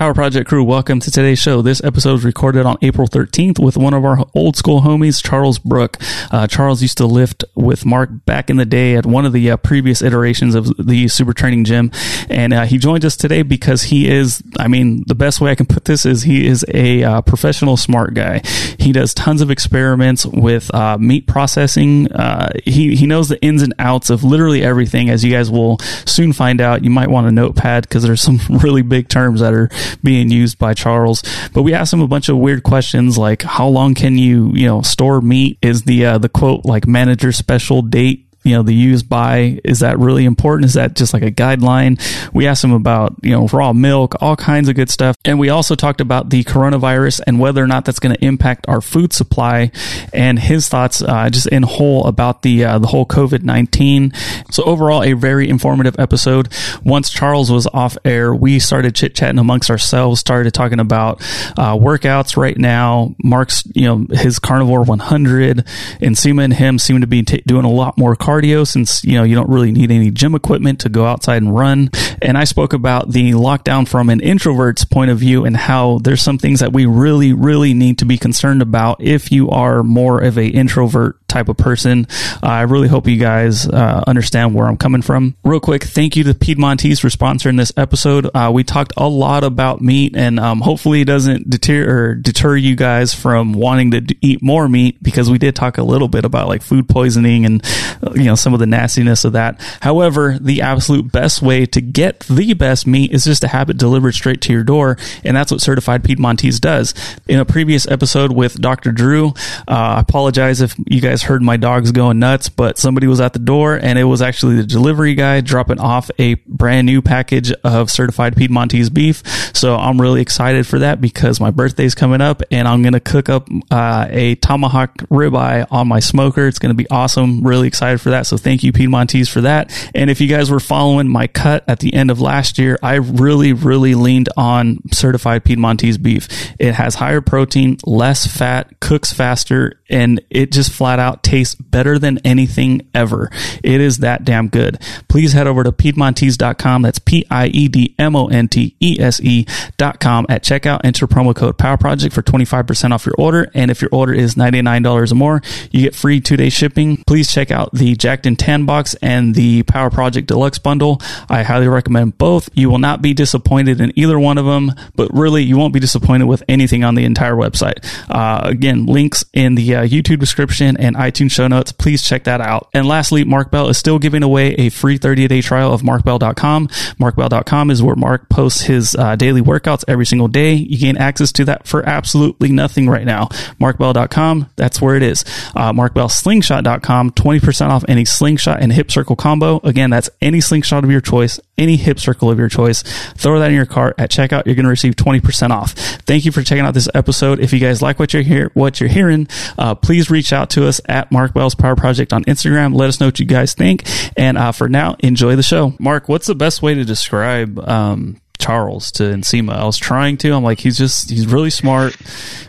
Power Project crew, welcome to today's show. This episode was recorded on April 13th with one of our old school homies, Charles Brooke. Uh, Charles used to lift with Mark back in the day at one of the uh, previous iterations of the Super Training Gym. And uh, he joined us today because he is, I mean, the best way I can put this is he is a uh, professional smart guy. He does tons of experiments with uh, meat processing. Uh, he, he knows the ins and outs of literally everything, as you guys will soon find out. You might want a notepad because there's some really big terms that are being used by Charles. But we asked him a bunch of weird questions like how long can you, you know, store meat? Is the uh, the quote like manager special date you know, the use by, is that really important? Is that just like a guideline? We asked him about, you know, raw milk, all kinds of good stuff. And we also talked about the coronavirus and whether or not that's going to impact our food supply and his thoughts, uh, just in whole about the, uh, the whole COVID-19. So overall, a very informative episode. Once Charles was off air, we started chit chatting amongst ourselves, started talking about, uh, workouts right now. Mark's, you know, his carnivore 100 and Nsima and him seem to be t- doing a lot more cardio since, you know, you don't really need any gym equipment to go outside and run. And I spoke about the lockdown from an introvert's point of view and how there's some things that we really, really need to be concerned about if you are more of a introvert type of person. Uh, I really hope you guys uh, understand where I'm coming from. Real quick, thank you to Piedmontese for sponsoring this episode. Uh, we talked a lot about meat, and um, hopefully it doesn't deter deter you guys from wanting to eat more meat because we did talk a little bit about like food poisoning and uh, you know some of the nastiness of that. However, the absolute best way to get the best meat is just to have it delivered straight to your door, and that's what Certified Piedmontese does. In a previous episode with Dr. Drew, uh, I apologize if you guys guys heard my dogs going nuts, but somebody was at the door and it was actually the delivery guy dropping off a brand new package of certified Piedmontese beef. So I'm really excited for that because my birthday's coming up and I'm going to cook up uh, a tomahawk ribeye on my smoker. It's going to be awesome. Really excited for that. So thank you, Piedmontese, for that. And if you guys were following my cut at the end of last year, I really, really leaned on certified Piedmontese beef. It has higher protein, less fat, cooks faster, and it just flat out out tastes better than anything ever. It is that damn good. Please head over to Piedmontese.com. That's P-I-E-D-M-O-N-T-E-S-E.com. At checkout, enter promo code Power Project for 25% off your order. And if your order is $99 or more, you get free two day shipping. Please check out the Jacked in Tan box and the Power Project Deluxe bundle. I highly recommend both. You will not be disappointed in either one of them, but really you won't be disappointed with anything on the entire website. Uh, again, links in the uh, YouTube description and iTunes show notes. Please check that out. And lastly, Mark Bell is still giving away a free 30 day trial of markbell.com. Markbell.com is where Mark posts his uh, daily workouts every single day. You gain access to that for absolutely nothing right now. Markbell.com, that's where it is. Uh, MarkBellSlingshot.com, 20% off any slingshot and hip circle combo. Again, that's any slingshot of your choice, any hip circle of your choice. Throw that in your cart at checkout. You're going to receive 20% off. Thank you for checking out this episode. If you guys like what you're hear, what you're hearing, uh, please reach out to us at Mark Bell's Power Project on Instagram. Let us know what you guys think. And uh, for now, enjoy the show. Mark, what's the best way to describe um, Charles to Nsima? I was trying to. I'm like, he's just, he's really smart,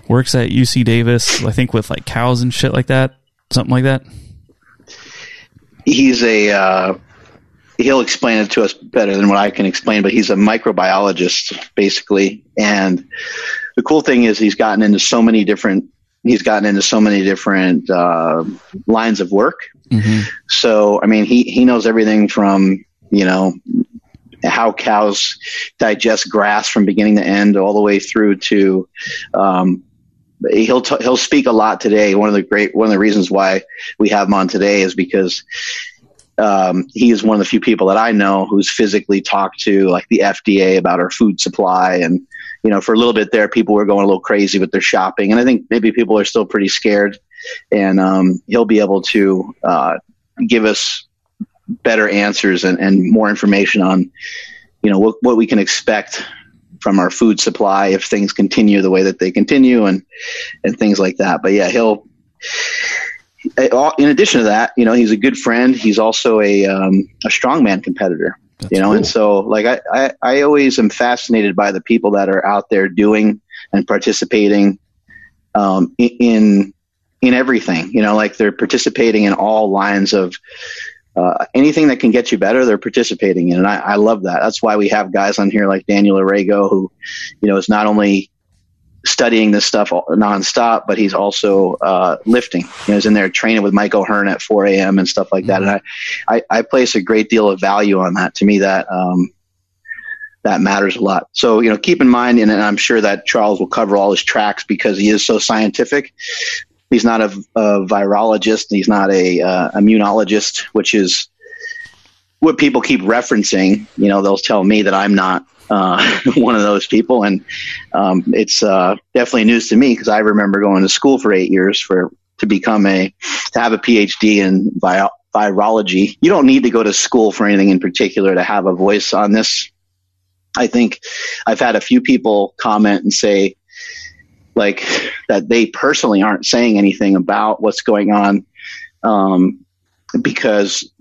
works at UC Davis, I think with like cows and shit like that, something like that. He's a, uh, he'll explain it to us better than what I can explain, but he's a microbiologist basically. And the cool thing is he's gotten into so many different he's gotten into so many different uh, lines of work. Mm-hmm. So, I mean, he, he knows everything from, you know, how cows digest grass from beginning to end all the way through to, um, he'll, t- he'll speak a lot today. One of the great, one of the reasons why we have him on today is because, um, he is one of the few people that I know who's physically talked to like the FDA about our food supply and, you know, for a little bit there, people were going a little crazy with their shopping, and I think maybe people are still pretty scared. And um, he'll be able to uh, give us better answers and, and more information on, you know, what, what we can expect from our food supply if things continue the way that they continue, and and things like that. But yeah, he'll. In addition to that, you know, he's a good friend. He's also a um, a strongman competitor. That's you know, cool. and so like I, I, I always am fascinated by the people that are out there doing and participating um, in in everything. You know, like they're participating in all lines of uh, anything that can get you better, they're participating in, and I, I love that. That's why we have guys on here like Daniel Arago, who, you know, is not only studying this stuff nonstop, but he's also uh, lifting. Know, he's in there training with Mike O'Hearn at 4 a.m. and stuff like that. Mm-hmm. And I, I, I, place a great deal of value on that. To me, that um, that matters a lot. So you know, keep in mind, and, and I'm sure that Charles will cover all his tracks because he is so scientific. He's not a, a virologist. He's not a uh, immunologist, which is what people keep referencing. You know, they'll tell me that I'm not uh, one of those people, and um, it's uh, definitely news to me because I remember going to school for eight years for to become a to have a PhD in bio, virology. You don't need to go to school for anything in particular to have a voice on this. I think I've had a few people comment and say like that they personally aren't saying anything about what's going on um, because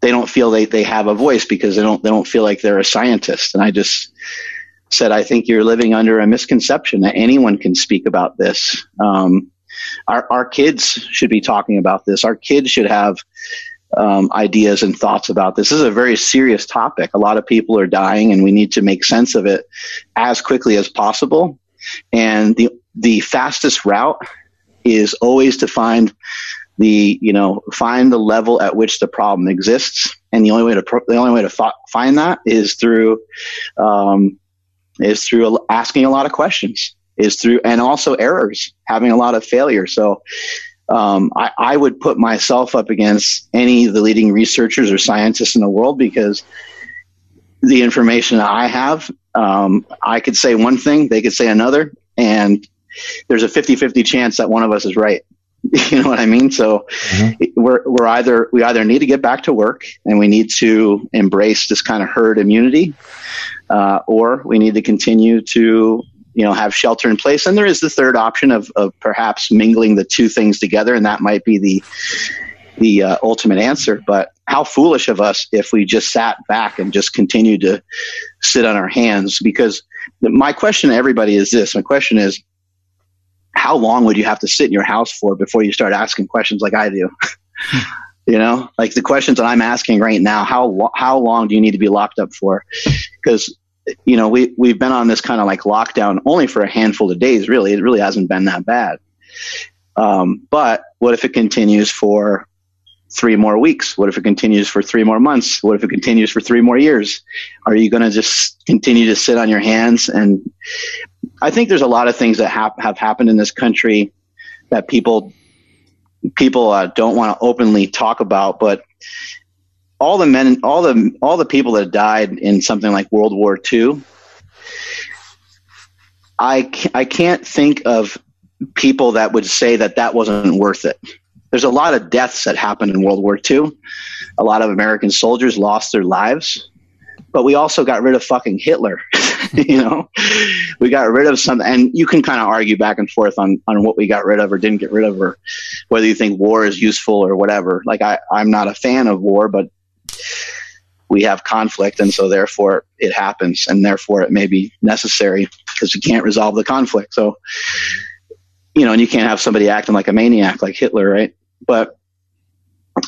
they don't feel they, they have a voice because they don't they don't feel like they're a scientist. And I just said, I think you're living under a misconception that anyone can speak about this. Um, our our kids should be talking about this. Our kids should have um, ideas and thoughts about this. This is a very serious topic. A lot of people are dying, and we need to make sense of it as quickly as possible. And the the fastest route is always to find the you know find the level at which the problem exists and the only way to pro- the only way to find that is through um, is through asking a lot of questions is through and also errors having a lot of failure so um, I, I, would put myself up against any of the leading researchers or scientists in the world because the information I have, um, I could say one thing, they could say another, and there's a 50-50 chance that one of us is right. You know what I mean? So mm-hmm. we're we're either we either need to get back to work and we need to embrace this kind of herd immunity, uh, or we need to continue to you know have shelter in place. And there is the third option of of perhaps mingling the two things together, and that might be the the uh, ultimate answer. But how foolish of us if we just sat back and just continued to sit on our hands. Because my question to everybody is this: my question is how long would you have to sit in your house for before you start asking questions like I do? you know, like the questions that I'm asking right now, how, how long do you need to be locked up for? Because, you know, we, we've been on this kind of like lockdown only for a handful of days, really. It really hasn't been that bad. Um, but what if it continues for three more weeks? What if it continues for three more months? What if it continues for three more years? Are you going to just continue to sit on your hands? And I think there's a lot of things that have, have happened in this country that people people uh, don't want to openly talk about, but all the men, all the all the people that died in something like World War II, I I can't think of people that would say that that wasn't worth it there's a lot of deaths that happened in World War II. A lot of American soldiers lost their lives, but we also got rid of fucking Hitler. you know, we got rid of some, and you can kind of argue back and forth on, on what we got rid of or didn't get rid of, or whether you think war is useful or whatever. Like I, I'm not a fan of war, but we have conflict, and so therefore it happens, and therefore it may be necessary because you can't resolve the conflict. So you know, and you can't have somebody acting like a maniac like Hitler, right? But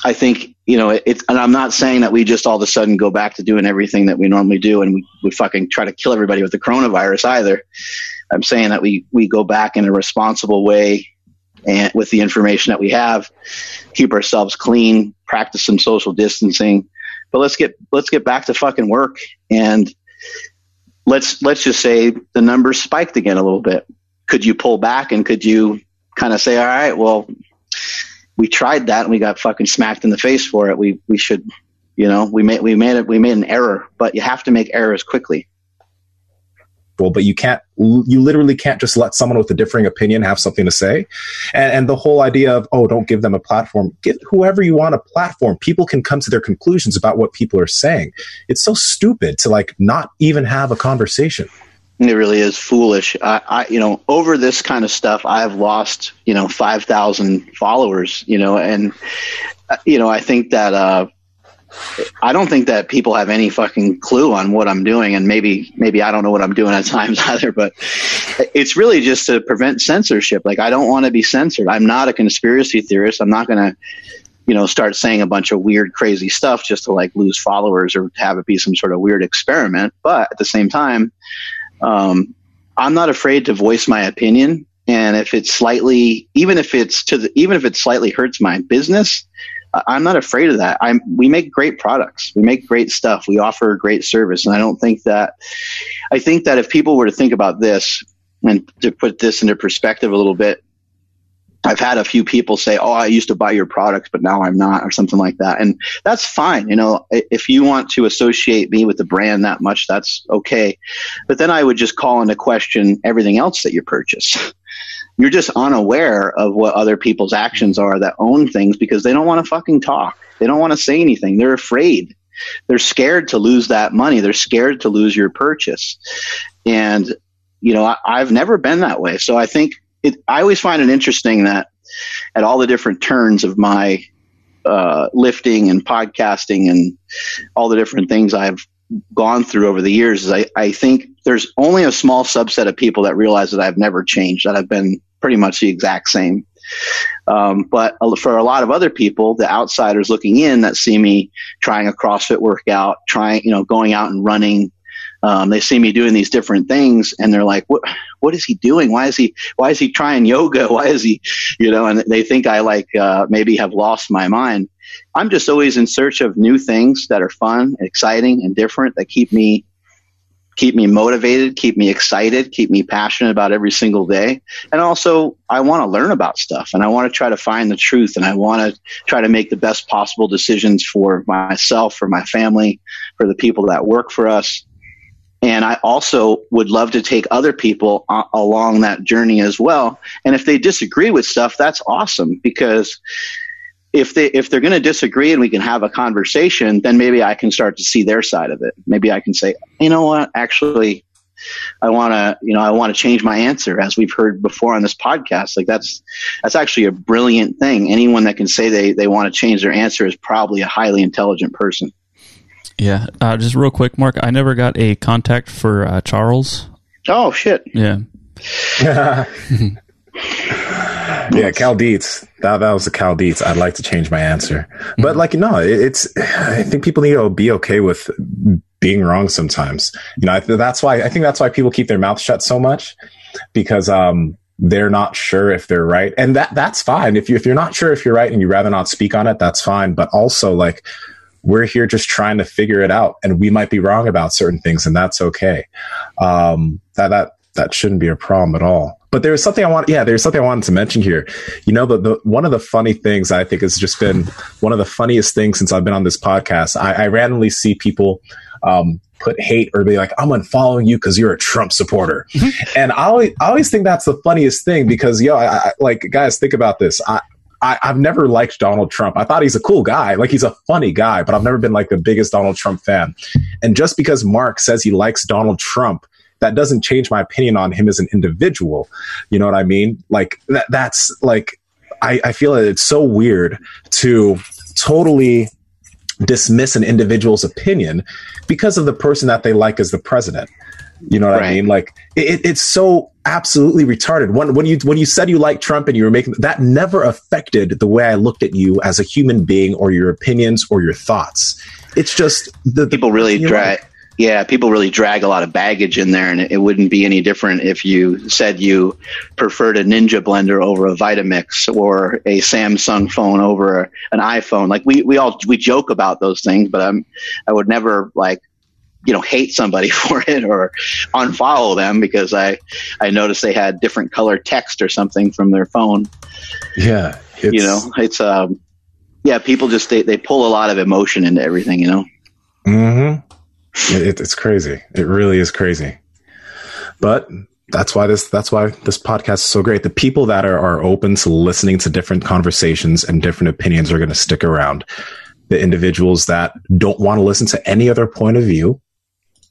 I think, you know, it's, and I'm not saying that we just all of a sudden go back to doing everything that we normally do and we, we fucking try to kill everybody with the coronavirus either. I'm saying that we, we go back in a responsible way and with the information that we have, keep ourselves clean, practice some social distancing, but let's get, let's get back to fucking work and let's, let's just say the numbers spiked again a little bit could you pull back and could you kind of say, all right, well, we tried that and we got fucking smacked in the face for it. We we should, you know, we made we made it we made an error, but you have to make errors quickly. Well, but you can't you literally can't just let someone with a differing opinion have something to say. And, and the whole idea of oh don't give them a platform. Give whoever you want a platform. People can come to their conclusions about what people are saying. It's so stupid to like not even have a conversation it really is foolish. I, I, you know, over this kind of stuff, I've lost, you know, 5,000 followers, you know, and, uh, you know, I think that, uh, I don't think that people have any fucking clue on what I'm doing, and maybe maybe I don't know what I'm doing at times either. But it's really just to prevent censorship. Like I don't want to be censored. I'm not a conspiracy theorist. I'm not going to you know, start saying a bunch of weird, crazy stuff just to like lose followers or have it be some sort of weird experiment. But at the same time, um, I'm not afraid to voice my opinion. And if it's slightly, even if it's to the, even if it slightly hurts my business, I'm not afraid of that. I'm, we make great products. We make great stuff. We offer a great service. And I don't think that, I think that if people were to think about this and to put this into perspective a little bit, I've had a few people say, "Oh, I used to buy your products, but now I'm not," or something like that, and that's fine. You know, if you want to associate me with the brand that much, that's okay. But then I would just call into question everything else that you purchase. You're just unaware of what other people's actions are that own things because they don't want to fucking talk. They don't want to say anything. They're afraid. They're scared to lose that money. They're scared to lose your purchase. And you know, I, I've never been that way. So I think it, I always find it interesting that at all the different turns of my uh, lifting and podcasting and all the different things I've gone through over the years, I, I think there's only a small subset of people that realize that I've never changed, that I've been pretty much the exact same. Um, but for a lot of other people, the outsiders looking in that see me trying a CrossFit workout, trying, you know, going out and running, um, they see me doing these different things and they're like, what, what is he doing? Why is he, why is he trying yoga? Why is he, you know, and they think I like, uh, maybe have lost my mind. I'm just always in search of new things that are fun, exciting and different that keep me, keep me motivated, keep me excited, keep me passionate about every single day. And also I want to learn about stuff and I want to try to find the truth and I want to try to make the best possible decisions for myself, for my family, for the people that work for us and I also would love to take other people a- along that journey as well. And if they disagree with stuff, that's awesome because if they if they're going to disagree and we can have a conversation, then maybe I can start to see their side of it. Maybe I can say, you know what, actually, I want to, you know, I want to change my answer, as we've heard before on this podcast. Like that's that's actually a brilliant thing. Anyone that can say they they want to change their answer is probably a highly intelligent person. Yeah, uh, just real quick, Mark. I never got a contact for uh, Charles. Oh shit! Yeah. yeah, Cal Dietz. That that was the Cal Dietz. I'd like to change my answer, but like no, it, it's. I think people need to be okay with being wrong sometimes. You know, I, that's why I think that's why people keep their mouth shut so much because um they're not sure if they're right, and that that's fine. If you if you're not sure if you're right and you'd rather not speak on it, that's fine. But also like we're here just trying to figure it out and we might be wrong about certain things and that's okay um, that that that shouldn't be a problem at all but there's something i want yeah there's something i wanted to mention here you know the, the one of the funny things i think has just been one of the funniest things since i've been on this podcast i, I randomly see people um, put hate or be like, I'm unfollowing you because you're a Trump supporter. and I always, I always think that's the funniest thing because, yo, I, I, like, guys, think about this. I, I, have never liked Donald Trump. I thought he's a cool guy. Like he's a funny guy, but I've never been like the biggest Donald Trump fan. And just because Mark says he likes Donald Trump, that doesn't change my opinion on him as an individual. You know what I mean? Like that, that's like, I, I feel that it's so weird to totally dismiss an individual's opinion because of the person that they like as the president. You know what right. I mean? Like it, it's so absolutely retarded. When when you when you said you liked Trump and you were making that never affected the way I looked at you as a human being or your opinions or your thoughts. It's just the, the people really drag. Yeah, people really drag a lot of baggage in there, and it, it wouldn't be any different if you said you preferred a Ninja blender over a Vitamix or a Samsung phone over an iPhone. Like we, we all we joke about those things, but I'm I would never like you know hate somebody for it or unfollow them because I I noticed they had different color text or something from their phone. Yeah, you know, it's um, yeah, people just they they pull a lot of emotion into everything. You know. Mm-hmm. It, it's crazy. It really is crazy. But that's why this that's why this podcast is so great. The people that are, are open to listening to different conversations and different opinions are going to stick around. The individuals that don't want to listen to any other point of view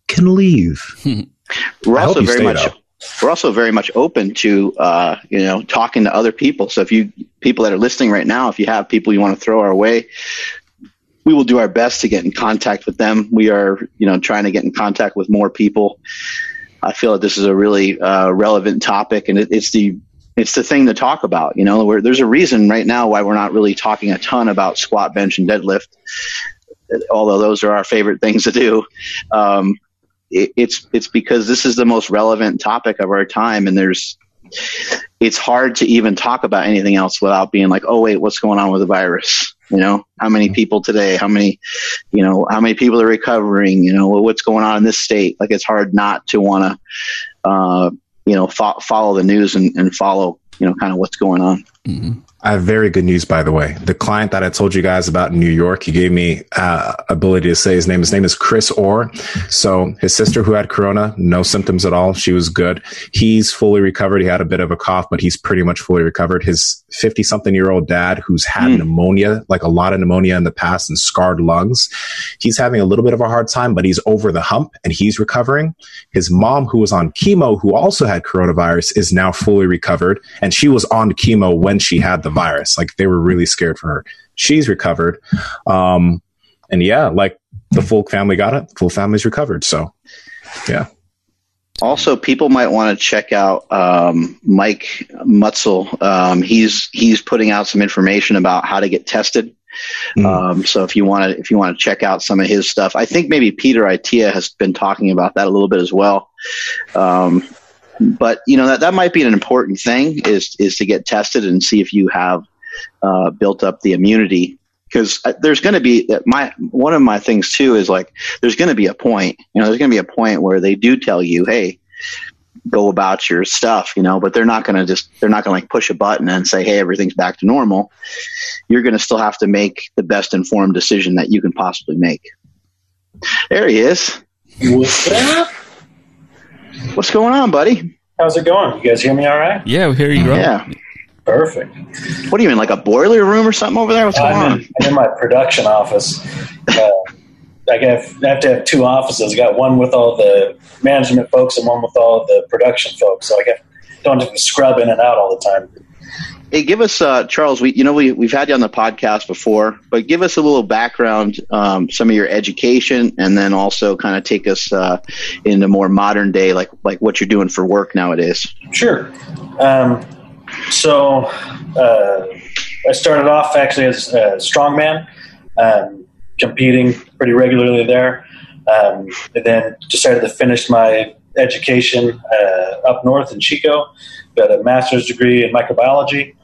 can leave. we're also very much though. we're also very much open to uh, you know talking to other people. So if you people that are listening right now, if you have people you want to throw our way, we will do our best to get in contact with them. We are you know trying to get in contact with more people. I feel that this is a really uh, relevant topic, and it, it's the it's the thing to talk about. You know, where there's a reason right now why we're not really talking a ton about squat, bench, and deadlift, although those are our favorite things to do. Um, it, it's it's because this is the most relevant topic of our time, and there's it's hard to even talk about anything else without being like, oh wait, what's going on with the virus? You know, how many people today? How many, you know, how many people are recovering? You know, what's going on in this state? Like it's hard not to want to, uh, you know, fo- follow the news and, and follow, you know, kind of what's going on. Mm-hmm. I have very good news, by the way. The client that I told you guys about in New York, he gave me uh, ability to say his name. His name is Chris Orr. So his sister who had corona, no symptoms at all. She was good. He's fully recovered. He had a bit of a cough, but he's pretty much fully recovered. His 50 something year old dad who's had mm. pneumonia, like a lot of pneumonia in the past and scarred lungs. He's having a little bit of a hard time, but he's over the hump and he's recovering. His mom, who was on chemo, who also had coronavirus, is now fully recovered. And she was on chemo when she had the virus. Like they were really scared for her. She's recovered. Um, and yeah, like the full family got it. Full family's recovered. So yeah. Also, people might want to check out um, Mike Mutzel. Um, he's he's putting out some information about how to get tested. Mm. Um, so if you want to if you want to check out some of his stuff, I think maybe Peter Attia has been talking about that a little bit as well. Um, but you know that that might be an important thing is is to get tested and see if you have uh, built up the immunity. Because uh, there's going to be my one of my things too is like there's going to be a point you know there's going to be a point where they do tell you hey go about your stuff you know but they're not going to just they're not going to like push a button and say hey everything's back to normal. You're going to still have to make the best informed decision that you can possibly make. There he is. What's up what's going on buddy how's it going you guys hear me all right yeah we hear you great. yeah Perfect. What do you mean, like a boiler room or something over there? What's going I'm on? In, I'm in my production office. Uh, I have, I have to have two offices. I got one with all the management folks and one with all the production folks. So I get, don't have to scrub in and out all the time. Hey, give us, uh, Charles. We, you know, we we've had you on the podcast before, but give us a little background, um, some of your education, and then also kind of take us uh, into more modern day, like like what you're doing for work nowadays. Sure. Um, so uh, I started off actually as a strongman, um, competing pretty regularly there. Um, and then decided to finish my education uh, up north in Chico. Got a master's degree in microbiology.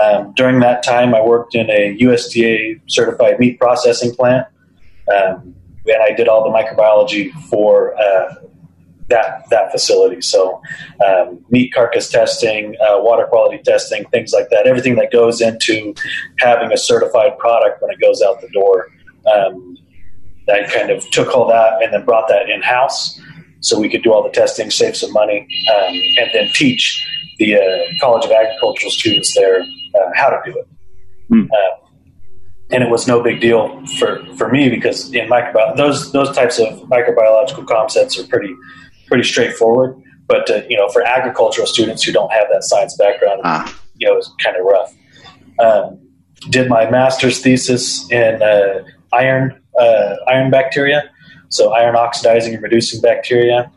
Um, during that time, I worked in a USDA certified meat processing plant. Um, and I did all the microbiology for uh, that that facility. So, um, meat carcass testing, uh, water quality testing, things like that. Everything that goes into having a certified product when it goes out the door. Um, I kind of took all that and then brought that in house, so we could do all the testing, save some money, um, and then teach the uh, College of Agricultural students there uh, how to do it. Mm. and it was no big deal for, for me because in microbiology, those those types of microbiological concepts are pretty pretty straightforward. But uh, you know, for agricultural students who don't have that science background, ah. you know, it's kind of rough. Um, did my master's thesis in uh, iron uh, iron bacteria, so iron oxidizing and reducing bacteria,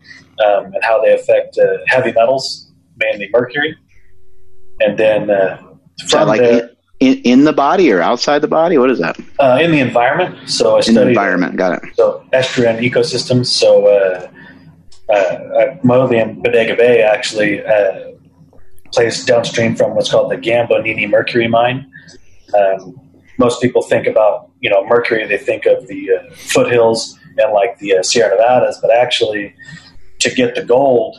um, and how they affect uh, heavy metals, mainly mercury. And then uh, from like there, in, in, the body or outside the body? What is that? Uh, in the environment. So I studied in the environment. Got it. So estuarine ecosystems. So uh, uh, Mobley and Bodega Bay actually uh, placed downstream from what's called the Gambonini Mercury Mine. Um, most people think about you know mercury, they think of the uh, foothills and like the uh, Sierra Nevadas, but actually to get the gold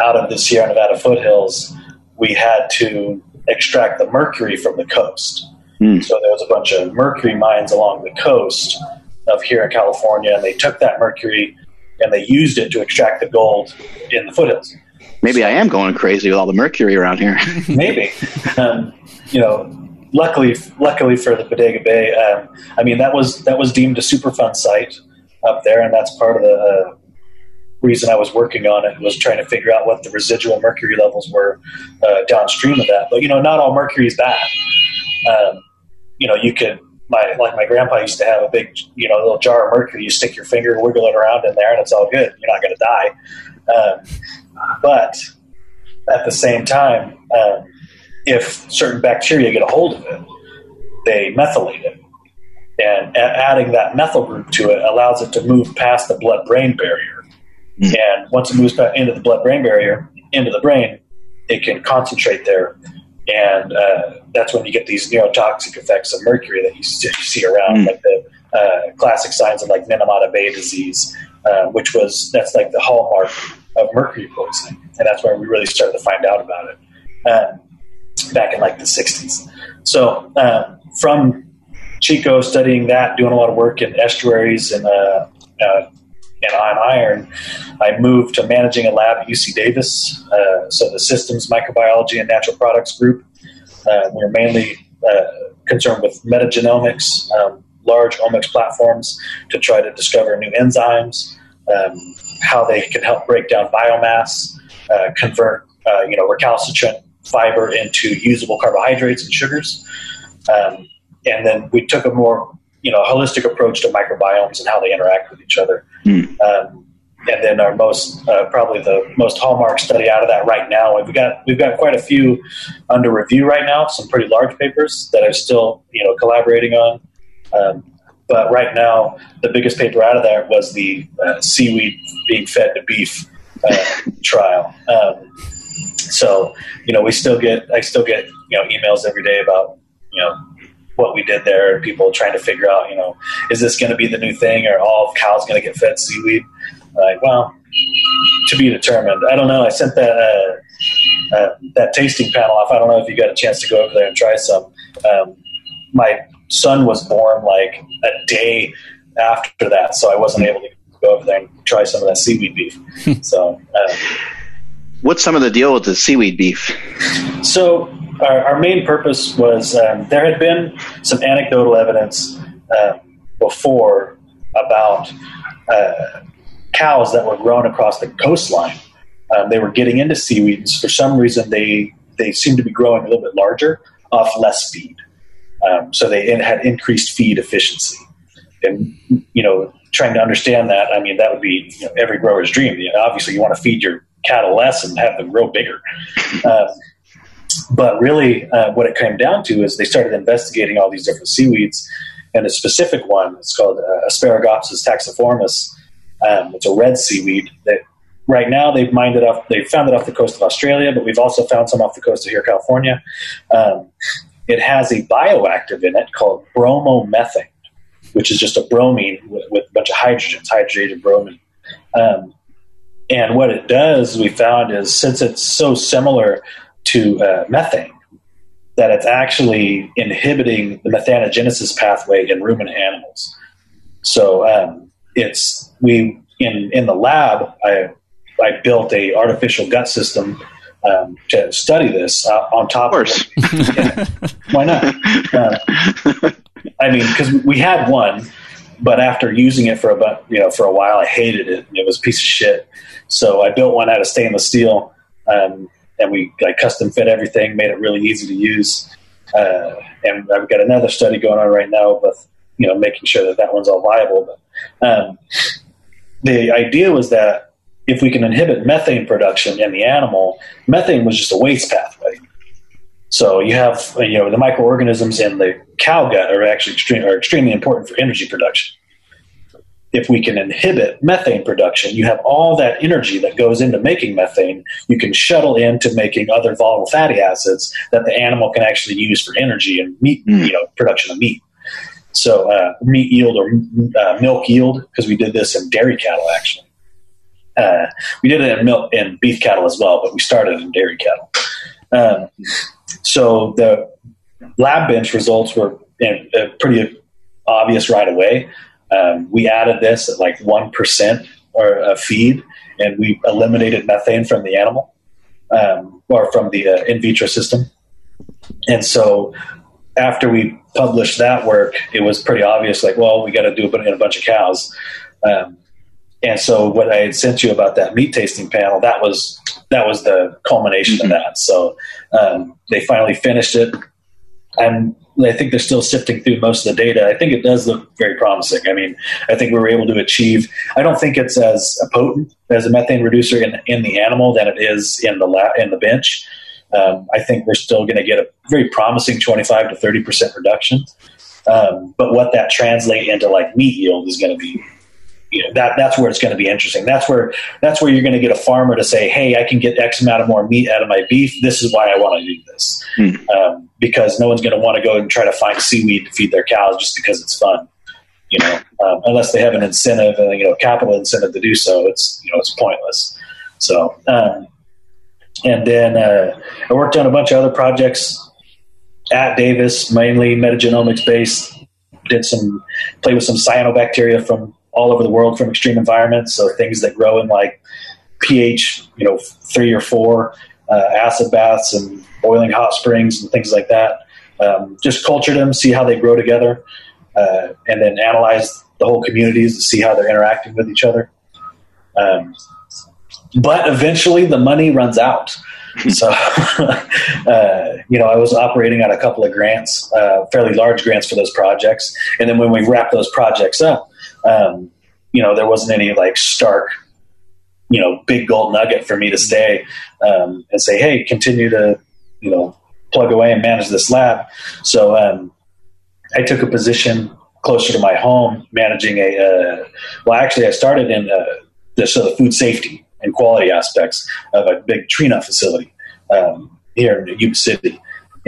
out of the Sierra Nevada foothills, we had to extract the mercury from the coast. Mm. So there was a bunch of mercury mines along the coast of here in California, and they took that mercury and they used it to extract the gold in the foothills. Maybe I am going crazy with all the mercury around here. maybe, um, you know. Luckily, luckily for the Bodega Bay, um, I mean that was that was deemed a Superfund site up there, and that's part of the uh, reason I was working on it was trying to figure out what the residual mercury levels were uh, downstream of that. But you know, not all mercury is bad. Um, you know, you could my like my grandpa used to have a big you know little jar of mercury. You stick your finger, wiggle it around in there, and it's all good. You're not going to die. Um, but at the same time, um, if certain bacteria get a hold of it, they methylate it. And adding that methyl group to it allows it to move past the blood brain barrier. Mm. And once it moves back into the blood brain barrier, into the brain, it can concentrate there. And uh, that's when you get these neurotoxic effects of mercury that you see, around, Mm. like the uh, classic signs of like Minamata Bay disease, uh, which was that's like the hallmark of mercury poisoning, and that's where we really started to find out about it um, back in like the '60s. So um, from Chico studying that, doing a lot of work in estuaries and uh, uh, and on iron, I moved to managing a lab at UC Davis. Uh, so the Systems Microbiology and Natural Products Group. Uh, we're mainly uh, concerned with metagenomics, um, large omics platforms to try to discover new enzymes, um, how they can help break down biomass, uh, convert uh, you know recalcitrant fiber into usable carbohydrates and sugars. Um, and then we took a more you know holistic approach to microbiomes and how they interact with each other. Hmm. Um, and then our most uh, probably the most hallmark study out of that right now we've got we've got quite a few under review right now some pretty large papers that i'm still you know collaborating on um, but right now the biggest paper out of that was the uh, seaweed being fed to beef uh, trial um, so you know we still get i still get you know emails every day about you know what we did there and people trying to figure out you know is this going to be the new thing or all cows going to get fed seaweed like, well, to be determined. I don't know. I sent that uh, uh, that tasting panel off. I don't know if you got a chance to go over there and try some. Um, my son was born like a day after that, so I wasn't able to go over there and try some of that seaweed beef. so, uh, What's some of the deal with the seaweed beef? so our, our main purpose was um, there had been some anecdotal evidence uh, before about uh, cows that were grown across the coastline. Um, they were getting into seaweeds. For some reason, they they seemed to be growing a little bit larger off less feed. Um, so they had increased feed efficiency. And you know, trying to understand that, I mean, that would be you know, every grower's dream. You know, obviously, you want to feed your cattle less and have them grow bigger. Uh, but really, uh, what it came down to is they started investigating all these different seaweeds, and a specific one, it's called uh, Asparagopsis taxiformis. Um, it's a red seaweed that right now they've mined it off. They've found it off the coast of Australia, but we've also found some off the coast of here, California. Um, it has a bioactive in it called bromomethane, which is just a bromine with, with a bunch of hydrogens, hydrogenated bromine. Um, and what it does, we found, is since it's so similar to uh, methane, that it's actually inhibiting the methanogenesis pathway in ruminant animals. So um, it's we in in the lab. I I built a artificial gut system um, to study this uh, on top Of of course. yeah, why not? Uh, I mean, because we had one, but after using it for about you know for a while, I hated it. It was a piece of shit. So I built one out of stainless steel, um, and we I custom fit everything, made it really easy to use. Uh, and I've got another study going on right now with you know making sure that that one's all viable. But um, the idea was that if we can inhibit methane production in the animal, methane was just a waste pathway. So you have you know the microorganisms in the cow gut are actually extreme, are extremely important for energy production. If we can inhibit methane production, you have all that energy that goes into making methane. You can shuttle into making other volatile fatty acids that the animal can actually use for energy and meat, Mm. you know, production of meat. So uh, meat yield or uh, milk yield, because we did this in dairy cattle actually. Uh, we did it in milk and beef cattle as well, but we started in dairy cattle. Um, so the lab bench results were uh, pretty obvious right away. Um, we added this at like one percent or a feed, and we eliminated methane from the animal um, or from the uh, in vitro system. And so after we published that work, it was pretty obvious. Like, well, we got to do it in a bunch of cows. Um, and so, what I had sent you about that meat tasting panel, that was that was the culmination Mhm. of that. So um, they finally finished it, and I think they're still sifting through most of the data. I think it does look very promising. I mean, I think we were able to achieve. I don't think it's as potent as a methane reducer in in the animal than it is in the la- in the bench, Um, I think we're still going to get a very promising 25 to 30 percent reduction. Um, but what that translate into like meat yield is going to be you know, that that's where it's going to be interesting. That's where that's where you're going to get a farmer to say, "Hey, I can get X amount of more meat out of my beef. This is why I want to do this." Hmm. Um, because no one's going to want to go and try to find seaweed to feed their cows just because it's fun. You know, um, unless they have an incentive, uh, you know, capital incentive to do so, it's you know, it's pointless. So, um, and then uh, I worked on a bunch of other projects at Davis, mainly metagenomics based. Did some play with some cyanobacteria from all over the world from extreme environments. So things that grow in like pH, you know, three or four, uh, acid baths and boiling hot springs and things like that. Um, just culture them, see how they grow together, uh, and then analyze the whole communities to see how they're interacting with each other. Um, but eventually, the money runs out. so, uh, you know, I was operating on a couple of grants, uh, fairly large grants for those projects, and then when we wrap those projects up, um, you know, there wasn't any like stark, you know, big gold nugget for me to stay um, and say, hey, continue to, you know, plug away and manage this lab. So um, I took a position closer to my home, managing a. Uh, well, actually, I started in uh, the so the food safety and quality aspects of a big Trina facility um, here in Yuba City,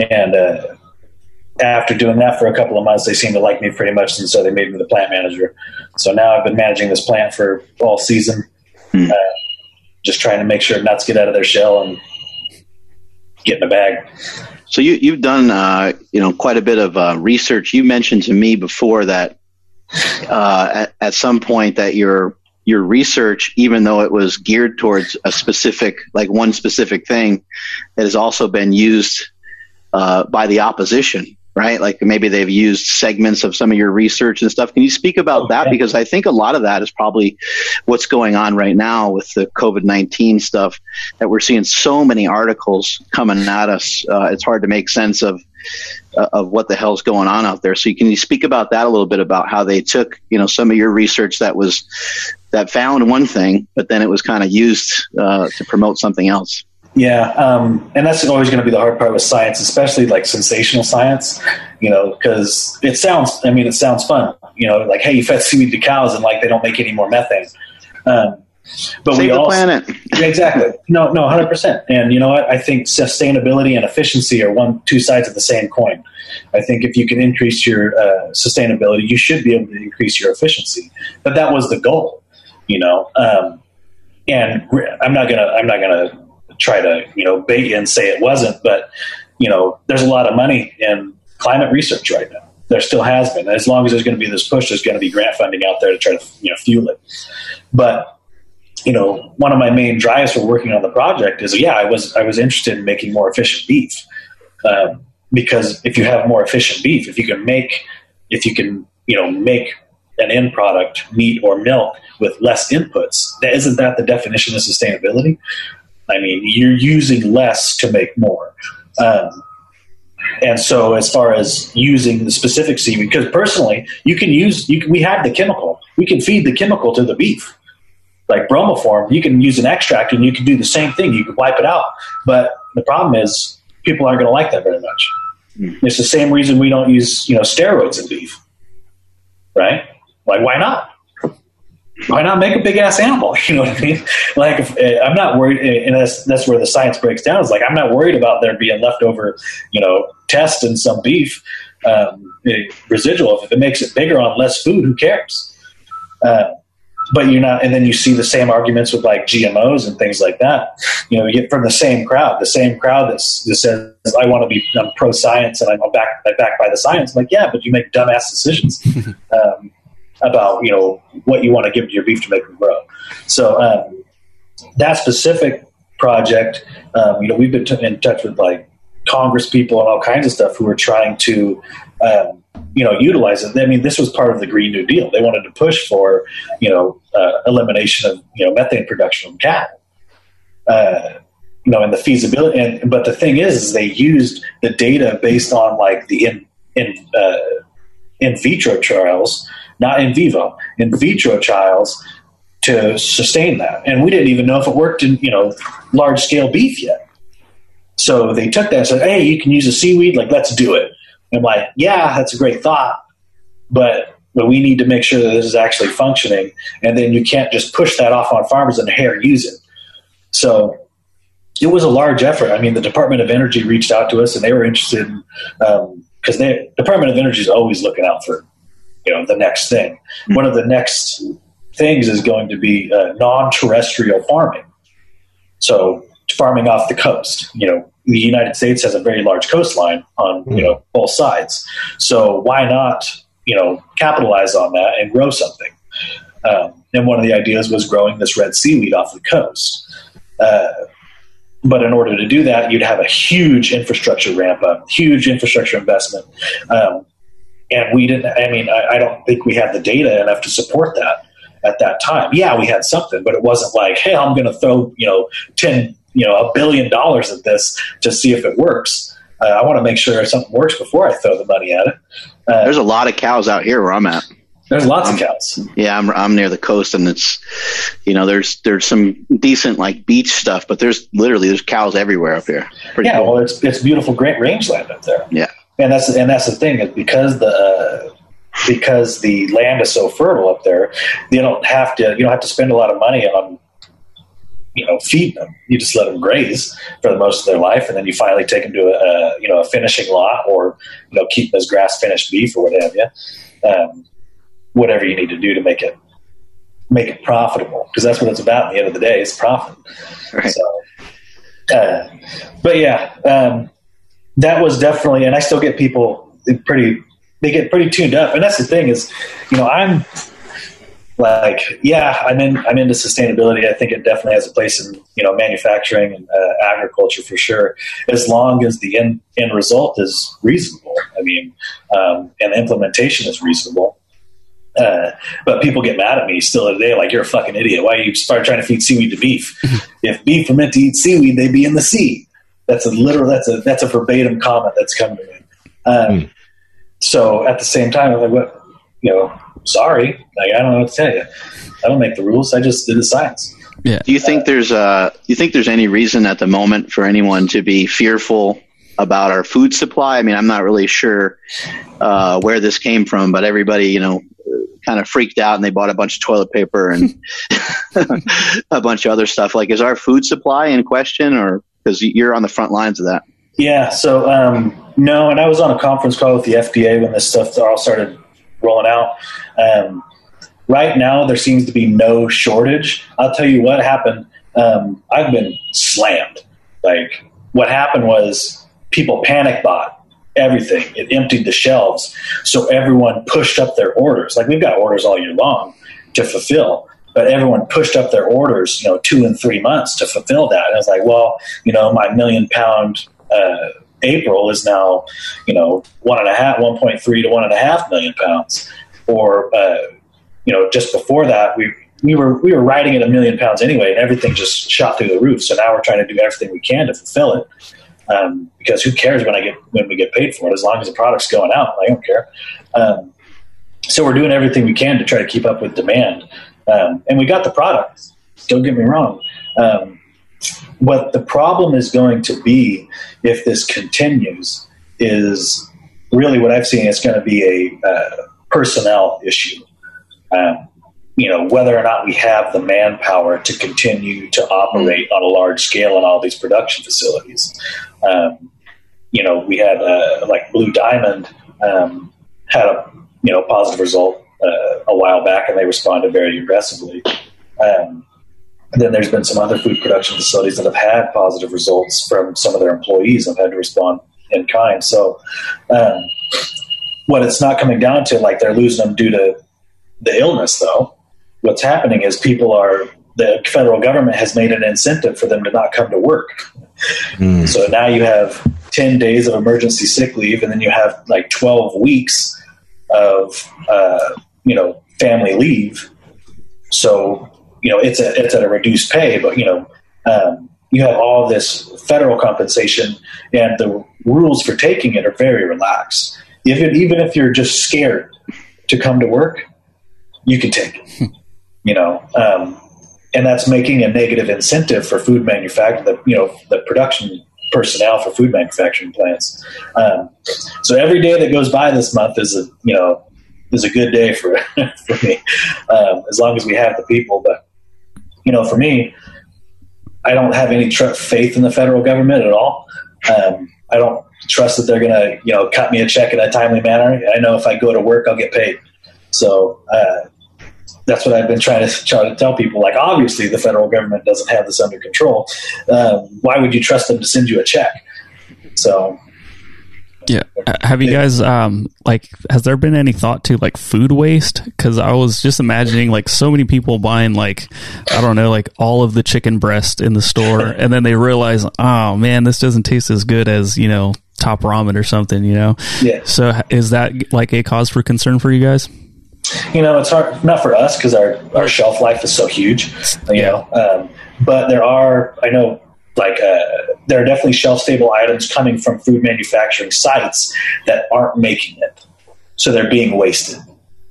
and uh, after doing that for a couple of months, they seemed to like me pretty much, and so they made me the plant manager. So now I've been managing this plant for all season, hmm. uh, just trying to make sure nuts get out of their shell and get in a bag. So you, you've done uh, you know quite a bit of uh, research. You mentioned to me before that uh, at, at some point that your your research, even though it was geared towards a specific like one specific thing, it has also been used uh, by the opposition right? Like maybe they've used segments of some of your research and stuff. Can you speak about that? Because I think a lot of that is probably what's going on right now with the COVID 19 stuff that we're seeing so many articles coming at us. Uh, it's hard to make sense of. Uh, of what the hell's going on out there. So can you speak about that a little bit about how they took, you know, some of your research that was that found one thing, but then it was kind of used uh, to promote something else. Yeah, um, and that's always going to be the hard part with science, especially like sensational science. You know, because it sounds. I mean, it sounds fun. You know, like hey, you fed seaweed to cows, and like they don't make any more methane. Um, but Save we the also, planet. yeah, exactly. No, no, hundred percent. And you know what? I think sustainability and efficiency are one two sides of the same coin. I think if you can increase your uh, sustainability, you should be able to increase your efficiency. But that was the goal. You know, um, and I'm not gonna. I'm not gonna try to you know bait you and say it wasn't, but you know there's a lot of money in climate research right now. There still has been. As long as there's going to be this push, there's going to be grant funding out there to try to you know fuel it. But you know, one of my main drives for working on the project is yeah, I was I was interested in making more efficient beef um, because if you have more efficient beef, if you can make if you can you know make an end product, meat or milk, with less inputs, isn't that the definition of sustainability? I mean, you're using less to make more. Um, and so, as far as using the specific seaweed, because personally, you can use, you can, we have the chemical. We can feed the chemical to the beef. Like bromoform, you can use an extract and you can do the same thing. You can wipe it out. But the problem is, people aren't going to like that very much. Mm. It's the same reason we don't use, you know, steroids in beef. Right? Like, why not? Why not make a big ass animal? You know what I mean? Like, if, uh, I'm not worried, uh, and that's that's where the science breaks down. Is like I'm not worried about there being leftover, you know, test in some beef um, residual. If it makes it bigger on less food, who cares? Uh, but you're not, and then you see the same arguments with like GMOs and things like that. You know, you get from the same crowd, the same crowd that says, "I want to be I'm pro science and I'm back, I'm backed by the science." I'm like, yeah, but you make dumbass decisions. um, about you know what you want to give to your beef to make them grow. So um, that specific project, um, you know, we've been t- in touch with like Congress people and all kinds of stuff who are trying to. Um, you know, utilize it. I mean, this was part of the Green New Deal. They wanted to push for, you know, uh, elimination of you know methane production from cattle. Uh, you know, and the feasibility. And but the thing is, is they used the data based on like the in in uh, in vitro trials not in vivo, in vitro trials to sustain that. And we didn't even know if it worked in, you know, large scale beef yet. So they took that and said, "Hey, you can use a seaweed. Like, let's do it." And I'm like, "Yeah, that's a great thought, but but we need to make sure that this is actually functioning. And then you can't just push that off on farmers and hair use it." So it was a large effort. I mean, the Department of Energy reached out to us, and they were interested because um, the Department of Energy is always looking out for you know the next thing. Mm-hmm. One of the next things is going to be uh, non-terrestrial farming. So farming off the coast. You know, the United States has a very large coastline on mm-hmm. you know both sides. So why not you know capitalize on that and grow something? Um, and one of the ideas was growing this red seaweed off the coast. Uh, but in order to do that, you'd have a huge infrastructure ramp up, huge infrastructure investment. Um, and we didn't, I mean, I, I, don't think we had the data enough to support that at that time. Yeah, we had something, but it wasn't like, hey, I'm going to throw, you know, 10, you know, a billion dollars at this to see if it works. Uh, I want to make sure something works before I throw the money at it. Uh, There's a lot of cows out here where I'm at. There's lots of cows. Yeah, I'm I'm near the coast, and it's you know there's there's some decent like beach stuff, but there's literally there's cows everywhere up here. Pretty yeah, cool. well, it's it's beautiful, great rangeland up there. Yeah, and that's and that's the thing is because the uh, because the land is so fertile up there, you don't have to you don't have to spend a lot of money on you know feeding them. You just let them graze for the most of their life, and then you finally take them to a, you know a finishing lot or you know keep them as grass finished beef or whatever. Um, whatever you need to do to make it make it profitable because that's what it's about. At the end of the day, it's profit. Right. So, uh, but yeah, um, that was definitely, and I still get people pretty. They get pretty tuned up, and that's the thing is, you know, I'm like, yeah, I'm in. I'm into sustainability. I think it definitely has a place in you know manufacturing and uh, agriculture for sure, as long as the end end result is reasonable. I mean, um, and the implementation is reasonable. Uh, but people get mad at me still today, like you're a fucking idiot. Why are you start trying to feed seaweed to beef? if beef were meant to eat seaweed, they'd be in the sea. That's a literal. That's a that's a verbatim comment that's come to me. Um, mm. So at the same time, I'm like, what? You know, sorry, like I don't know what to tell you. I don't make the rules. I just did the science. Yeah. Do you think uh, there's uh Do you think there's any reason at the moment for anyone to be fearful about our food supply? I mean, I'm not really sure uh, where this came from, but everybody, you know, kind of freaked out and they bought a bunch of toilet paper and a bunch of other stuff. Like, is our food supply in question, or because you're on the front lines of that? Yeah. So um, no, and I was on a conference call with the FDA when this stuff all started rolling out. Um, right now, there seems to be no shortage. I'll tell you what happened. Um, I've been slammed. Like what happened was people panic bought everything. It emptied the shelves. So everyone pushed up their orders. Like we've got orders all year long to fulfill, but everyone pushed up their orders, you know, two and three months to fulfill that. And I was like, well, you know, my million pound uh, April is now, you know, one and a half, 1.3 to one and a half million pounds. Or, uh, you know, just before that, we, we were we were riding at a million pounds anyway, and everything just shot through the roof. So now we're trying to do everything we can to fulfill it um, because who cares when I get when we get paid for it? As long as the product's going out, I don't care. Um, so we're doing everything we can to try to keep up with demand, um, and we got the product. Don't get me wrong. Um, what the problem is going to be if this continues is really what I've seen. It's going to be a uh, personnel issue. Um, you know whether or not we have the manpower to continue to operate on a large scale in all these production facilities. Um, you know, we had uh, like Blue Diamond um, had a you know positive result uh, a while back, and they responded very aggressively. Um, then there's been some other food production facilities that have had positive results from some of their employees and have had to respond in kind. So, um, what it's not coming down to, like they're losing them due to the illness, though what's happening is people are the federal government has made an incentive for them to not come to work. Mm. So now you have 10 days of emergency sick leave, and then you have like 12 weeks of, uh, you know, family leave. So, you know, it's, a, it's at a reduced pay, but, you know, um, you have all this federal compensation, and the rules for taking it are very relaxed. Even, even if you're just scared to come to work, you can take it. you know, um, and that's making a negative incentive for food manufacturing, the you know the production personnel for food manufacturing plants. Um, so every day that goes by this month is a you know is a good day for for me, um, as long as we have the people. But you know, for me, I don't have any tr- faith in the federal government at all. Um, I don't trust that they're going to you know cut me a check in a timely manner. I know if I go to work, I'll get paid. So uh, that's what I've been trying to try to tell people. Like, obviously, the federal government doesn't have this under control. Um, why would you trust them to send you a check? So, yeah. Have you guys um like has there been any thought to like food waste? Because I was just imagining like so many people buying like I don't know like all of the chicken breast in the store, and then they realize, oh man, this doesn't taste as good as you know top ramen or something. You know. Yeah. So is that like a cause for concern for you guys? you know, it's hard not for us because our, our shelf life is so huge, you know. Um, but there are, I know, like uh, there are definitely shelf stable items coming from food manufacturing sites that aren't making it, so they're being wasted.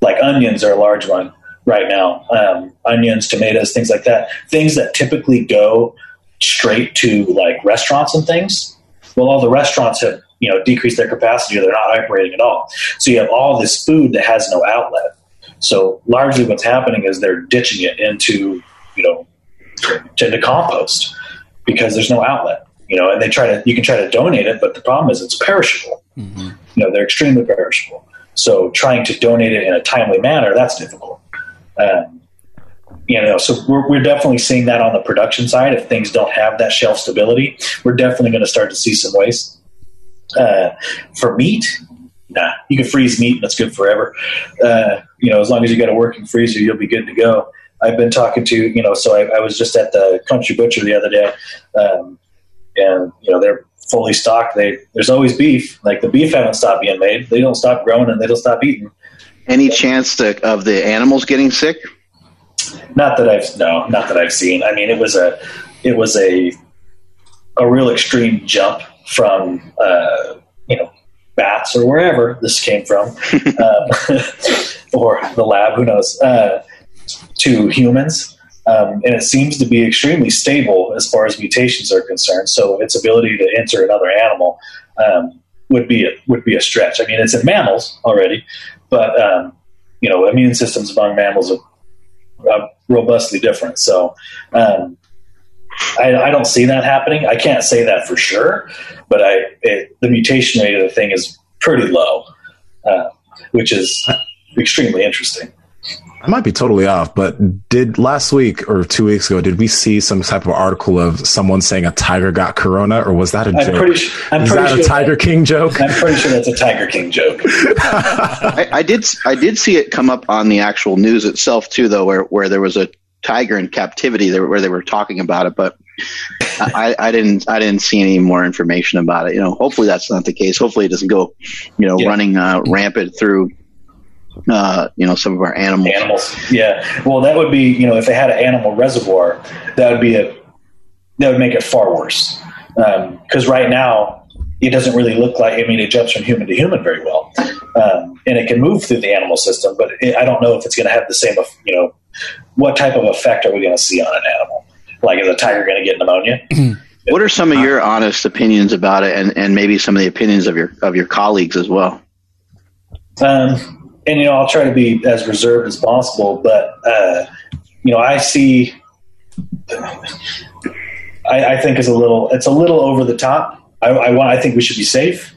Like onions are a large one right now. Um, onions, tomatoes, things like that. Things that typically go straight to like restaurants and things. Well, all the restaurants have you know decreased their capacity or they're not operating at all. So you have all this food that has no outlet. So largely what's happening is they're ditching it into, you know, into compost because there's no outlet, you know, and they try to, you can try to donate it, but the problem is it's perishable. Mm-hmm. You know, they're extremely perishable. So trying to donate it in a timely manner, that's difficult. Um, you know, so we're, we're definitely seeing that on the production side. If things don't have that shelf stability, we're definitely going to start to see some waste. Uh, for meat, nah, you can freeze meat and it's good forever. Uh, you know, as long as you got a working freezer, you'll be good to go. I've been talking to, you know, so I, I was just at the country butcher the other day, um, and you know they're fully stocked. They there's always beef. Like the beef haven't stopped being made. They don't stop growing and they don't stop eating. Any chance to, of the animals getting sick? Not that I've no, not that I've seen. I mean, it was a it was a a real extreme jump from uh, you know bats or wherever this came from, um, or the lab, who knows, uh, to humans. Um, and it seems to be extremely stable as far as mutations are concerned. So its ability to enter another animal um, would be a, would be a stretch. I mean, it's in mammals already, but um, you know, immune systems among mammals are robustly different. So um, I, I, don't see that happening. I can't say that for sure, but I it, the mutation rate of the thing is pretty low, uh, which is extremely interesting. I might be totally off, but did last week or two weeks ago, did we see some type of article of someone saying a tiger got corona, or was that a I'm joke? Pretty, I'm Is pretty that sure a Tiger that, King joke? I'm pretty sure that's a Tiger King joke. I, I, did, I did see it come up on the actual news itself too, though, where where there was a tiger in captivity there, where they were talking about it, but I, I, didn't I didn't see any more information about it. You know, hopefully that's not the case. Hopefully it doesn't go, you know, yeah. running uh, rampant through uh, you know, some of our animals. Animals, yeah. Well, that would be, you know, if they had an animal reservoir, that would be a that would make it far worse. Because um, right now, it doesn't really look like. I mean, it jumps from human to human very well, um, and it can move through the animal system. But it, I don't know if it's going to have the same. You know, what type of effect are we going to see on an animal? Like, is a tiger going to get pneumonia? what are some of your honest opinions about it, and, and maybe some of the opinions of your of your colleagues as well? Um, and you know, I'll try to be as reserved as possible, but uh, you know, I see. I, I, think is a little. It's a little over the top. I, I want. I think we should be safe.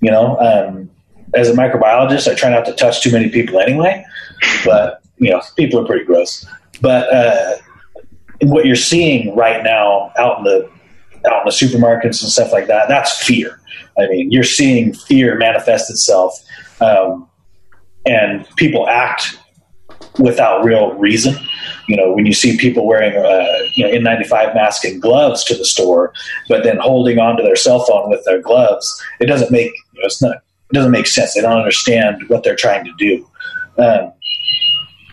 You know, um, as a microbiologist, I try not to touch too many people anyway. But you know, people are pretty gross. But uh, what you're seeing right now out in the out in the supermarkets and stuff like that, that's fear. I mean, you're seeing fear manifest itself, um, and people act without real reason. You know, when you see people wearing uh, you know N95 mask and gloves to the store, but then holding onto their cell phone with their gloves, it doesn't make you know, it's not it doesn't make sense. They don't understand what they're trying to do. Um,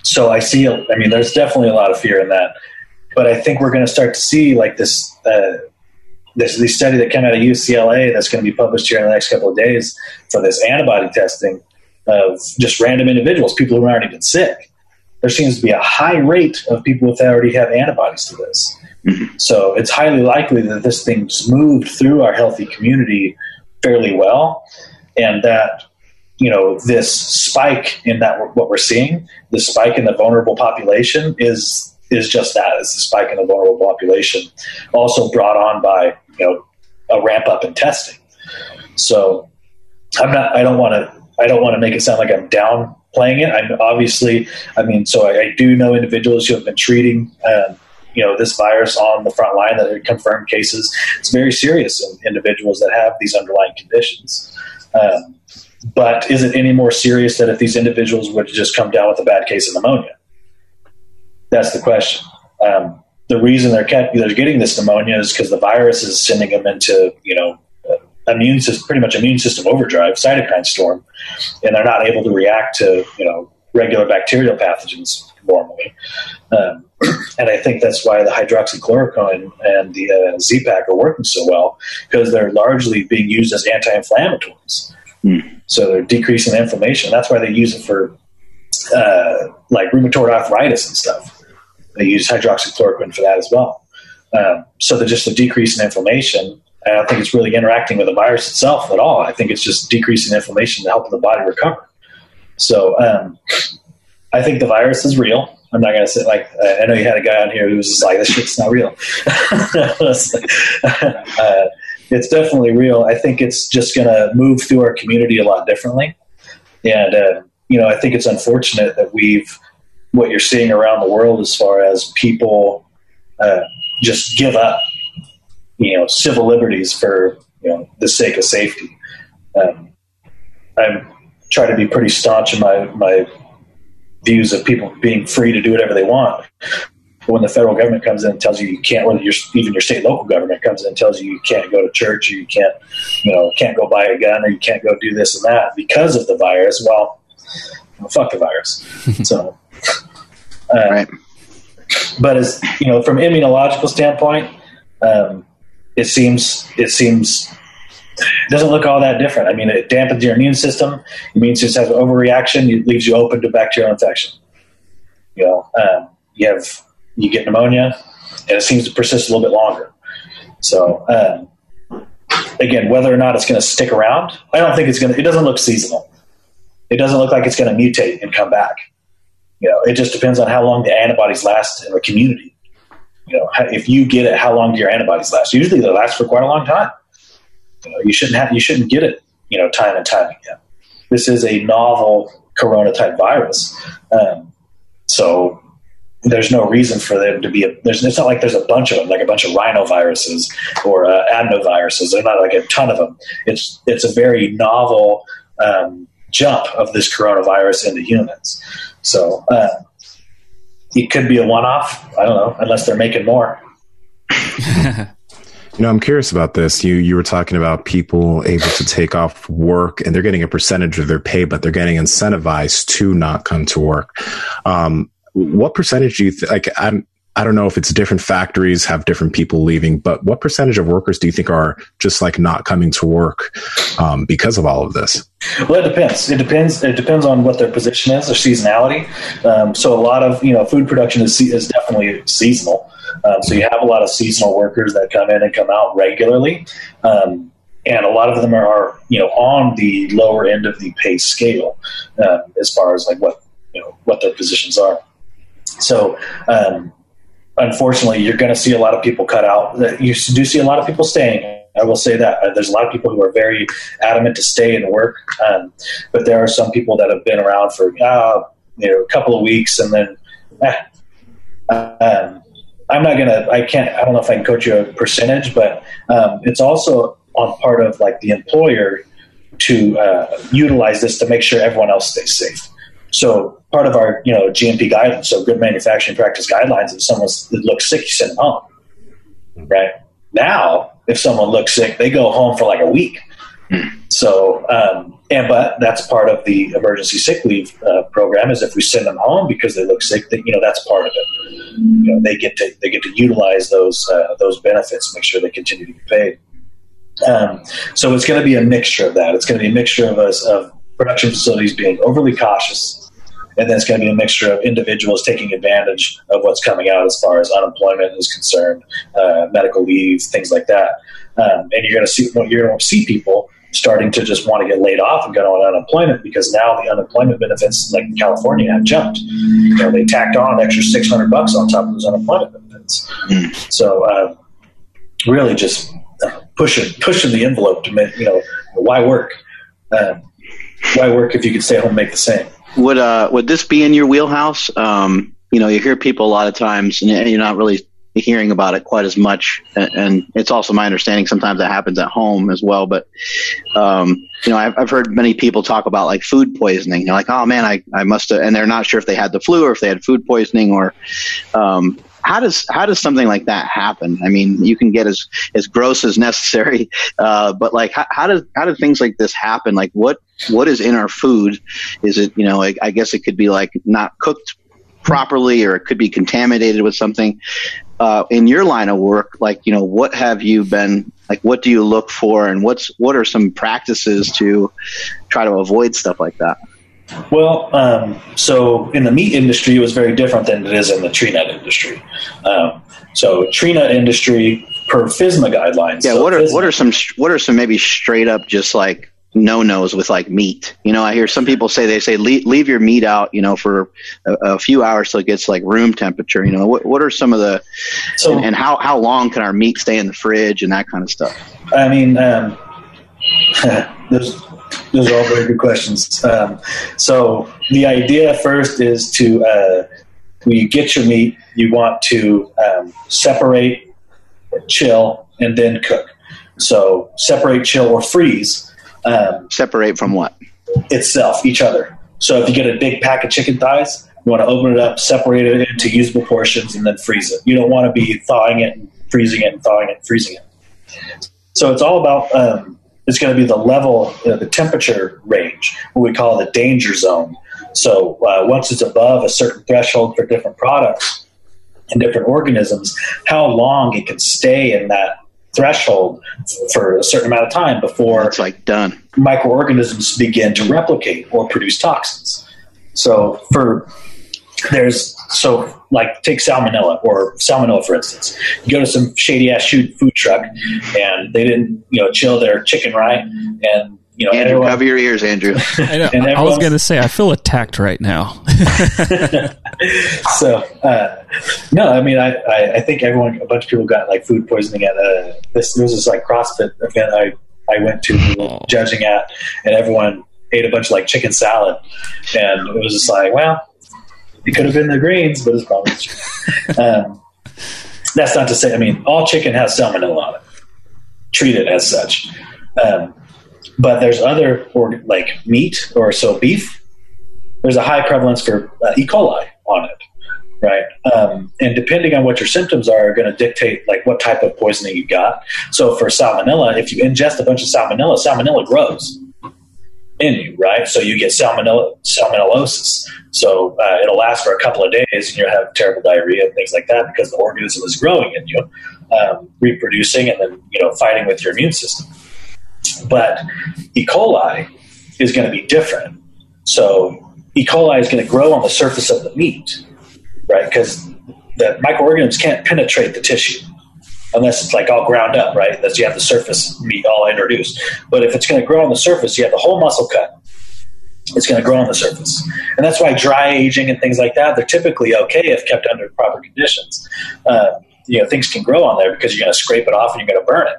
so I see. I mean, there's definitely a lot of fear in that, but I think we're going to start to see like this. Uh, this, this study that came out of UCLA that's going to be published here in the next couple of days for this antibody testing of just random individuals, people who aren't even sick. there seems to be a high rate of people that already have antibodies to this. Mm-hmm. So it's highly likely that this thing's moved through our healthy community fairly well, and that you know this spike in that what we're seeing, the spike in the vulnerable population is is just that is the spike in the vulnerable population, also brought on by you know a ramp up in testing. So I'm not. I don't want to. I don't want to make it sound like I'm downplaying it. I'm obviously. I mean, so I, I do know individuals who have been treating. Um, you know this virus on the front line that are confirmed cases. It's very serious in individuals that have these underlying conditions. Um, but is it any more serious that if these individuals would just come down with a bad case of pneumonia? That's the question. Um, the reason they're, they're getting this pneumonia is because the virus is sending them into, you know, immune system, pretty much immune system overdrive, cytokine storm, and they're not able to react to, you know, regular bacterial pathogens normally. Um, and I think that's why the hydroxychloroquine and the uh, Z-Pak are working so well because they're largely being used as anti-inflammatories. Mm. So they're decreasing the inflammation. That's why they use it for uh, like rheumatoid arthritis and stuff. They use hydroxychloroquine for that as well. Um, so they're just a decrease in inflammation. I don't think it's really interacting with the virus itself at all. I think it's just decreasing inflammation to help the body recover. So um, I think the virus is real. I'm not going to say like I know you had a guy on here who was just like this shit's not real. uh, it's definitely real. I think it's just going to move through our community a lot differently, and uh, you know I think it's unfortunate that we've what you're seeing around the world as far as people uh, just give up, you know, civil liberties for you know the sake of safety. Um, I try to be pretty staunch in my my views of people being free to do whatever they want. But when the federal government comes in and tells you you can't, or your, even your state local government comes in and tells you you can't go to church, or you can't, you know, can't go buy a gun, or you can't go do this and that because of the virus, well, well fuck the virus. so uh, right. But as you know, from immunological standpoint, um, it seems it seems it doesn't look all that different. I mean, it dampens your immune system. It means it has an overreaction. It leaves you open to bacterial infection. You know, um, you have you get pneumonia, and it seems to persist a little bit longer. So, um, again, whether or not it's going to stick around, I don't think it's going to. It doesn't look seasonal. It doesn't look like it's going to mutate and come back. You know, it just depends on how long the antibodies last in the community. You know, if you get it, how long do your antibodies last? Usually, they last for quite a long time. You know, you shouldn't have, you shouldn't get it, you know, time and time again. This is a novel corona type virus, um, so there's no reason for them to be a, there's it's not like there's a bunch of them like a bunch of rhinoviruses or uh, adenoviruses there's not like a ton of them it's it's a very novel um, jump of this coronavirus into humans so uh, it could be a one-off. I don't know, unless they're making more. You know, I'm curious about this. You you were talking about people able to take off work and they're getting a percentage of their pay, but they're getting incentivized to not come to work. Um, what percentage do you think? Like, I'm I don't know if it's different factories have different people leaving, but what percentage of workers do you think are just like not coming to work um, because of all of this? Well, it depends. It depends. It depends on what their position is, their seasonality. Um, so a lot of you know food production is is definitely seasonal. Um, so you have a lot of seasonal workers that come in and come out regularly, um, and a lot of them are you know on the lower end of the pay scale uh, as far as like what you know what their positions are. So um, unfortunately, you're going to see a lot of people cut out. You do see a lot of people staying. I will say that uh, there's a lot of people who are very adamant to stay and work, um, but there are some people that have been around for uh, you know a couple of weeks and then. Eh, um, I'm not gonna. I can't. I don't know if I can coach you a percentage, but um, it's also on part of like the employer to uh, utilize this to make sure everyone else stays safe. So part of our, you know, GMP guidelines, so good manufacturing practice guidelines, if someone looks sick, you send them home. Right now, if someone looks sick, they go home for like a week. So, um, and but that's part of the emergency sick leave uh, program is if we send them home because they look sick, that you know that's part of it. You know, they get to they get to utilize those uh, those benefits, make sure they continue to be paid. Um, so it's going to be a mixture of that. It's going to be a mixture of us of production facilities being overly cautious and then it's going to be a mixture of individuals taking advantage of what's coming out as far as unemployment is concerned, uh, medical leave, things like that. Um, and you're going to see you're going to see people starting to just want to get laid off and go on unemployment because now the unemployment benefits, like in California, have jumped. You know, they tacked on an extra six hundred bucks on top of those unemployment benefits. Mm. So, uh, really, just pushing pushing the envelope to make you know why work. Uh, why work if you could stay home and make the same? Would uh would this be in your wheelhouse? Um, you know, you hear people a lot of times, and you're not really hearing about it quite as much. And it's also my understanding sometimes that happens at home as well. But, um, you know, I've, I've heard many people talk about like food poisoning. They're like, oh man, I, I must have, and they're not sure if they had the flu or if they had food poisoning or, um, how does how does something like that happen? I mean, you can get as as gross as necessary, uh, but like how, how does how do things like this happen? Like what what is in our food? Is it you know I, I guess it could be like not cooked properly or it could be contaminated with something uh, in your line of work, like you know, what have you been like? What do you look for, and what's what are some practices to try to avoid stuff like that? Well, um, so in the meat industry, it was very different than it is in the tree nut industry. Um, so tree nut industry per FSMA guidelines. Yeah, so what are FSMA, what are some what are some maybe straight up just like no nos with like meat. You know, I hear some people say they say leave, leave your meat out, you know, for a, a, few hours till it gets like room temperature. You know, what what are some of the so, and, and, how how long can our meat stay in the fridge and that kind of stuff? I mean, um, those those are all very good questions. Um, so the idea first is to uh, when you get your meat, you want to um, separate, chill, and then cook. So separate, chill, or freeze um, Separate from what? Itself, each other. So if you get a big pack of chicken thighs, you want to open it up, separate it into usable portions, and then freeze it. You don't want to be thawing it and freezing it and thawing it and freezing it. So it's all about um, it's going to be the level, uh, the temperature range, what we call the danger zone. So uh, once it's above a certain threshold for different products and different organisms, how long it can stay in that threshold for a certain amount of time before it's like done microorganisms begin to replicate or produce toxins. So for there's so like take salmonella or salmonella for instance. You go to some shady ass shoot food truck and they didn't you know chill their chicken right and you know, Andrew, everyone, cover your ears, Andrew. I, know, I was going to say, I feel attacked right now. so, uh, no, I mean, I, I, I, think everyone, a bunch of people got like food poisoning at uh, this. There was this like CrossFit event I, I went to oh. judging at, and everyone ate a bunch of like chicken salad, and it was just like, well, it could have been the greens, but it's probably. um, that's not to say. I mean, all chicken has salmonella on it. Treat it as such. Um, but there's other or like meat or so beef. There's a high prevalence for uh, E. coli on it, right? Um, and depending on what your symptoms are, are going to dictate like what type of poisoning you got. So for salmonella, if you ingest a bunch of salmonella, salmonella grows in you, right? So you get salmonella salmonellosis. So uh, it'll last for a couple of days, and you'll have terrible diarrhea and things like that because the organism is growing in you, um, reproducing, and then you know fighting with your immune system. But E. coli is going to be different. So E. coli is going to grow on the surface of the meat, right? Because the microorganisms can't penetrate the tissue unless it's like all ground up, right? Unless you have the surface meat all introduced. But if it's going to grow on the surface, you have the whole muscle cut. It's going to grow on the surface. And that's why dry aging and things like that, they're typically okay if kept under proper conditions. Uh, you know, things can grow on there because you're going to scrape it off and you're going to burn it,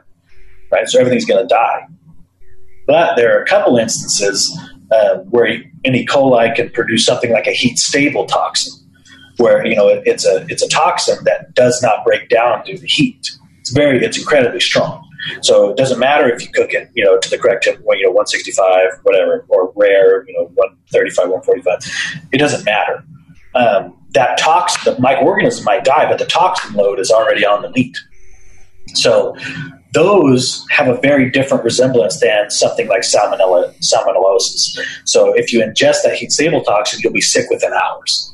right? So everything's going to die. But there are a couple instances uh, where an E. coli can produce something like a heat stable toxin, where you know it, it's a it's a toxin that does not break down due to heat. It's very it's incredibly strong. So it doesn't matter if you cook it, you know, to the correct temperature, you know, 165, whatever, or rare, you know, 135, 145. It doesn't matter. Um, that toxin, the microorganism might die, but the toxin load is already on the meat. So those have a very different resemblance than something like salmonella, salmonellosis. So if you ingest that heat stable toxin, you'll be sick within hours.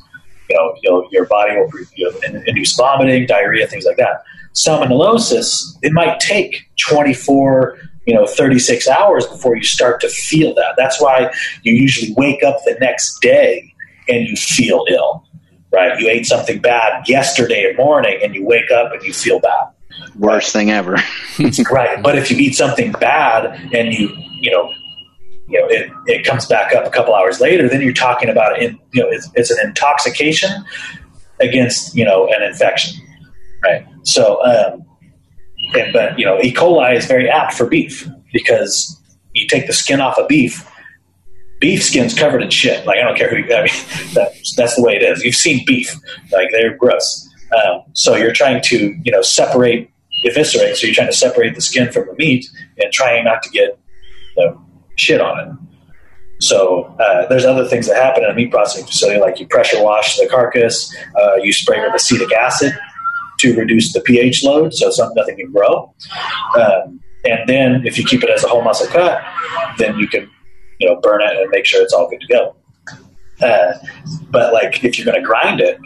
You know, your body will you know, induce vomiting, diarrhea, things like that. Salmonellosis, it might take 24, you know, 36 hours before you start to feel that. That's why you usually wake up the next day and you feel ill, right? You ate something bad yesterday morning and you wake up and you feel bad. Worst thing ever. right. But if you eat something bad and you, you know, you know, it, it comes back up a couple hours later, then you're talking about, it, you know, it's, it's an intoxication against, you know, an infection. Right. So, um, and, but, you know, E. coli is very apt for beef because you take the skin off of beef, beef skin's covered in shit. Like, I don't care who you, I mean, that's, that's the way it is. You've seen beef. Like, they're gross. Um, so you're trying to, you know, separate, eviscerate. So you're trying to separate the skin from the meat and trying not to get know, shit on it. So uh, there's other things that happen in a meat processing facility, like you pressure wash the carcass, uh, you spray with acetic acid to reduce the pH load, so some, nothing can grow. Um, and then if you keep it as a whole muscle cut, then you can you know burn it and make sure it's all good to go. Uh, but like if you're going to grind it,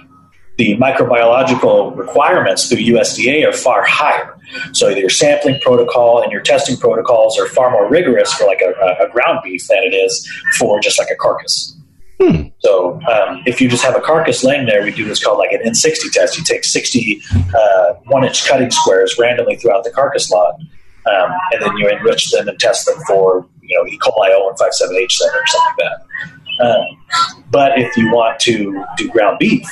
the microbiological requirements through USDA are far higher. So your sampling protocol and your testing protocols are far more rigorous for like a, a ground beef than it is for just like a carcass. Hmm. So um, if you just have a carcass laying there, we do what's called like an N60 test. You take 60 uh, one-inch cutting squares randomly throughout the carcass lot, um, and then you enrich them and test them for you know E. coli 0157H7 or something like that. Um, but if you want to do ground beef,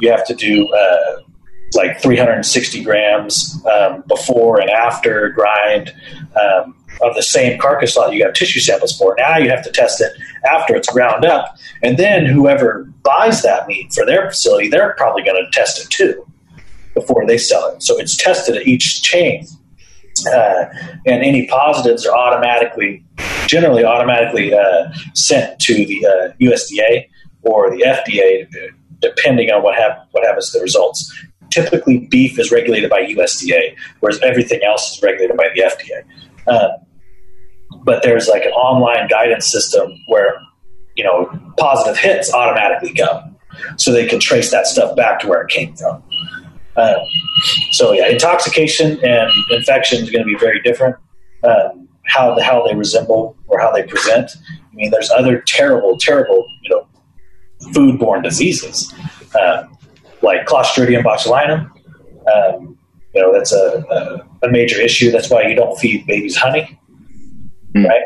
you have to do uh, like 360 grams um, before and after grind um, of the same carcass lot you have tissue samples for. Now you have to test it after it's ground up, and then whoever buys that meat for their facility, they're probably going to test it too before they sell it. So it's tested at each chain. Uh, and any positives are automatically, generally automatically uh, sent to the uh, USDA or the FDA depending on what, hap- what happens to the results. Typically, beef is regulated by USDA, whereas everything else is regulated by the FDA. Uh, but there's like an online guidance system where you know positive hits automatically go, so they can trace that stuff back to where it came from. Um, so yeah, intoxication and infection is going to be very different. Um, how the how they resemble or how they present. I mean, there's other terrible, terrible you know foodborne diseases uh, like Clostridium botulinum. Um, you know, that's a, a, a, major issue. That's why you don't feed babies honey, mm. right?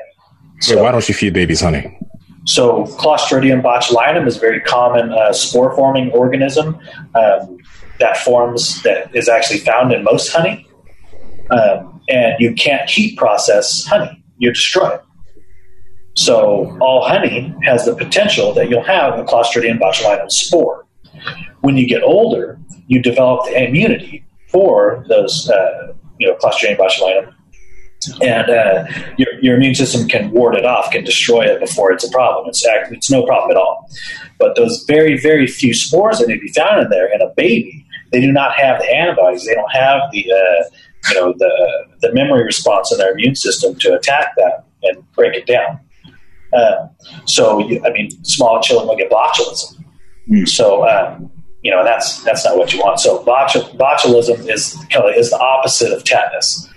So Wait, why don't you feed babies honey? So Clostridium botulinum is a very common uh, spore-forming organism um, that forms that is actually found in most honey, um, and you can't heat process honey; you destroy it. So all honey has the potential that you'll have a Clostridium botulinum spore. When you get older, you develop the immunity for those, uh, you know, Clostridium botulinum, and uh, your, your immune system can ward it off, can destroy it before it's a problem. It's it's no problem at all. But those very very few spores that may be found in there in a baby, they do not have the antibodies. They don't have the uh, you know the the memory response in their immune system to attack that and break it down. Uh, so, you, I mean, small children will get botulism. Mm. So, um, you know, that's that's not what you want. So, botul- botulism is kind of is the opposite of tetanus,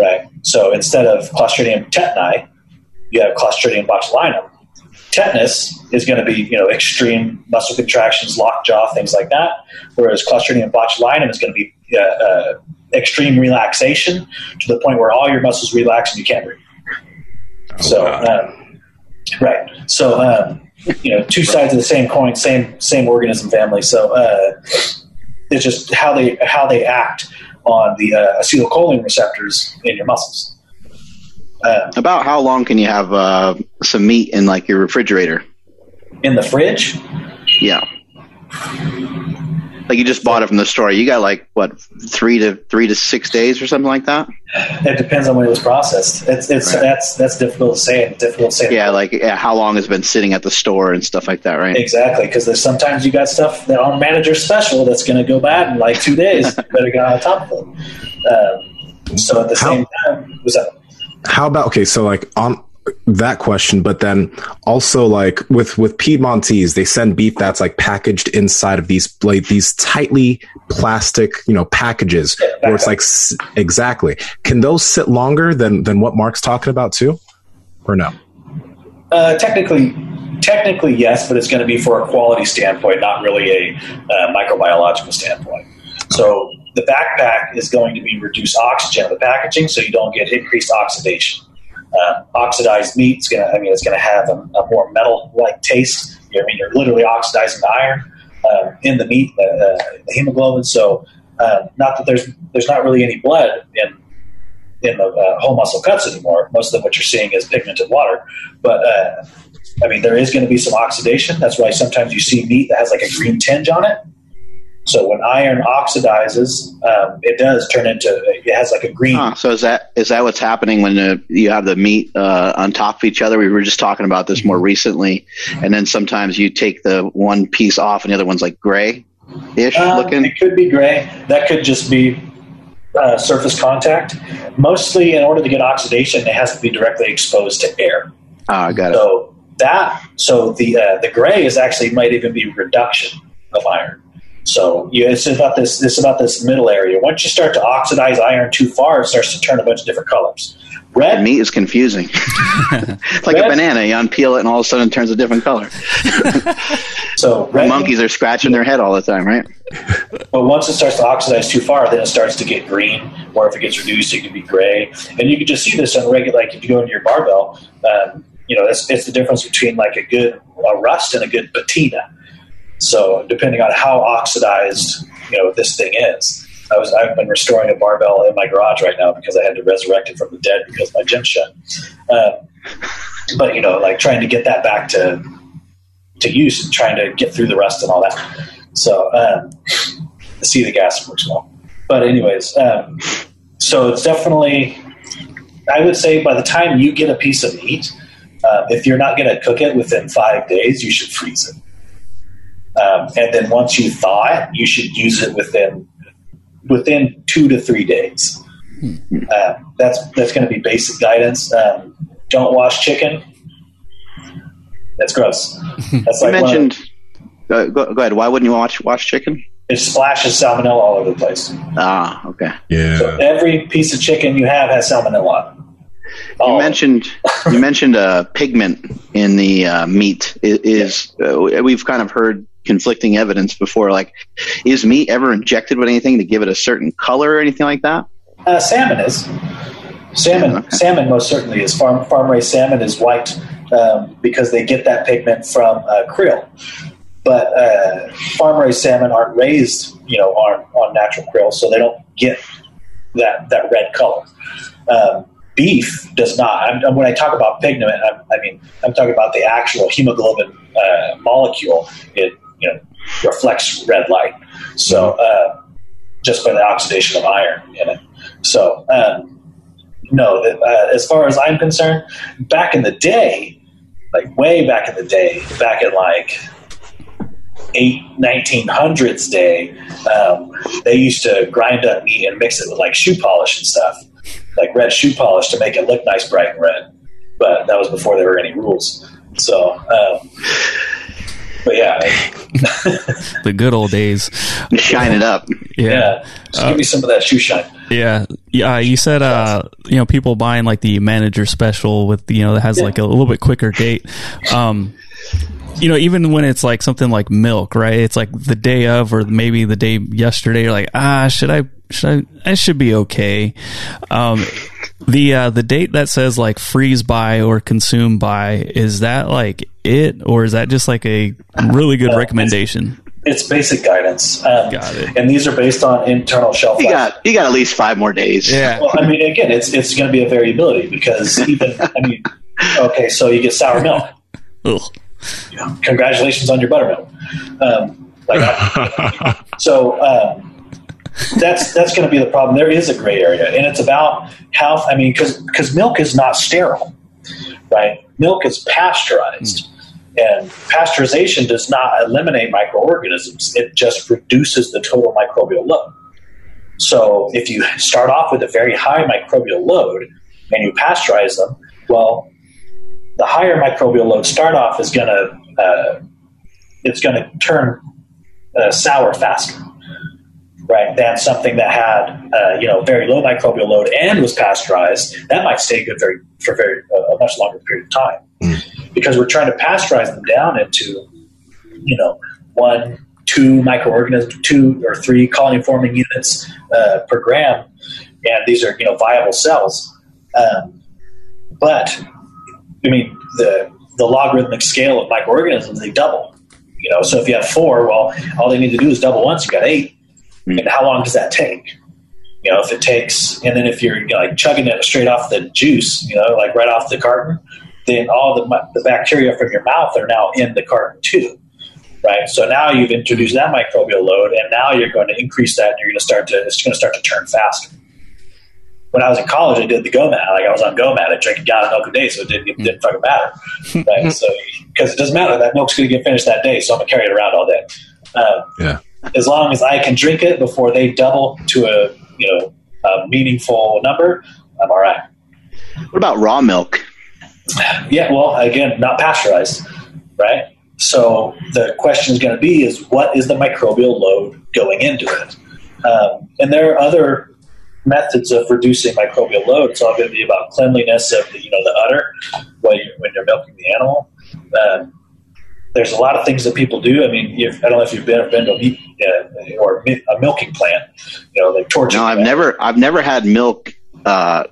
right? So, instead of Clostridium tetani, you have Clostridium botulinum. Tetanus is going to be, you know, extreme muscle contractions, lockjaw, things like that. Whereas Clostridium botulinum is going to be uh, uh, extreme relaxation to the point where all your muscles relax and you can't breathe. Oh, so, um, Right. So, um, you know, two sides of the same coin, same same organism family. So uh, it's just how they how they act on the uh, acetylcholine receptors in your muscles. Uh, About how long can you have uh, some meat in like your refrigerator? In the fridge? Yeah. Like you just bought it from the store. You got like what three to three to six days or something like that. It depends on when it was processed. It's it's right. that's that's difficult to say. difficult to say. Yeah, like yeah, how long has been sitting at the store and stuff like that, right? Exactly, because there's sometimes you got stuff that on manager special that's going to go bad in like two days. you better get on top of it. Um, so at the how, same time, was that? How about okay? So like on that question, but then also like with with Piedmontese, they send beef that's like packaged inside of these like these tightly plastic you know packages yeah, where it's like exactly. Can those sit longer than than what Mark's talking about too, or no? Uh, technically, technically yes, but it's going to be for a quality standpoint, not really a uh, microbiological standpoint. So the vac pack is going to be reduced oxygen in the packaging, so you don't get increased oxidation. Uh, oxidized meat is going to, I mean, it's going to have a, a more metal-like taste. I mean, you're literally oxidizing the iron uh, in the meat, uh, the hemoglobin. So, uh, not that there's there's not really any blood in in the uh, whole muscle cuts anymore. Most of what you're seeing is pigmented water, but uh, I mean, there is going to be some oxidation. That's why sometimes you see meat that has like a green tinge on it. So when iron oxidizes, um, it does turn into it has like a green. Huh, so is that is that what's happening when the, you have the meat uh, on top of each other? We were just talking about this more recently, and then sometimes you take the one piece off and the other one's like gray ish Um, looking. It could be gray. That could just be uh, surface contact. Mostly, in order to get oxidation, it has to be directly exposed to air. Oh, I got it. So that so the uh, the gray is actually might even be reduction of iron. So you, it's about this. It's about this middle area. Once you start to oxidize iron too far, it starts to turn a bunch of different colors. Red, meat is confusing. it's like a banana. You unpeel it, and all of a sudden it turns a different color. so red, monkeys are scratching their head all the time, right? But once it starts to oxidize too far, then it starts to get green. Or if it gets reduced, it can be gray. And you can just see this on regular. Like if you go into your barbell, um, you know, it's, it's the difference between like a good a rust and a good patina. So depending on how oxidized you know this thing is, I was I've been restoring a barbell in my garage right now because I had to resurrect it from the dead because my gym shut. Um, but you know, like trying to get that back to to use, and trying to get through the rust and all that. So um, see the gas works well. But anyways, um, so it's definitely. I would say by the time you get a piece of meat, uh, if you're not going to cook it within five days, you should freeze it. Um, and then once you thaw it, you should use it within within two to three days. Uh, that's that's going to be basic guidance. Um, don't wash chicken. That's gross. That's You like one of- mentioned. Uh, go, go ahead. Why wouldn't you watch wash chicken? it splashes salmonella all over the place. Ah, okay. Yeah. So every piece of chicken you have has salmonella on it. You All of it. mentioned you mentioned uh, pigment in the uh, meat I- is. Uh, we've kind of heard conflicting evidence before. Like, is meat ever injected with anything to give it a certain color or anything like that? Uh, salmon is. Salmon, Okay. salmon most certainly is. Farm farm raised salmon is white um, because they get that pigment from uh, krill. But uh, farm raised salmon aren't raised, you know, on, on natural krill, so they don't get that that red color. Um, beef does not. I'm, when I talk about pigment, I, I mean I'm talking about the actual hemoglobin uh, molecule. It you know reflects red light. So uh, just by the oxidation of iron in it. So um, no, uh, as far as I'm concerned, back in the day, like way back in the day, back in like eight 1900s day, um, they used to grind up meat and mix it with like shoe polish and stuff, like red shoe polish to make it look nice, bright and red. But that was before there were any rules. So, um, but yeah, The good old days. Shine it up. Yeah. yeah, just give me some of that shoe shine. Yeah, yeah. You said, uh, you know, people buying like the manager special with, you know, that has Yeah. like a little bit quicker date. Um, you know, even when it's like something like milk, right? It's like the day of, or maybe the day yesterday. You're like, ah, should I? Should I? It should be okay. Um, the uh, the date that says like freeze by or consume by is that like it, or is that just like a really good Uh, recommendation? It's basic guidance. Um, Got it. And these are based on internal shelf You life. got you got at least five more days. Yeah. Well, I mean, again, it's it's going to be a variability because even I mean, okay, so you get sour milk. Ugh. You know, congratulations on your buttermilk. Um, like, so um, that's that's going to be the problem. There is a gray area, and it's about how I mean, because because milk is not sterile, right? Milk is pasteurized. And pasteurization does not eliminate microorganisms; it just reduces the total microbial load. So, if you start off with a very high microbial load and you pasteurize them, well, the higher microbial load start off is going to uh, it's going to turn uh, sour faster, right? Than something that had uh, you know very low microbial load and was pasteurized. That might stay good very for very uh, a much longer period of time. because we're trying to pasteurize them down into, you know, one, two microorganisms, two or three colony forming units uh, per gram, and these are you know viable cells. Um, but I mean the the logarithmic scale of microorganisms they double. You know, so if you have four, well, all they need to do is double once. You got eight, and how long does that take? You know, if it takes, and then if you're you know, like chugging it straight off the juice, you know, like right off the carton, then all the the bacteria from your mouth are now in the carton too right? So now you've introduced that microbial load, and now you're going to increase that, and you're going to start to it's going to start to turn faster. When I was in college, I did the GOMAD. Like I was on GOMAD. I drank a gallon of milk a day, so it didn't, it didn't fucking matter, right? so because it doesn't matter, that milk's going to get finished that day, so I'm gonna carry it around all day. Um, Yeah. As long as I can drink it before they double to a you know a meaningful number, I'm all right. What about raw milk? Yeah, well, again, not pasteurized, right? So the question is going to be: is what is the microbial load going into it? Um, and there are other methods of reducing microbial load. It's all going to be about cleanliness of the, you know the udder when you're, when you're milking the animal. Um, there's a lot of things that people do. I mean, I don't know if you've been, been to a meat uh, or a milking plant. You know, they torture. No, I've never I've never had milk uh,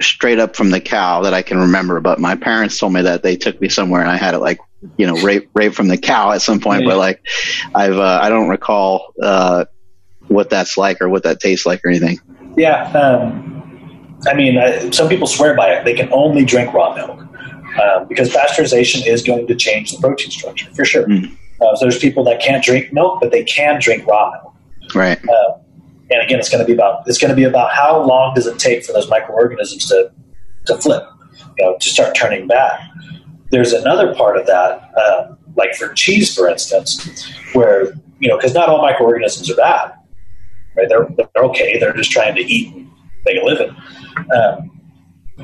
straight up from the cow that I can remember. But my parents told me that they took me somewhere and I had it like you know right right from the cow at some point. Yeah. But like I've uh, I don't recall uh, what that's like or what that tastes like or anything. Yeah, um, I mean, I, some people swear by it. They can only drink raw milk um, because pasteurization is going to change the protein structure for sure. Mm. Uh, so there's people that can't drink milk, but they can drink raw milk. Right. Uh, and again, it's going to be about it's going to be about how long does it take for those microorganisms to to flip, you know, to start turning back. There's another part of that, um, like for cheese, for instance, where you know, because not all microorganisms are bad, right? They're they're okay. They're just trying to eat, and make a living. Um,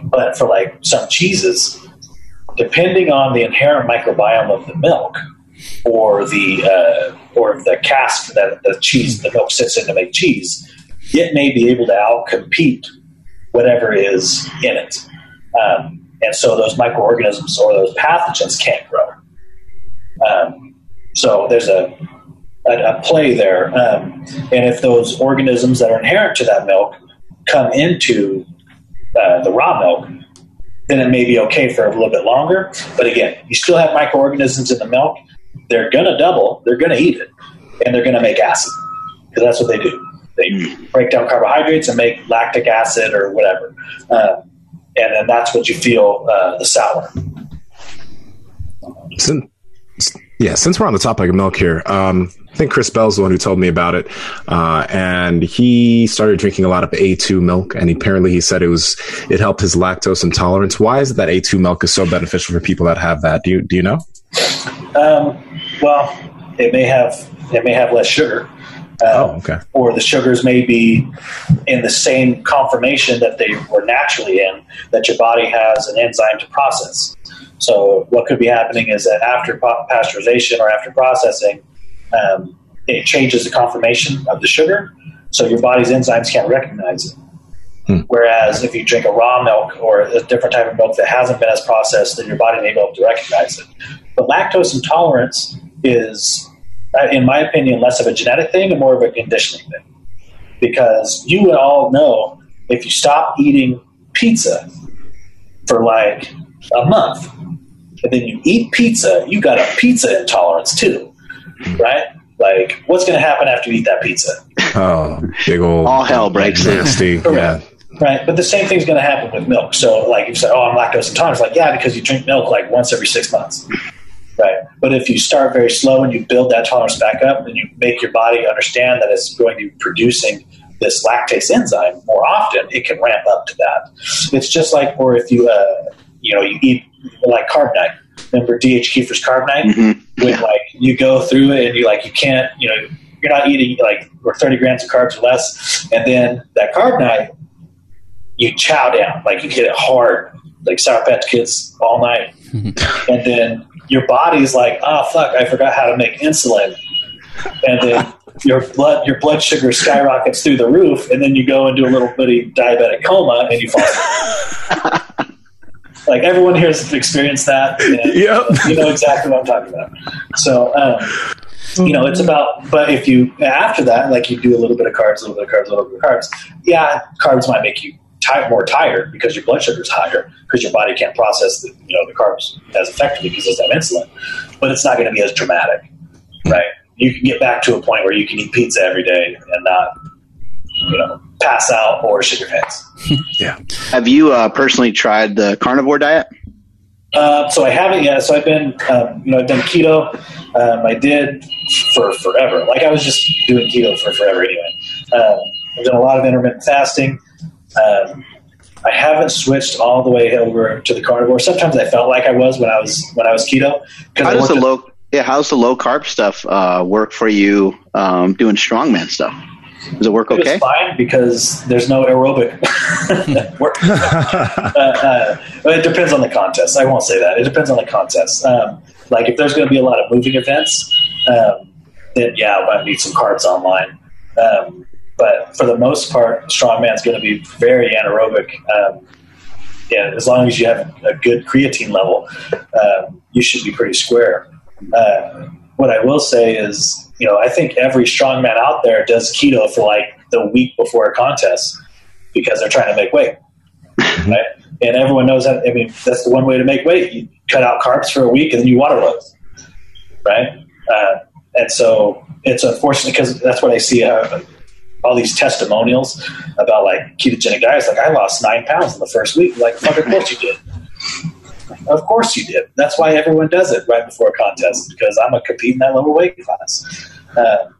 but for like some cheeses, depending on the inherent microbiome of the milk or the uh, or the cask that the cheese the milk sits in to make cheese, it may be able to outcompete whatever is in it, um, and so those microorganisms or those pathogens can't grow. Um, so there's a a, a play there, um, and if those organisms that are inherent to that milk come into uh, the raw milk, then it may be okay for a little bit longer. But again, you still have microorganisms in the milk. They're going to double. They're going to eat it, and they're going to make acid because that's what they do. They break down carbohydrates and make lactic acid or whatever, uh, and then that's what you feel uh, the sour. Since, yeah, since we're on the topic of milk here, um, I think Chris Bell's the one who told me about it, uh, and he started drinking a lot of A2 milk, and apparently he said it was it helped his lactose intolerance. Why is it that A2 milk is so beneficial for people that have that? Do you do you know? Um, well, it may have it may have less sugar. Oh, Uh, okay. or the sugars may be in the same conformation that they were naturally in that your body has an enzyme to process. So what could be happening is that after pasteurization or after processing, um, it changes the conformation of the sugar, so your body's enzymes can't recognize it. Hmm. Whereas if you drink a raw milk or a different type of milk that hasn't been as processed, then your body may be able to recognize it. But lactose intolerance is, uh, in my opinion, less of a genetic thing and more of a conditioning thing. Because you would all know if you stop eating pizza for like a month, and then you eat pizza, you got a pizza intolerance too, right? Like, what's going to happen after you eat that pizza? Oh, big old All hell breaks loose. nasty. yeah. Correct. Right, but the same thing's going to happen with milk. So, like, you say, "Oh, I'm lactose intolerant," it's like, yeah, because you drink milk like once every six months, right? But if you start very slow and you build that tolerance back up, and you make your body understand that it's going to be producing this lactase enzyme more often, it can ramp up to that. It's just like, or if you, uh, you know, you eat like carb night. Remember DH Kiefer's carb night? Mhm. when like you go through it and you like you can't you know you're not eating like or 30 grams of carbs or less and then that carb night you chow down like you hit it hard like sour patch kids all night and then your body's like oh fuck i forgot how to make insulin and then your blood your blood sugar skyrockets through the roof and then you go into a little bitty diabetic coma and you fall. like everyone here has experienced that. And, Yep. You know exactly what I'm talking about. So, um, you know, it's about, but if you, after that, like you do a little bit of carbs, a little bit of carbs, a little bit of carbs, yeah, carbs might make you more tired because your blood sugar is higher because your body can't process the, you know, the carbs as effectively because there's that insulin, but it's not going to be as dramatic, right? You can get back to a point where you can eat pizza every day and not, you know, pass out or shit your pants. Yeah. Have you uh, personally tried the carnivore diet? Uh, so I haven't yet. So I've been, um, you know, I've done keto. Um, I did for forever. Like I was just doing keto for forever anyway. Um, I've done a lot of intermittent fasting. Um, I haven't switched all the way over to the carnivore. Sometimes I felt like I was when I was when I was keto. How I does the low yeah How's the low carb stuff uh, work for you um, doing strongman stuff? Does it work It was okay? fine because there's no aerobic work. uh, uh, it depends on the contest. I won't say that. It depends on the contest. Um, like if there's going to be a lot of moving events, um, then yeah, I might need some carbs online. Um, but for the most part, strongman's going to be very anaerobic. Um, yeah, as long as you have a good creatine level, um, you should be pretty square. Uh, what I will say is, you know, I think every strongman out there does keto for like the week before a contest because they're trying to make weight, right? And everyone knows that. I mean, that's the one way to make weight. You cut out carbs for a week and then you water load, right? Uh, and so it's unfortunate because that's what I see. Uh, all these testimonials about like ketogenic diets. Like I lost nine pounds in the first week. Like, fuck, of course you did. Of course you did. That's why everyone does it right before a contest because I'm compete in that lower weight class. Uh,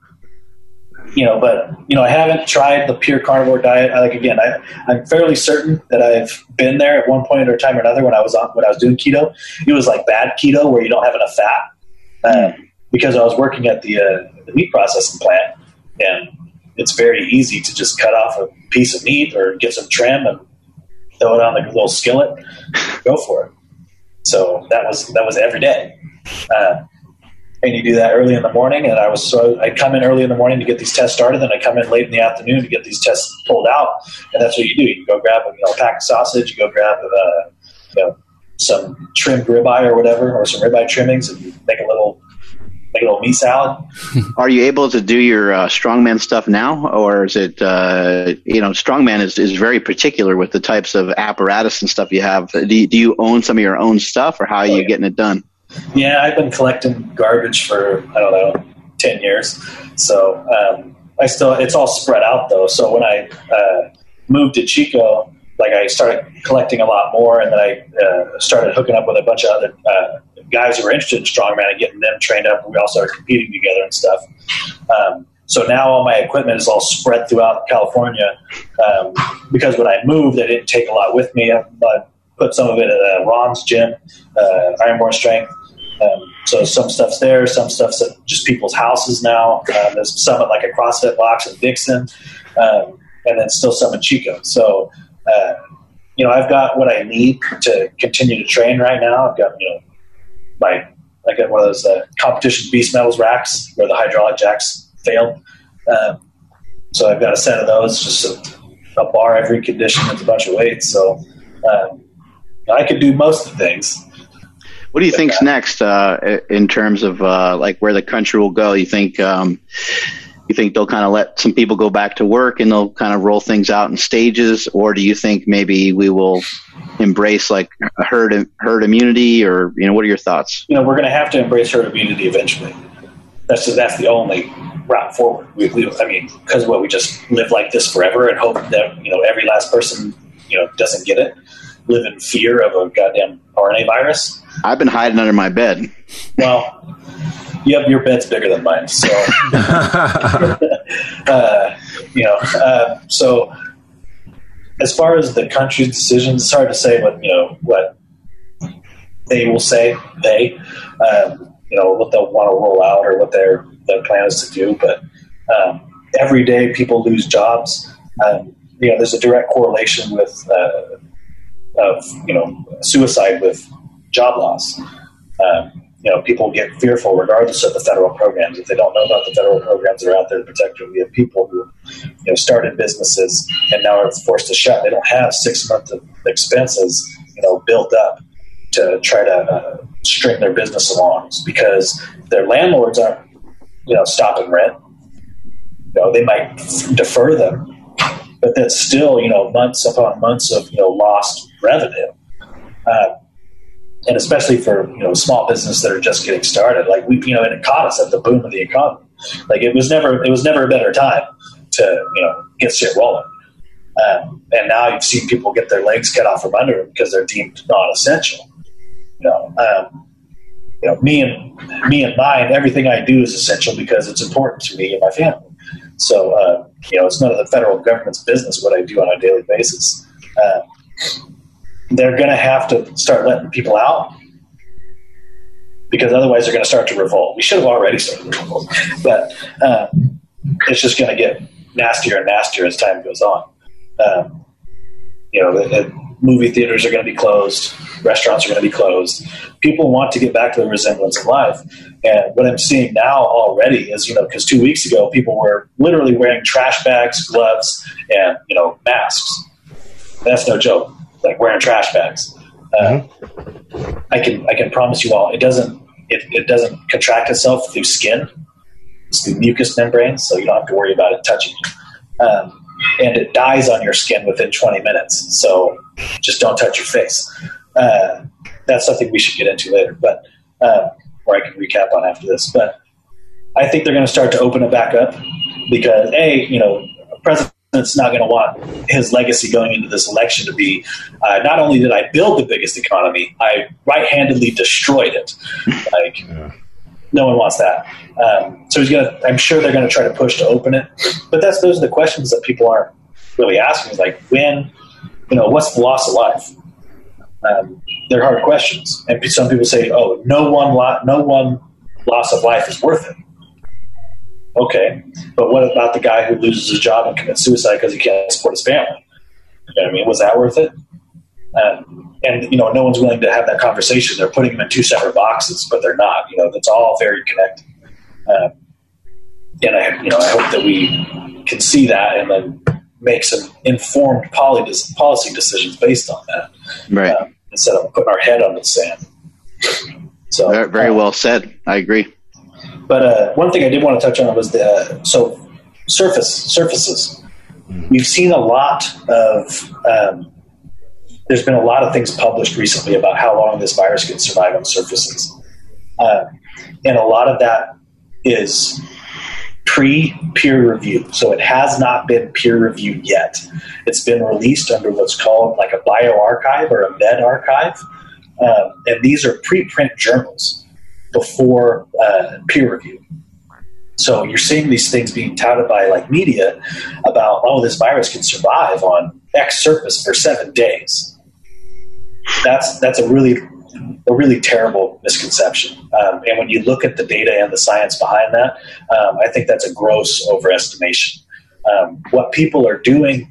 you know, but you know, I haven't tried the pure carnivore diet. Like again, I, I'm fairly certain that I've been there at one point or time or another when I was on when I was doing keto. It was like bad keto where you don't have enough fat uh, because I was working at the, uh, the meat processing plant, and it's very easy to just cut off a piece of meat or get some trim and throw it on the little skillet, go for it. So that was that was every day. Uh, and you do that early in the morning. And I was so I come in early in the morning to get these tests started, then I come in late in the afternoon to get these tests pulled out. And that's what you do. You go grab a you know, pack of sausage, you go grab uh, you know some trimmed ribeye or whatever, or some ribeye trimmings, and you make a little little meat salad. Are you able to do your uh, strongman stuff now, or is it uh, you know strongman is, is very particular with the types of apparatus and stuff you have? Do you, do you own some of your own stuff, or how are you yeah. getting it done? Yeah, I've been collecting garbage for I don't know ten years, so um, I still it's all spread out though. So when I uh, moved to Chico, like I started collecting a lot more, and then I uh, started hooking up with a bunch of other uh, guys who were interested in strongman and getting them trained up. And we all started competing together and stuff. Um, so now all my equipment is all spread throughout California um, because when I moved, I didn't take a lot with me. I, put some of it at uh, Ron's gym, uh, Ironborn Strength. Um, so some stuff's there, some stuff's at just people's houses now. Uh, there's some at like a CrossFit box in Dixon, um, and then still some in Chico. So, uh, you know, I've got what I need to continue to train right now. I've got, you know, my, I got one of those uh, competition beast metals racks where the hydraulic jacks failed. Um, so I've got a set of those, just a, a bar every condition with a bunch of weights. So um, I could do most of the things. What do you think's next uh, in terms of uh, like where the country will go? You think um, you think they'll kind of let some people go back to work and they'll kind of roll things out in stages, or do you think maybe we will embrace like herd herd immunity, or you know, what are your thoughts? You know, we're going to have to embrace herd immunity eventually. That's that's the only route forward. We, we, I mean, because what we just live like this forever and hope that you know every last person you know doesn't get it, live in fear of a goddamn RNA virus. I've been hiding under my bed. Well, yep, your bed's bigger than mine, so uh, you know. Uh, so, as far as the country's decisions, it's hard to say what you know what they will say. They, um, you know, what they'll want to roll out or what their their plan is to do. But um, every day, people lose jobs. Um, you know, there's a direct correlation with uh, of you know suicide with job loss. Um, you know, people get fearful regardless of the federal programs. If they don't know about the federal programs that are out there to protect them, we have people who, you know, started businesses and now are forced to shut. They don't have six months of expenses you know built up to try to uh, string their business along because their landlords aren't you know stopping rent. You know they might defer them, but that's still you know months upon months of you know lost revenue. Uh, and especially for you know small business that are just getting started, like we you know, and it caught us at the boom of the economy. Like it was never it was never a better time to you know get shit rolling. Um, and now you've seen people get their legs cut off from under them because they're deemed non-essential. You know, um, you know, me and me and mine, everything I do is essential because it's important to me and my family. So, uh, you know, it's none of the federal government's business what I do on a daily basis. Uh, they're going to have to start letting people out because otherwise they're going to start to revolt. We should have already started to revolt, but uh, it's just going to get nastier and nastier as time goes on. Um, you know, movie theaters are going to be closed, restaurants are going to be closed. People want to get back to the resemblance of life. And what I'm seeing now already is, you know, because two weeks ago people were literally wearing trash bags, gloves, and you know, masks. That's no joke. Like wearing trash bags. Uh, mm-hmm. I can I can promise you all, it doesn't it, it doesn't contract itself through skin. It's through mucous membranes, so you don't have to worry about it touching you. Um, and it dies on your skin within 20 minutes. So just don't touch your face. Uh, that's something we should get into later, but uh, or I can recap on after this. But I think they're going to start to open it back up because a you know president's not going to want his legacy going into this election to be uh, not only did I build the biggest economy, I right-handedly destroyed it. Like. Yeah no one wants that. Um, so he's gonna. I'm sure they're gonna try to push to open it. But that's those are the questions that people aren't really asking. Like when, you know, what's the loss of life? Um, they're hard questions, and some people say, "Oh, no one, lo- no one loss of life is worth it." Okay, but what about the guy who loses his job and commits suicide because he can't support his family? You know I mean, was that worth it? Um, and you know, no one's willing to have that conversation. They're putting them in two separate boxes, but they're not. You know, that's all very connected. Um, and I, you know, I hope that we can see that and then make some informed policy decisions based on that, right? Uh, instead of putting our head on the sand. So very, very uh, well said. I agree. But uh, one thing I did want to touch on was the so surface surfaces. We've seen a lot of um, there's been a lot of things published recently about how long this virus can survive on surfaces. Uh, and a lot of that is pre peer review. So it has not been peer reviewed yet. It's been released under what's called like a bioRxiv or a medRxiv. Um, and these are preprint journals before uh, peer review. So you're seeing these things being touted by like media about, oh, this virus can survive on X surface for seven days that's that's a really a really terrible misconception. Um, and when you look at the data and the science behind that, um, I think that's a gross overestimation. Um, what people are doing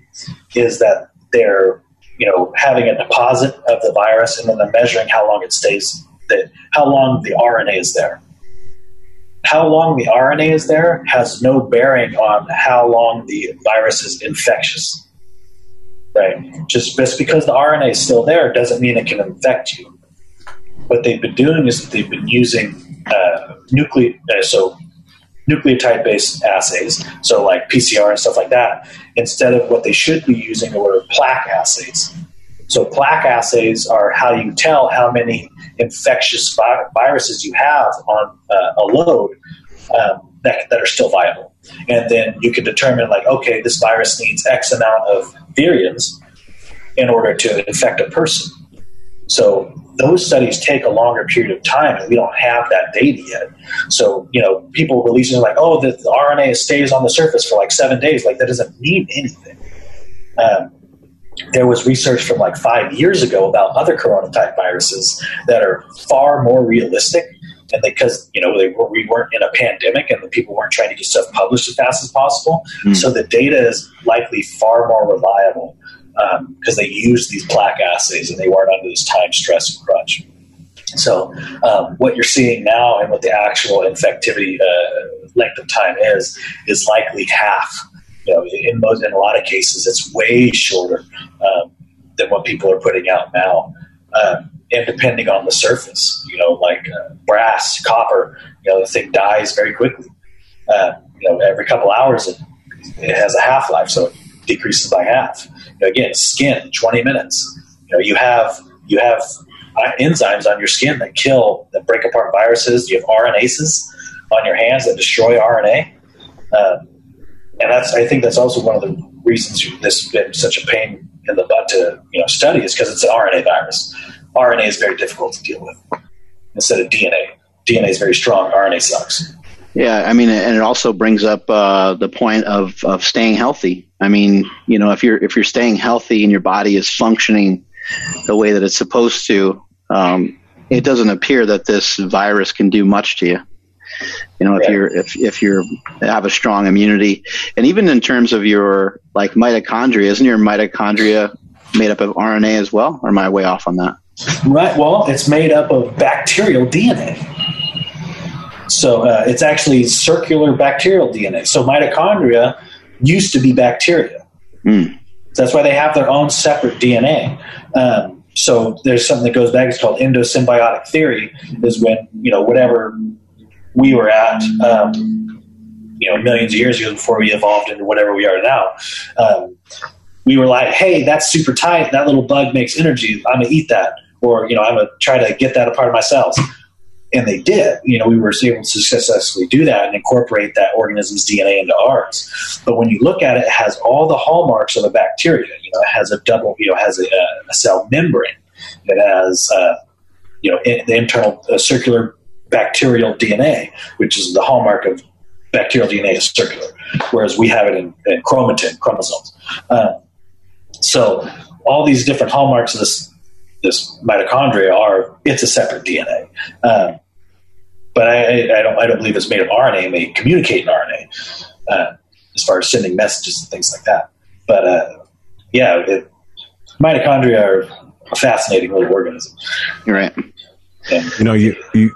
is that they're you know having a deposit of the virus and then they're measuring how long it stays that how long the RNA is there. How long the RNA is there has no bearing on how long the virus is infectious right? Just just because the RNA is still there doesn't mean it can infect you. What they've been doing is they've been using uh, nucle- uh, so nucleotide based assays, so like PCR and stuff like that, instead of what they should be using were plaque assays. So plaque assays are how you tell how many infectious vi- viruses you have on uh, a load um, that, that are still viable. And then you can determine, like, okay, this virus needs X amount of virions in order to infect a person. So those studies take a longer period of time, and we don't have that data yet. So you know, people releasing like, "Oh, the, the RNA stays on the surface for like seven days." Like that doesn't mean anything. Um, there was research from like five years ago about other corona type viruses that are far more realistic and because you know they were, we weren't in a pandemic and the people weren't trying to get stuff published as fast as possible, mm. so the data is likely far more reliable because um, they used these plaque assays and they weren't under this time stress and crunch. So um, what you're seeing now and what the actual infectivity uh, length of time is is likely half. You know, in most in a lot of cases, it's way shorter um, than what people are putting out now. Um, and depending on the surface, you know, like uh, brass, copper, you know, the thing dies very quickly. Uh, you know, every couple hours it, it has a half life, so it decreases by half. You know, again, skin, twenty minutes. You know, you have you have uh, enzymes on your skin that kill that break apart viruses. You have RNases on your hands that destroy RNA, um, and that's I think that's also one of the reasons this has been such a pain in the butt to you know study is because it's an RNA virus. RNA is very difficult to deal with instead of DNA. DNA is very strong. RNA sucks. Yeah, I mean, and it also brings up uh, the point of, of staying healthy. I mean, you know, if you're if you're staying healthy and your body is functioning the way that it's supposed to, um, it doesn't appear that this virus can do much to you. You know, if you're if if you're have a strong immunity, and even in terms of your like mitochondria, isn't your mitochondria made up of RNA as well? Or am I way off on that? Right. Well, it's made up of bacterial DNA. So uh, it's actually circular bacterial DNA. So mitochondria used to be bacteria. Mm. That's why they have their own separate DNA. Um, so there's something that goes back. It's called endosymbiotic theory. Is when you know whatever we were at, um, you know, millions of years ago before we evolved into whatever we are now. Um, we were like, hey, that's super tight. That little bug makes energy. I'm gonna eat that or you know I'm gonna try to get that a part of my cells. And they did. You know, we were able to successfully do that and incorporate that organism's DNA into ours. But when you look at it, it has all the hallmarks of a bacteria. You know, it has a double, you know, has a, a cell membrane. It has, uh, you know, in, the internal uh, circular bacterial DNA, which is the hallmark of bacterial DNA is circular, whereas we have it in, in chromatin chromosomes. Uh, so all these different hallmarks of this this mitochondria are it's a separate DNA. Um, but I, I, don't I don't believe it's made of RNA. It may communicate in RNA uh, as far as sending messages and things like that. But uh, yeah, it, mitochondria are a fascinating little organism. You're right. And, you know, you you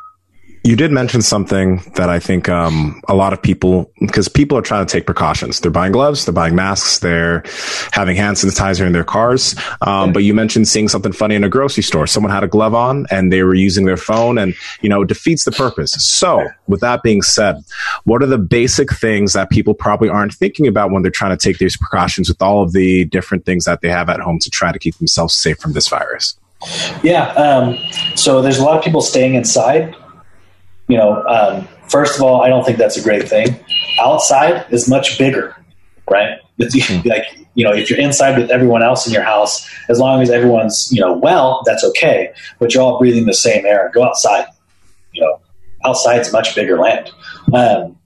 you did mention something that I think um, a lot of people, because people are trying to take precautions. They're buying gloves, they're buying masks, they're having hand sanitizer in their cars. Um, but you mentioned seeing something funny in a grocery store. Someone had a glove on and they were using their phone, and you know, it defeats the purpose. So, with that being said, what are the basic things that people probably aren't thinking about when they're trying to take these precautions with all of the different things that they have at home to try to keep themselves safe from this virus? Yeah. Um, so there's a lot of people staying inside you know, um, first of all, I don't think that's a great thing. Outside is much bigger, right? It's mm-hmm. like you know, if you're inside with everyone else in your house, as long as everyone's you know well, that's okay. But you're all breathing the same air. Go outside. You know, outside's much bigger land. Um,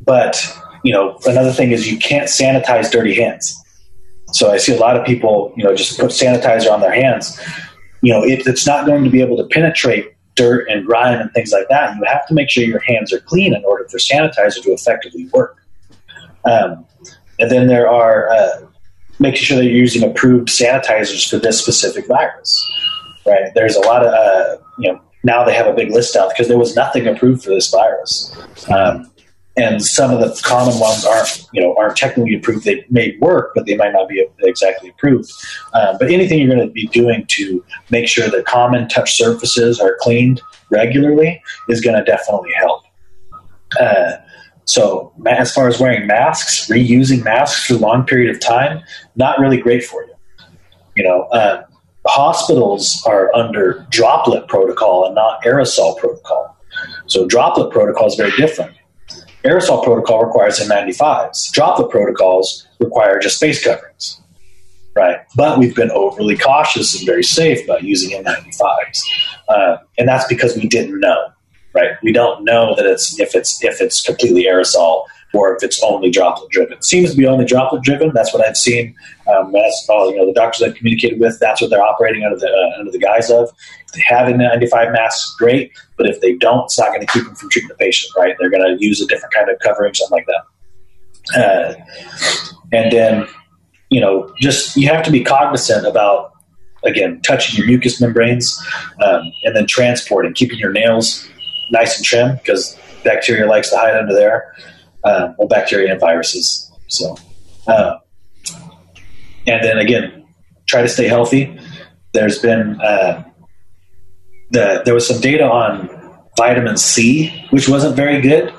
but you know, another thing is you can't sanitize dirty hands. So I see a lot of people, you know, just put sanitizer on their hands. You know, it, it's not going to be able to penetrate dirt and grime and things like that, you have to make sure your hands are clean in order for sanitizer to effectively work. Um, and then there are uh, making sure that you're using approved sanitizers for this specific virus. Right? There's a lot of uh, you know now they have a big list out because there was nothing approved for this virus. Um, and some of the common ones aren't you know aren't technically approved. They may work, but they might not be exactly approved. Um, but anything you're going to be doing to make sure that common touch surfaces are cleaned regularly is going to definitely help. Uh, so as far as wearing masks, reusing masks for a long period of time, not really great for you. You know, uh, hospitals are under droplet protocol and not aerosol protocol. So droplet protocol is very different Aerosol protocol requires N95s. Droplet protocols require just face coverings, right? But we've been overly cautious and very safe about using N95s, uh, and that's because we didn't know, right? We don't know that it's if it's if it's completely aerosol or if it's only droplet driven. It seems to be only droplet driven. That's what I've seen. Um, that's all you know. The doctors I've communicated with, that's what they're operating under the uh, under the guise of. If they have an N95 mask, great. But if they don't, it's not going to keep them from treating the patient. Right? They're going to use a different kind of covering, something like that. Uh, and then, you know, just you have to be cognizant about again touching your mucous membranes, um, and then transporting, keeping your nails nice and trim because bacteria likes to hide under there uh, well, bacteria and viruses. So, uh, and then again, try to stay healthy. There's been uh, the, there was some data on vitamin C, which wasn't very good.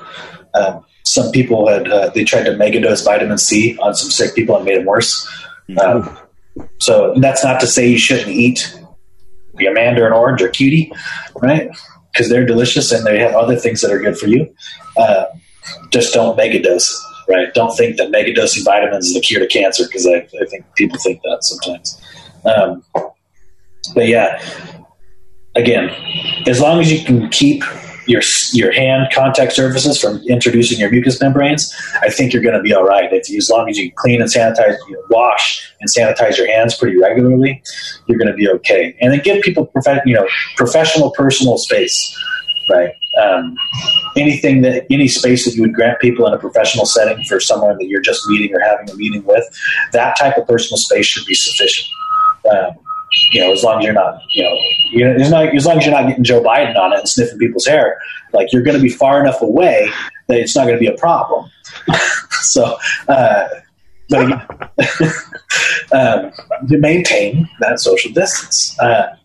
Um, some people had uh, they tried to megadose vitamin C on some sick people and made them worse. Um, so that's not to say you shouldn't eat the mandarin orange or cutie, right? Because they're delicious and they have other things that are good for you. Uh, just don't megadose, right? Don't think that megadosing vitamins is the cure to cancer because I, I, think people think that sometimes. Um, but yeah, again, as long as you can keep your your hand contact surfaces from introducing your mucous membranes, I think you're going to be all right. If as long as you clean and sanitize, you know, wash and sanitize your hands pretty regularly, you're going to be okay. And then give people you know professional personal space, right? Um, anything that any space that you would grant people in a professional setting for someone that you're just meeting or having a meeting with, that type of personal space should be sufficient. Um, you know, as long as you're not, you know, you know as, long, as long as you're not getting Joe Biden on it and sniffing people's hair, like you're going to be far enough away that it's not going to be a problem. so, uh, but um, to maintain that social distance. Uh,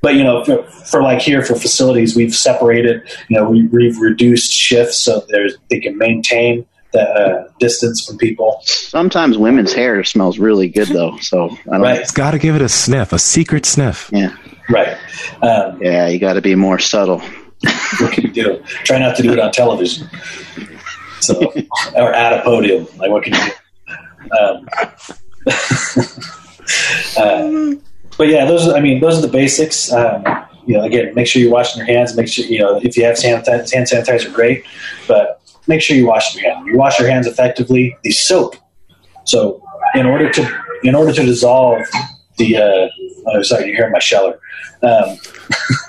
but you know, for, for, like here for facilities, we've separated. You know, we, we've reduced shifts so there's they can maintain the uh, distance from people. Sometimes women's hair smells really good though, so I don't right. It's got to give it a sniff, a secret sniff. Yeah, right. Um, yeah, you got to be more subtle. what can you do? Try not to do it on television. So, or at a podium. Like, what can you do? Um, uh, but yeah, those. Are, I mean, those are the basics. Um, you know, again, make sure you're washing your hands. Make sure you know if you have hand sanitizer, great. But make sure you wash your hands. You wash your hands effectively. The soap. So in order to in order to dissolve the uh, oh sorry, you're hearing my sheller. Um,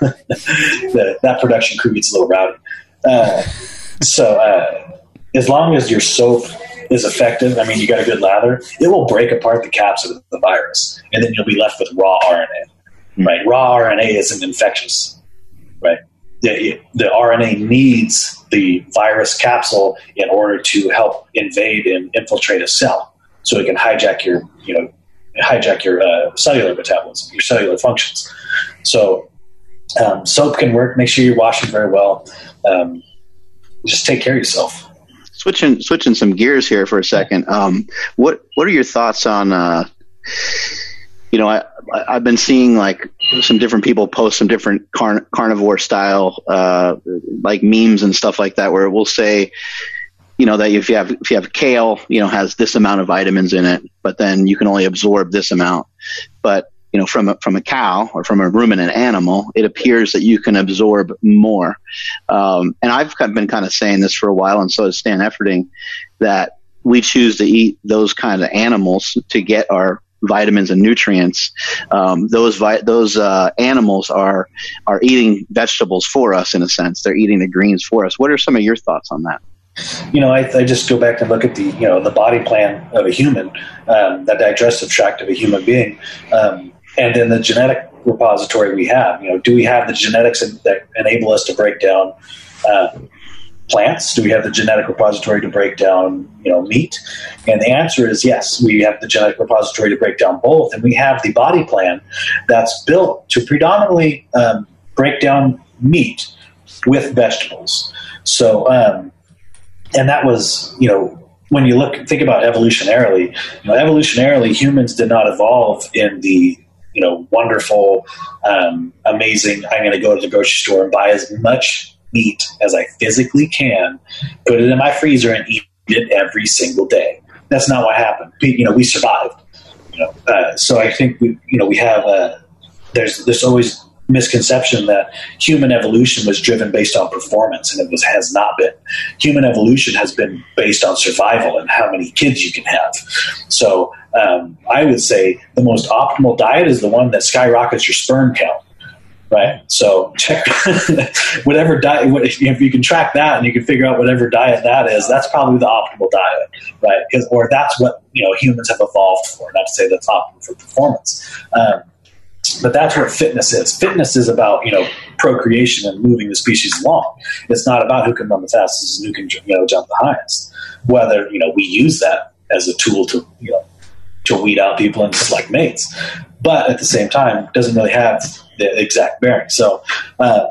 the, that production crew gets a little rowdy. Uh, so uh, as long as your soap is effective, I mean, you got a good lather, it will break apart the caps of the virus, and then you'll be left with raw RNA. Right, raw RNA isn't infectious. Right, the, the RNA needs the virus capsule in order to help invade and infiltrate a cell, so it can hijack your you know hijack your uh, cellular metabolism, your cellular functions. So um, soap can work. Make sure you're washing very well. Um, just take care of yourself. Switching switching some gears here for a second. Um, what what are your thoughts on? Uh, you know, I I've been seeing like some different people post some different carn- carnivore style uh, like memes and stuff like that, where it will say, you know, that if you have if you have kale, you know, has this amount of vitamins in it, but then you can only absorb this amount. But you know, from a, from a cow or from a ruminant animal, it appears that you can absorb more. Um, and I've been kind of saying this for a while, and so is Stan Efferding, that we choose to eat those kind of animals to get our vitamins and nutrients. Um, those vi- those uh, animals are are eating vegetables for us in a sense. They're eating the greens for us. What are some of your thoughts on that? You know, I, I just go back and look at the you know the body plan of a human, um, the digestive tract of a human being, um, and then the genetic repository we have. You know, do we have the genetics that enable us to break down? Uh, plants? Do we have the genetic repository to break down, you know, meat? And the answer is yes. We have the genetic repository to break down both, and we have the body plan that's built to predominantly um, break down meat with vegetables. So, um, and that was, you know, when you look think about evolutionarily, you know, evolutionarily, humans did not evolve in the you know wonderful, um, amazing. I'm going to go to the grocery store and buy as much meat as I physically can, put it in my freezer, and eat it every single day. That's not what happened. You know, we survived. You know, uh, so I think we, you know, we have a, there's there's always misconception that human evolution was driven based on performance, and it was has not been. Human evolution has been based on survival and how many kids you can have. So um, I would say the most optimal diet is the one that skyrockets your sperm count right? So check whatever diet. If you can track that and you can figure out whatever diet that is, that's probably the optimal diet, right? Or that's what you know humans have evolved for. Not to say that's optimal for performance, um, but that's what fitness is. Fitness is about you know procreation and moving the species along. It's not about who can run the fastest and who can you know jump the highest. Whether you know we use that as a tool to you know to weed out people and select mates, but at the same time, doesn't really have the exact bearing. So uh,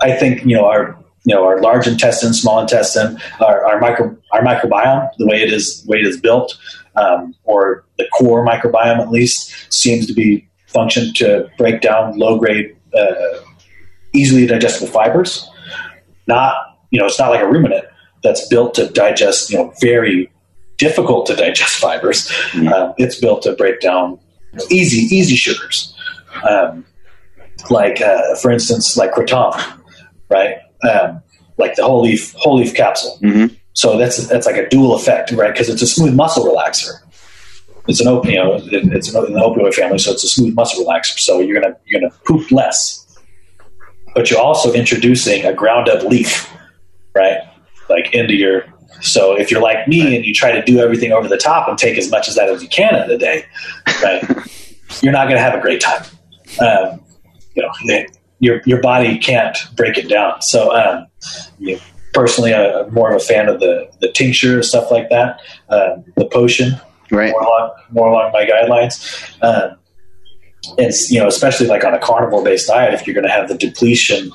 I think you know our you know our large intestine, small intestine, our, our micro our microbiome, the way it is the way it is built, um, or the core microbiome at least, seems to be function to break down low grade, uh, easily digestible fibers. Not you know it's not like a ruminant that's built to digest you know very difficult to digest fibers. Uh, it's built to break down easy easy sugars. Um, like uh, for instance, like kratom, right? Um, like the whole leaf whole leaf capsule. Mhm. So that's that's like a dual effect, right? Because it's a smooth muscle relaxer. It's an op- you know, it, it's an, in the opioid family, so it's a smooth muscle relaxer. So you're gonna you're gonna poop less, but you're also introducing a ground up leaf, right? Like into your. So if you're like me and you try to do everything over the top and take as much as that as you can in a day, right? you're not gonna have a great time. Um, you know, your your body can't break it down. So, um, you know, personally, I'm more of a fan of the the tincture and stuff like that, um, the potion, Right. more along more along my guidelines. Um, it's you know, especially like on a carnivore based diet, if you're going to have the depletion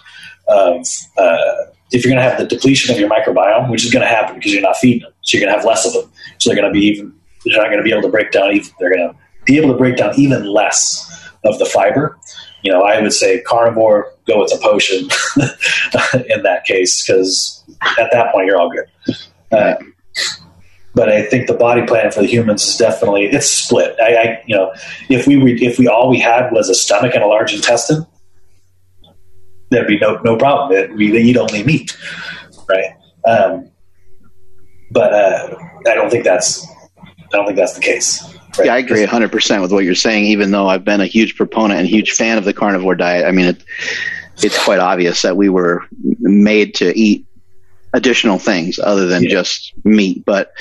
of uh, if you're going to have the depletion of your microbiome, which is going to happen because you're not feeding them, so you're going to have less of them. So they're going to be even. They're not going to be able to break down. Even, they're going to be able to break down even less of the fiber. You know, I would say carnivore, go with a potion in that case because at that point you're all good. Uh, but I think the body plan for the humans is definitely it's split. I, I you know, if we if we all we had was a stomach and a large intestine, there'd be no no problem. It, we eat only meat, right? Um, but uh, I don't think that's I don't think that's the case. Right? Yeah, I agree 100% with what you're saying, even though I've been a huge proponent and huge fan of the carnivore diet. I mean, it, it's quite obvious that we were made to eat additional things other than Yeah. just meat. But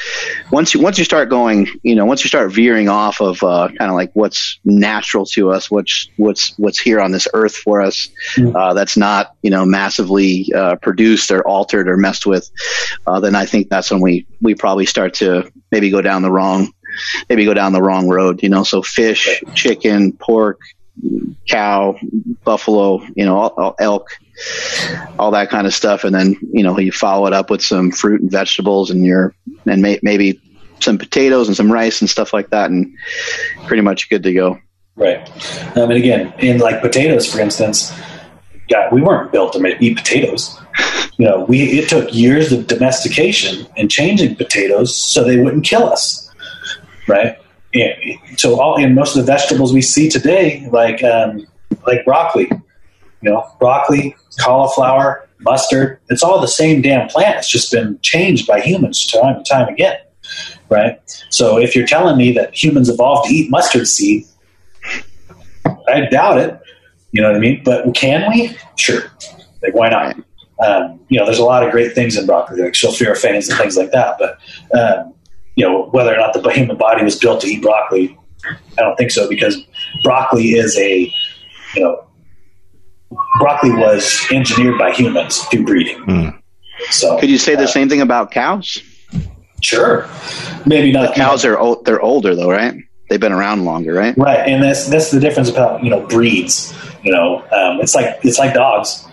once you, once you start going, you know, once you start veering off of uh, kind of like what's natural to us, what's, what's, what's here on this earth for us, Mhm. uh, that's not, you know, massively uh, produced or altered or messed with, uh, then I think that's when we, we probably start to maybe go down the wrong maybe go down the wrong road, you know. So fish, chicken, pork, cow, buffalo, you know, elk, all that kind of stuff, and then you know you follow it up with some fruit and vegetables, and your and may, maybe some potatoes and some rice and stuff like that, and pretty much good to go. Right. Um, and again, in like potatoes, for instance, God, we weren't built to eat potatoes. You know, we it took years of domestication and changing potatoes so they wouldn't kill us. Right. And so all in most of the vegetables we see today, like um, like broccoli, you know, broccoli, cauliflower, mustard, it's all the same damn plant. It's just been changed by humans time and time again. Right. So if you're telling me that humans evolved to eat mustard seed, I doubt it. You know what I mean? But can we? Sure. Like, why not? Um, you know, there's a lot of great things in broccoli, like sulforaphane and things like that. But um, you know, whether or not the human body was built to eat broccoli, I don't think so because broccoli is a, you know, broccoli was engineered by humans through breeding. Mm. So Could you say the uh, same thing about cows? Sure, maybe not. Cows are old, they're older though, right? They've been around longer, right? Right, and that's that's the difference about you know breeds. You know, um, it's like it's like dogs,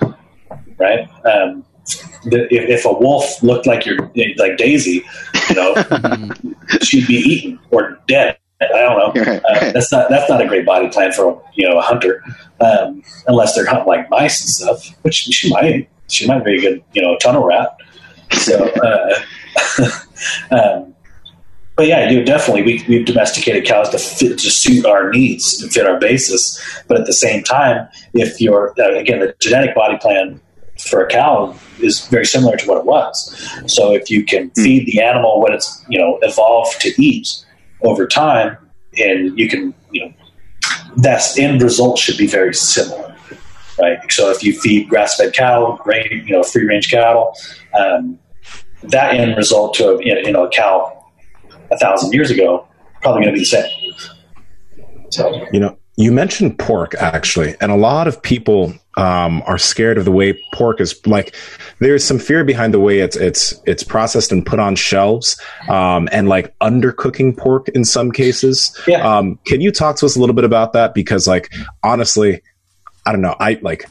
right? Um, the, if, if a wolf looked like your like Daisy, you know, she'd be eaten or dead. I don't know. Uh, that's not that's not a great body plan for you know a hunter, um, unless they're hunting like mice and stuff, which she might. She might be a good you know tunnel rat. So, uh, um, but yeah, you definitely we we've domesticated cows to fit to suit our needs and fit our basis. But at the same time, if you're uh, again the genetic body plan for a cow is very similar to what it was. So if you can feed the animal what it's you know evolved to eat over time, and you can you know that end result should be very similar, right? So if you feed grass-fed cow, grain, you know, free-range cattle, um, that end result to a, you know a cow a thousand years ago probably going to be the same. So You know, you mentioned pork actually, and a lot of people um, are scared of the way pork is like. There's some fear behind the way it's it's it's processed and put on shelves, um, and like undercooking pork in some cases. Yeah. Um, can you talk to us a little bit about that? Because like honestly, I don't know. I like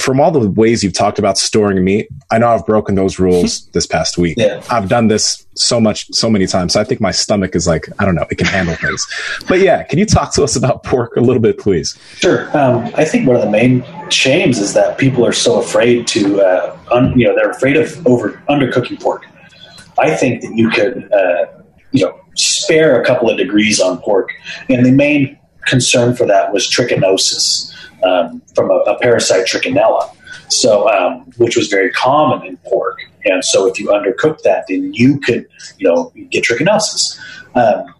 from all the ways you've talked about storing meat, I know I've broken those rules this past week. Yeah. I've done this so much, so many times. So I think my stomach is like, I don't know, it can handle things. But yeah, can you talk to us about pork a little bit, please? Sure. Um, I think one of the main shames is that people are so afraid to, uh, un, you know, they're afraid of over undercooking pork. I think that you could, uh, you know, spare a couple of degrees on pork, and the main concern for that was trichinosis um, from a, a, parasite trichinella, so um, which was very common in pork. And so, if you undercook that, then you could, you know, get trichinosis. Um,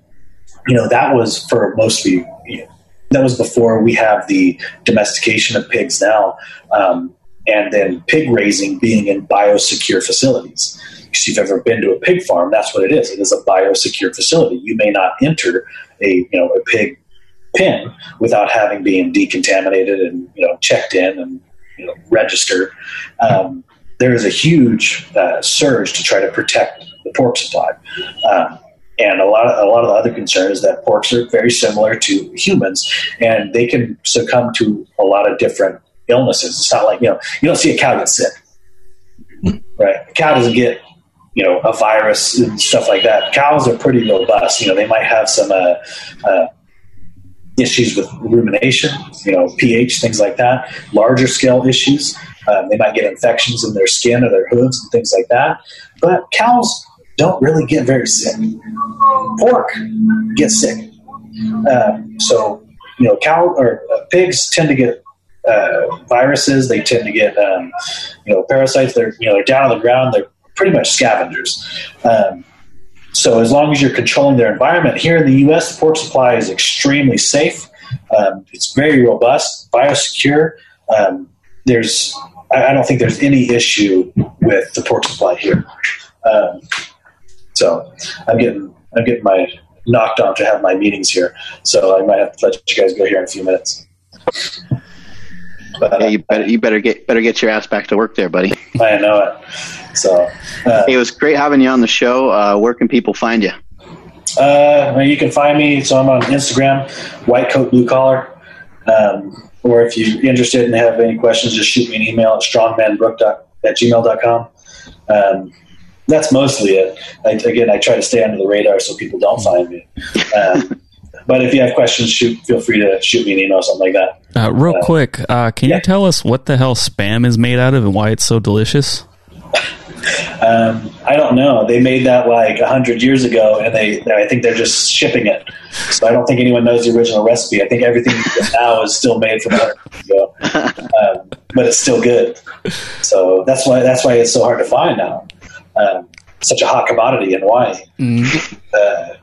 you know, that was for most of you. you know, that was before we have the domestication of pigs now, um, and then pig raising being in biosecure facilities. If you've ever been to a pig farm, that's what it is. It is a biosecure facility. You may not enter a you know a pig pen without having been decontaminated and you know checked in and you know registered. Um, there is a huge uh, surge to try to protect the pork supply. Um, and a lot of a lot of the other concern is that porks are very similar to humans, and they can succumb to a lot of different illnesses. It's not like you know you don't see a cow get sick, right? A cow doesn't get you know a virus and stuff like that. Cows are pretty robust. You know they might have some uh, uh, issues with rumination, you know, pH, things like that, larger scale issues. Um, they might get infections in their skin or their hooves and things like that. But cows don't really get very sick. Pork gets sick. Um, so, you know, cow or uh, pigs tend to get uh, viruses. They tend to get, um, you know, parasites. They're, you know, they're down on the ground. They're pretty much scavengers. Um, so as long as you're controlling their environment, here in the U.S., the pork supply is extremely safe. Um, it's very robust, biosecure. Um, there's, I, don't think there's any issue with the pork supply here. Um, so I'm getting, I'm getting my knocked on to have my meetings here. So I might have to let you guys go here in a few minutes. But, yeah, you better you better get better get your ass back to work there, buddy. I know it. So uh, hey, it was great having you on the show. Uh, where can people find you? Uh, you can find me. So I'm on Instagram, white coat blue collar. Um, or if you're interested and have any questions, just shoot me an email at strongmanbrook at gmail.com. Um, that's mostly it. I, again, I try to stay under the radar so people don't find me. Um, but if you have questions, shoot, feel free to shoot me an email, something like that. Uh, real uh, quick, uh, can yeah. you tell us what the hell spam is made out of and why it's so delicious? Um, I don't know. They made that like a hundred years ago, and they, I think they're just shipping it. So I don't think anyone knows the original recipe. I think everything now is still made from a hundred years ago, um, but it's still good. So that's why that's why it's so hard to find now. Um, such a hot commodity in Hawaii. Mm. Uh,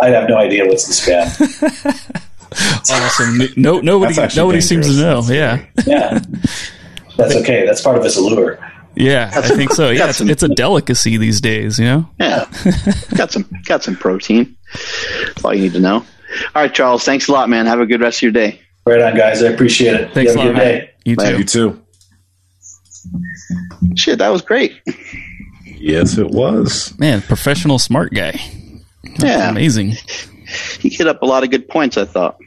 I have no idea what's the spam. awesome. No, nobody, nobody seems to know. Yeah. Yeah. That's okay. That's part of its allure. Yeah, I think so. Yeah, it's, it's, a delicacy these days. You know. Yeah. got some got some protein. That's all you need to know. All right, Charles. Thanks a lot, man. Have a good rest of your day. Right on, guys. I appreciate it. Thanks you a lot, man. You too. You too. Shit, that was great. Yes, it was. Man, professional smart guy. That's yeah, amazing. He hit up a lot of good points. I thought.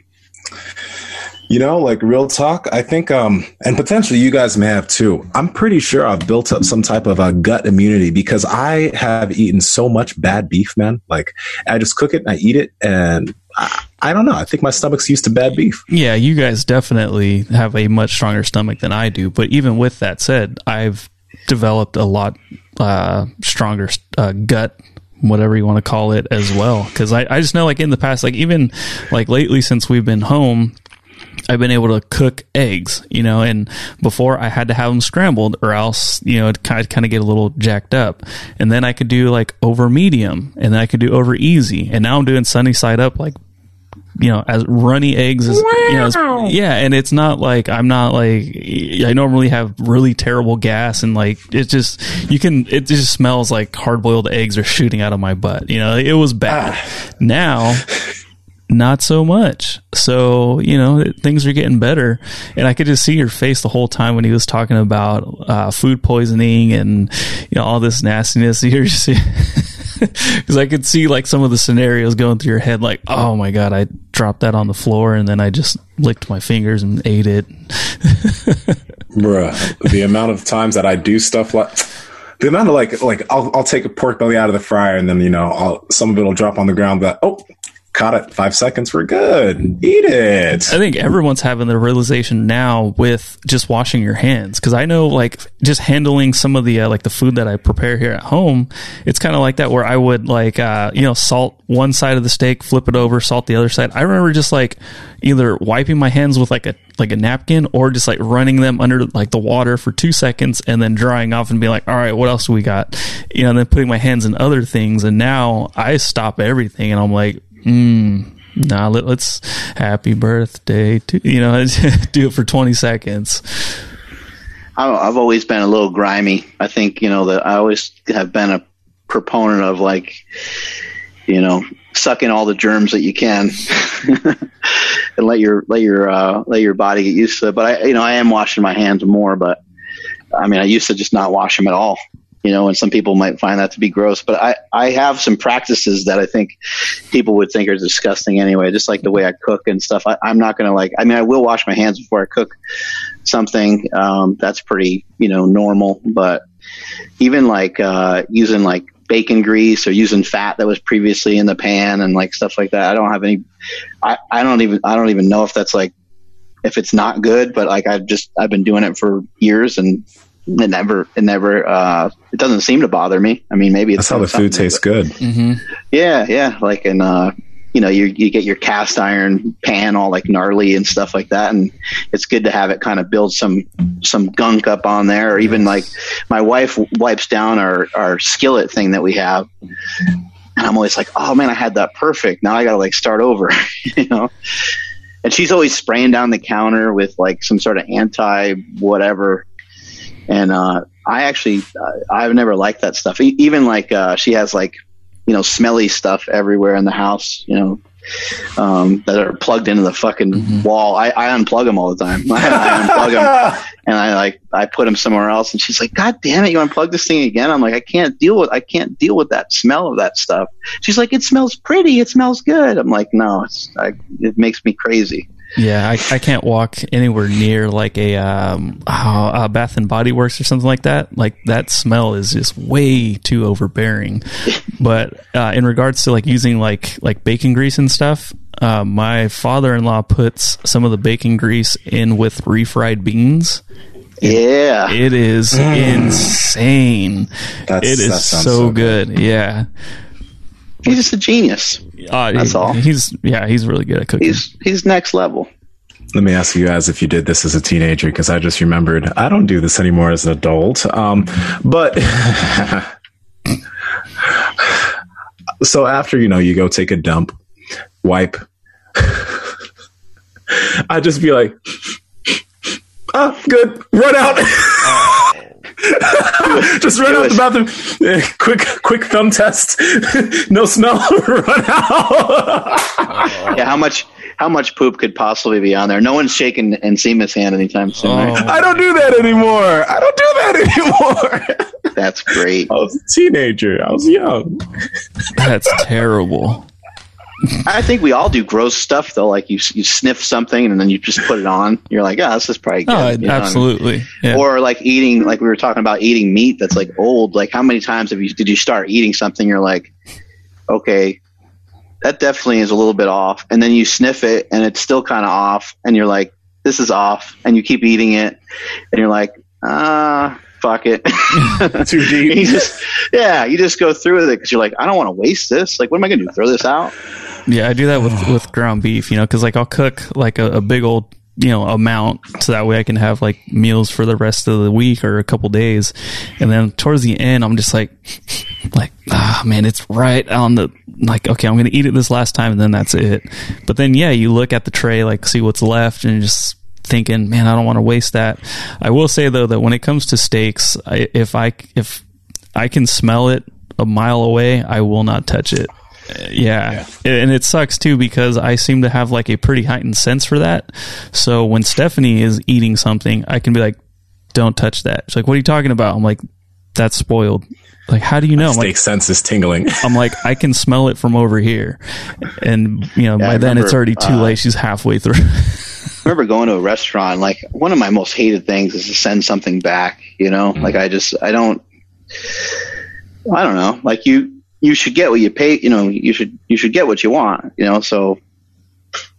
You know, like real talk, I think, um, and potentially you guys may have too. I'm pretty sure I've built up some type of a gut immunity because I have eaten so much bad beef, man. Like I just cook it and I eat it and I, I don't know. I think my stomach's used to bad beef. Yeah, you guys definitely have a much stronger stomach than I do. But even with that said, I've developed a lot uh, stronger uh, gut whatever you want to call it as well because I, I just know like in the past like even like lately since we've been home I've been able to cook eggs, you know, and before I had to have them scrambled or else, you know, it kind of, kind of get a little jacked up. And then I could do like over medium and then I could do over easy. And now I'm doing sunny side up, like, you know, as runny eggs as, wow. you know, as, yeah. And it's not like, I'm not like, I normally have really terrible gas and like, it just, you can, it just smells like hard boiled eggs are shooting out of my butt. You know, it was bad. Ah. Now, not so much. So, you know, things are getting better. And I could just see your face the whole time when he was talking about uh, food poisoning and, you know, all this nastiness. You're just, because I could see like some of the scenarios going through your head, like, oh my god, I dropped that on the floor and then I just licked my fingers and ate it. Bruh, the amount of times that I do stuff like the amount of like like I'll I'll take a pork belly out of the fryer and then you know I'll some of it'll drop on the ground, but oh caught it five seconds we're good eat it I think everyone's having the realization now with just washing your hands because I know like just handling some of the uh, like the food that I prepare here at home, it's kind of like that where I would like uh, you know salt one side of the steak, flip it over, salt the other side. I remember just like either wiping my hands with like a like a napkin or just like running them under like the water for two seconds and then drying off and being like, all right, what else do we got? You know, and then putting my hands in other things. And now I stop everything and I'm like, mm, nah, let, let's happy birthday to, you know, do it for 20 seconds. I've always been a little grimy. I think you know that I always have been a proponent of like, you know, sucking all the germs that you can, and let your let your uh, let your body get used to it. But I, you know, I am washing my hands more. But I mean, I used to just not wash them at all. You know, and some people might find that to be gross. But I I have some practices that I think people would think are disgusting anyway. Just like the way I cook and stuff. I, I'm not gonna like. I mean, I will wash my hands before I cook something um, that's pretty you know normal but even like uh, using like bacon grease or using fat that was previously in the pan and like stuff like that i don't have any i, I don't even i don't even know if that's like if it's not good but like i've just i've been doing it for years and it never it never uh it doesn't seem to bother me i mean maybe it's that's how the food something, tastes good Mm-hmm. yeah, yeah. Like in uh you know, you you get your cast iron pan all like gnarly and stuff like that, and it's good to have it kind of build some some gunk up on there. Or even like my wife wipes down our our skillet thing that we have, and I'm always like, oh man, I had that perfect. Now I got to like start over, you know. And she's always spraying down the counter with like some sort of anti whatever. And uh, I actually, uh, I've never liked that stuff. E- even like uh, she has like you know, smelly stuff everywhere in the house, you know, um, that are plugged into the fucking Mhm. wall. I, I unplug them all the time. I, I unplug them and I like, I put them somewhere else. And she's like, God damn it, you unplug this thing again? I'm like, I can't deal with, I can't deal with that smell of that stuff. She's like, it smells pretty. It smells good. I'm like, no, it's, I, it makes me crazy. Yeah, I, I can't walk anywhere near like a um, uh, Bath and Body Works or something like that. Like that smell is just way too overbearing. But uh, in regards to like using like like bacon grease and stuff, uh, my father in law puts some of the bacon grease in with refried beans. Yeah. It is insane. That's- it is so good. good. Yeah. He's just a genius. Uh, That's all. He's yeah, he's really good at cooking. He's, he's next level. Let me ask you guys if you did this as a teenager, because I just remembered I don't do this anymore as an adult. Um, but so after you know you go take a dump, wipe. I just be like, ah, good, run out. just run out the bathroom. Quick, quick thumb test. no smell. run out. Yeah. How much, how much poop could possibly be on there? No one's shaking Nsima's hand anytime soon. right? Oh. I don't do that anymore. I don't do that anymore. That's great. I was a teenager. I was young. That's terrible. I think we all do gross stuff though. Like you, you sniff something and then you just put it on. You're like, oh, this is probably good. Oh, you know? absolutely. Yeah. Or like eating, like we were talking about eating meat that's like old. Like how many times have you did you start eating something? You're like, okay, that definitely is a little bit off. And then you sniff it and it's still kind of off. And you're like, this is off. And you keep eating it and you're like, ah, fuck it. Too you just, yeah, you just go through with it because you're like, I don't want to waste this. Like, what am I going to do? Throw this out? Yeah, I do that with with ground beef, you know, because like I'll cook like a, a big old you know amount so that way I can have like meals for the rest of the week or a couple days, and then towards the end I'm just like like ah man, it's right on the like okay I'm gonna eat it this last time and then that's it. But then yeah, you look at the tray like see what's left and just thinking man I don't want to waste that. I will say though that when it comes to steaks, I, if I if I can smell it a mile away, I will not touch it. Yeah. And it sucks too because I seem to have like a pretty heightened sense for that. So when Stephanie is eating something, I can be like, don't touch that. She's like, what are you talking about? I'm like, that's spoiled. Like, how do you know? I'm Steak like, sense is tingling. I'm like, I can smell it from over here, and you know, Yeah, by I then it's already too uh, late. She's halfway through. Remember going to a restaurant. Like one of my most hated things is to send something back. You know, like I just I don't. I don't know. Like you, you should get what you pay. You know, you should you should get what you want. You know, so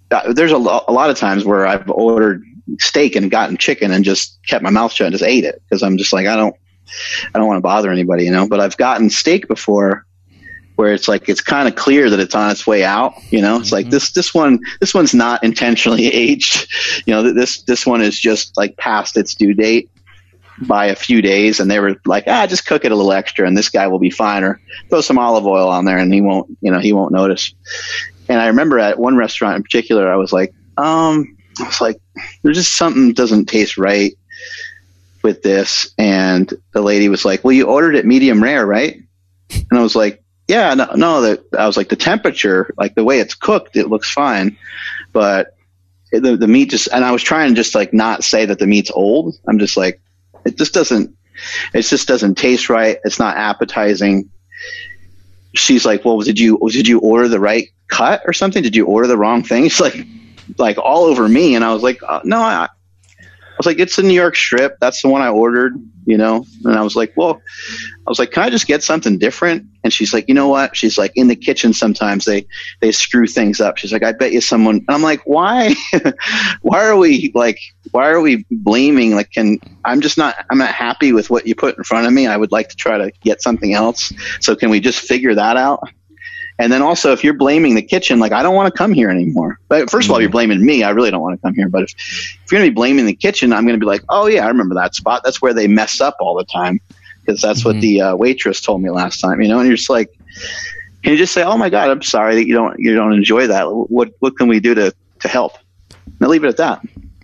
uh, there's a, lo- a lot of times where I've ordered steak and gotten chicken and just kept my mouth shut and just ate it because I'm just like I don't I don't want to bother anybody. You know, but I've gotten steak before where it's like it's kind of clear that it's on its way out. You know, it's like this this one this one's not intentionally aged. You know, this this one is just like past its due date by a few days, and they were like, ah, just cook it a little extra, and this guy will be fine, or throw some olive oil on there, and he won't, you know, he won't notice. And I remember at one restaurant in particular, I was like, um, I was like, there's just something doesn't taste right with this, and the lady was like, well, you ordered it medium rare, right? And I was like, yeah, no, no, that I was like the temperature, like the way it's cooked, it looks fine, but the the meat just, and I was trying to just like not say that the meat's old. I'm just like, it just doesn't, it just doesn't taste right. It's not appetizing. She's like, well, did you did you order the right cut or something? Did you order the wrong thing? She's like, like all over me, and I was like, uh, no, I. I was like, it's a New York strip. That's the one I ordered, you know? And I was like, well, I was like, can I just get something different? And she's like, you know what? She's like, in the kitchen sometimes they, they screw things up. She's like, I bet you someone, and I'm like, why, why are we like, why are we blaming? Like, can, I'm just not, I'm not happy with what you put in front of me. I would like to try to get something else. So can we just figure that out? And then also, if you're blaming the kitchen, like I don't want to come here anymore. But first of all, you're blaming me. I really don't want to come here. But if, if you're going to be blaming the kitchen, I'm going to be like, oh yeah, I remember that spot. That's where they mess up all the time because that's what Mhm. the uh, waitress told me last time. You know, and you're just like, can you just say, oh my god, I'm sorry that you don't you don't enjoy that. What what can we do to to help? And leave it at that.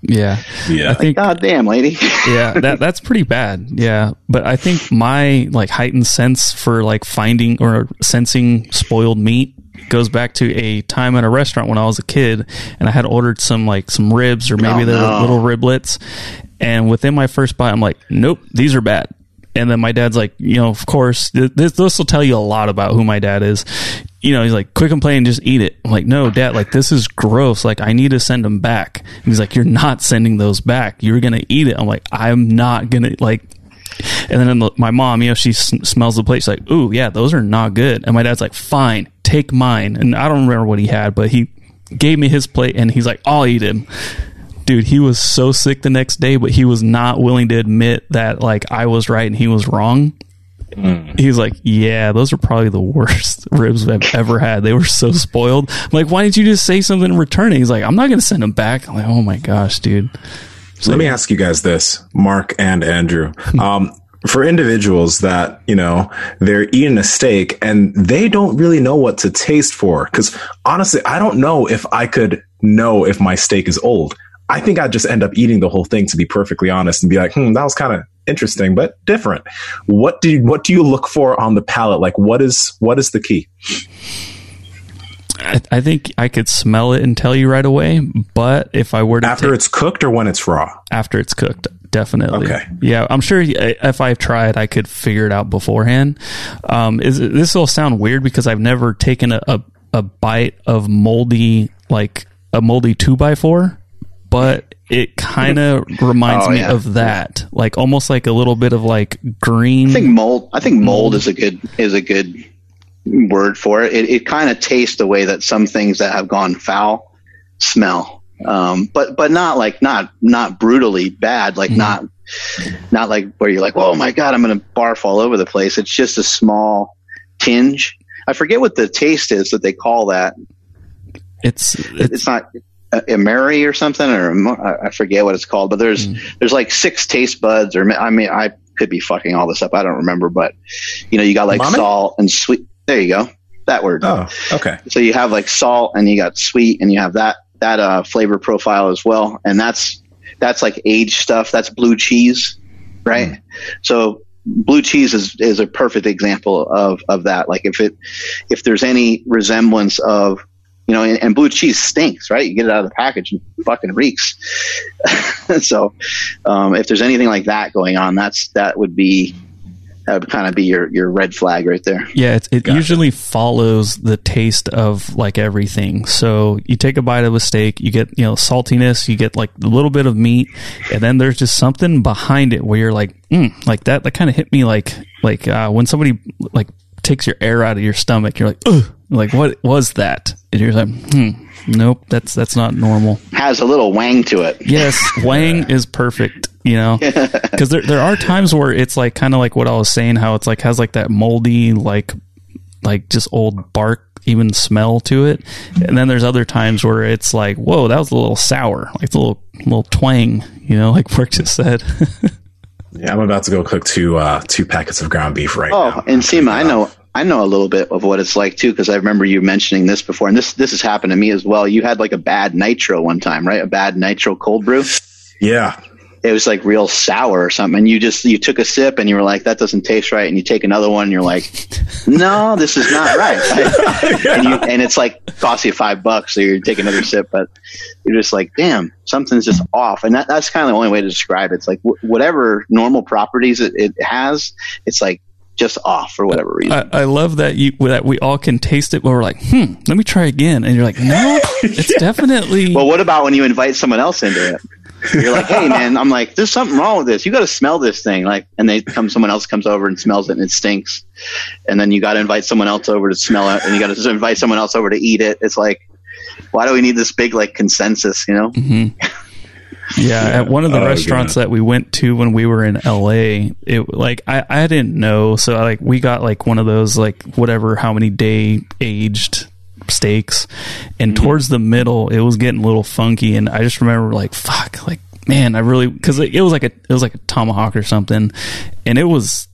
Yeah, Yeah. I think God damn, lady. yeah, that that's pretty bad. Yeah, but I think my like heightened sense for like finding or sensing spoiled meat goes back to a time at a restaurant when I was a kid and I had ordered some like some ribs or maybe Oh, the no. little riblets and within my first bite I'm like nope these are bad and then my dad's like you know of course this this will tell you a lot about who my dad is you know he's like quit complaining just eat it I'm like no dad like this is gross like I need to send them back and he's like you're not sending those back you're gonna eat it I'm like I'm not gonna like and then my mom, you know, she s- smells the plate. She's like, "Ooh, yeah, those are not good." And my dad's like, "Fine, take mine." And I don't remember what he had, but he gave me his plate, and he's like, "I'll eat him." Dude, he was so sick the next day, but he was not willing to admit that like I was right and he was wrong. He's like, "Yeah, those are probably the worst ribs I've ever had. They were so spoiled." I'm like, "Why didn't you just say something in return?" He's like, "I'm not going to send them back." I'm like, "Oh my gosh, dude." So let me ask you guys this, Mark and Andrew. Um, for individuals that, you know, they're eating a steak and they don't really know what to taste for. Cause honestly, I don't know if I could know if my steak is old. I think I'd just end up eating the whole thing to be perfectly honest and be like, hmm, that was kind of interesting, but different. What do you, what do you look for on the palate? Like what is, what is the key? I, I think I could smell it and tell you right away. But if I were to After take- it's cooked or when it's raw? after it's cooked, definitely. Okay. Yeah, I'm sure if I tried, I could figure it out beforehand. Um, is this will sound weird because I've never taken a, a, a bite of moldy like a moldy two by four, but it kind of reminds Oh, me yeah. of that, like almost like a little bit of like green. I think mold. I think mold is a good is a good word for it. It, it kind of tastes the way that some things that have gone foul smell, um, but but not like not not brutally bad. Like not not like where you're like, oh my god, I'm gonna barf all over the place. It's just a small tinge. I forget what the taste is that they call that. it's it's It's not Uh, a, a or something, or I forget what it's called. But there's hmm. there's like six taste buds, or I mean, I could be fucking all this up. I don't remember, but you know, you got like Umami? salt and sweet. There you go, that word. Oh, okay. So you have like salt, and you got sweet, and you have that that uh, flavor profile as well, and that's that's like aged stuff. That's blue cheese, right? Hmm. So blue cheese is is a perfect example of of that. Like if it if there's any resemblance of you know, and, and blue cheese stinks, right? You get it out of the package and fucking reeks. so, um, if there's anything like that going on, that's that would be that would kind of be your your red flag right there. Yeah, it, it Gotcha. usually follows the taste of like everything. So you take a bite of a steak, you get, you know, saltiness, you get like a little bit of meat, and then there's just something behind it where you're like, mm, like that, that kind of hit me like, like, uh, when somebody like takes your air out of your stomach, you're like, ugh, like what was that? And you're like, hmm, nope, that's, that's not normal. Has a little wang to it. Yes, Wang is perfect. You know, because there there are times where it's like kind of like what I was saying, how it's like has like that moldy, like like just old bark even smell to it, and then there's other times where it's like, whoa, that was a little sour, like a little little twang. You know, like Brooke just said. Yeah, I'm about to go cook two uh, two packets of ground beef right Oh, now. Oh, and Nsima, I know I know a little bit of what it's like too because I remember you mentioning this before, and this this has happened to me as well. You had like a bad nitro one time, right? A bad nitro cold brew. Yeah, It was like real sour or something, and you just you took a sip and you were like, "That doesn't taste right," and you take another one and you're like, "No, this is not right." and you and it's like costs you five bucks, so you take another sip, but you're just like, "Damn, something's just off," and that, that's kind of the only way to describe it. It's like wh- whatever normal properties it, it has, it's like just off for whatever reason. I, I love that you that we all can taste it, but we're like, hmm, let me try again, and you're like, no, it's definitely. Well, what about when you invite someone else into it? You're like, hey man, I'm like, there's something wrong with this. You got to smell this thing, like, and they come, someone else comes over and smells it, and it stinks. And then you got to invite someone else over to smell it, and you got to invite someone else over to eat it. It's like, why do we need this big like consensus? You know? Yeah, at one of the Oh, restaurants that we went to when we were in LA, it like I, I didn't know, so like we got like one of those like whatever how many day aged steaks, and mm-hmm. towards the middle it was getting a little funky, and I just remember like fuck, like man, I really because it, it was like a it was like a tomahawk or something, and it was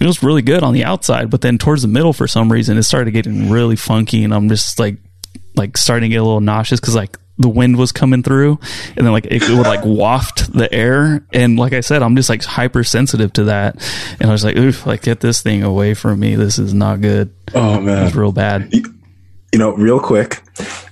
it was really good on the outside, but then towards the middle for some reason it started getting really funky, and I'm just like like starting to get a little nauseous because like the wind was coming through and then like it, would like waft the air. And like i said i'm just like hypersensitive to that. And i was like oof like get this thing away from me. This is not good. Oh man, it's real bad. You know, real quick,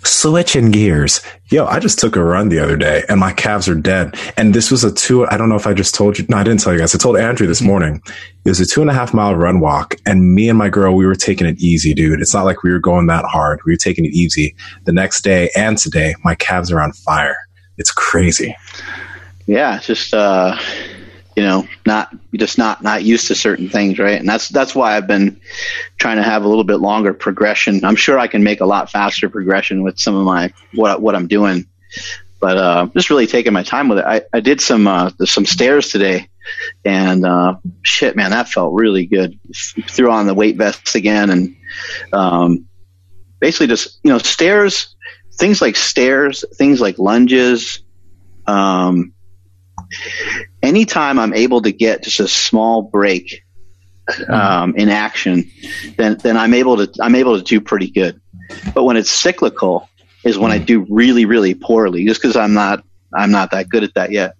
switching gears. Yo, I just took a run the other day and my calves are dead. And this was a two, I don't know if I just told you. No, I didn't tell you guys. I told Andrew this morning. It was a two and a half mile run walk. And me and my girl, we were taking it easy, dude. It's not like we were going that hard. We were taking it easy. The next day and today, my calves are on fire. It's crazy. Yeah, just uh, you know, not just not not used to certain things, right? And that's that's why I've been trying to have a little bit longer progression. I'm sure I can make a lot faster progression with some of my what what I'm doing, but uh, just really taking my time with it. I, I did some uh, some stairs today, and uh, shit, man, that felt really good. Threw on the weight vest again, and um, basically just you know stairs, things like stairs, things like lunges. Um, anytime I'm able to get just a small break um, in action, then then I'm able to I'm able to do pretty good. But when it's cyclical, is when I do really really poorly, just because I'm not I'm not that good at that yet.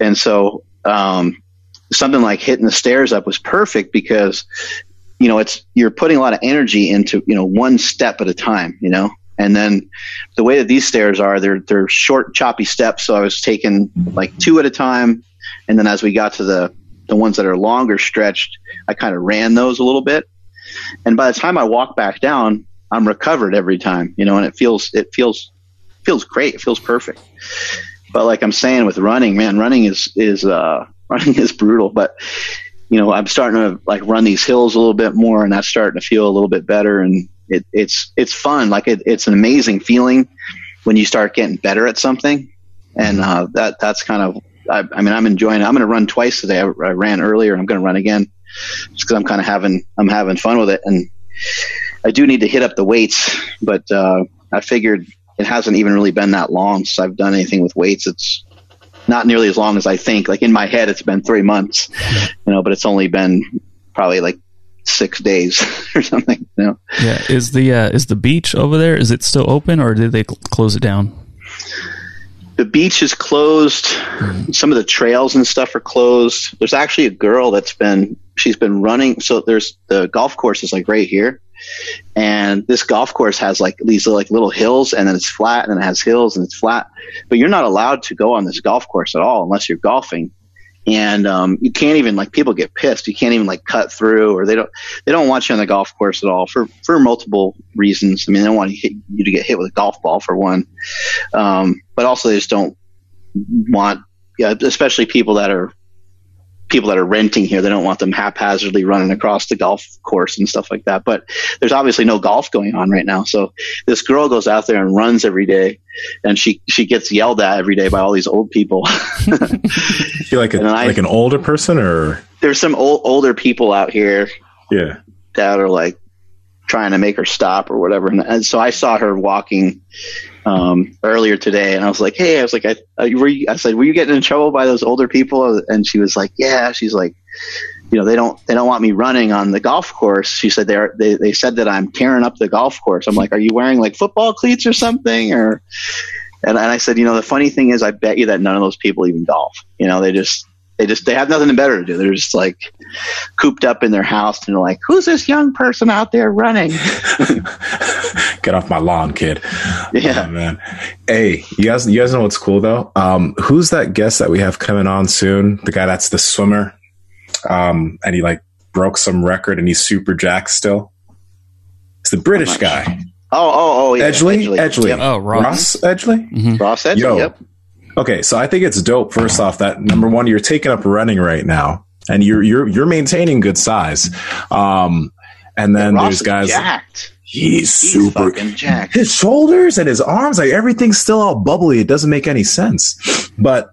And so um, something like hitting the stairs up was perfect because you know it's you're putting a lot of energy into you know one step at a time, you know. And then the way that these stairs are, they're they're short, choppy steps. So I was taking like two at a time, and then as we got to the the ones that are longer stretched, I kind of ran those a little bit. And by the time I walk back down, I'm recovered every time, you know, and it feels it feels feels great. It feels perfect. But like I'm saying with running, man, running is is uh, running is brutal. But you know, I'm starting to like run these hills a little bit more, and that's starting to feel a little bit better. And it, it's it's fun. Like it, it's an amazing feeling when you start getting better at something, and uh, that that's kind of. I, I mean, I'm enjoying it. I'm going to run twice today. I, I ran earlier. I'm going to run again, just because I'm kind of having I'm having fun with it. And I do need to hit up the weights, but uh, I figured it hasn't even really been that long since I've done anything with weights. It's not nearly as long as I think. Like in my head, it's been three months, you know, but it's only been probably like six days or something. You know, yeah is the uh, is the beach over there is it still open or did they cl- close it down the beach is closed. Mm-hmm. Some of the trails and stuff are closed. There's actually a girl that's been she's been running. So there's the golf course is like right here, and this golf course has like these like little hills, and then it's flat, and then it has hills, and it's flat. But you're not allowed to go on this golf course at all unless you're golfing and um, you can't even like people get pissed. You can't even like cut through, or they don't they don't want you on the golf course at all for for multiple reasons. I mean, they don't want you, to get hit with a golf ball for one, um, but also they just don't want, yeah, especially people that are people that are renting here. They don't want them haphazardly running across the golf course and stuff like that. But there's obviously no golf going on right now. So this girl goes out there and runs every day, and she she gets yelled at every day by all these old people. you like a, I, like an older person, or there's some old, older people out here. Yeah, that are like trying to make her stop or whatever. And, and so I saw her walking um, earlier today, and I was like, "Hey," I was like, I, were you, I said, "Were you getting in trouble by those older people?" And she was like, "Yeah." She's like, "You know, they don't they don't want me running on the golf course." She said they they they said that I'm tearing up the golf course. I'm like, "Are you wearing like football cleats or something?" Or and, and I said, "You know, the funny thing is, I bet you that none of those people even golf. You know, they just they just they have nothing better to do. They're just like cooped up in their house and they're like, "Who's this young person out there running?" Get off my lawn, kid. Yeah, oh, man. Hey, you guys, you guys know what's cool though? Um, who's that guest that we have coming on soon? The guy that's the swimmer, um, and he like broke some record and he's super jacked still. It's the British guy. Oh, oh, oh, yeah. Edgley, Edgley. Edgley. Yep. Oh, Ross, Ross Edgley. Mm-hmm. Ross Edgley. Yo, yep. Okay, so I think it's dope. First off, that number one, you're taking up running right now, and you're you're you're maintaining good size. Um, and then yeah, there's guys. Jacked. He's, he's super jacked. His shoulders and his arms, like everything's still all bubbly. It doesn't make any sense. But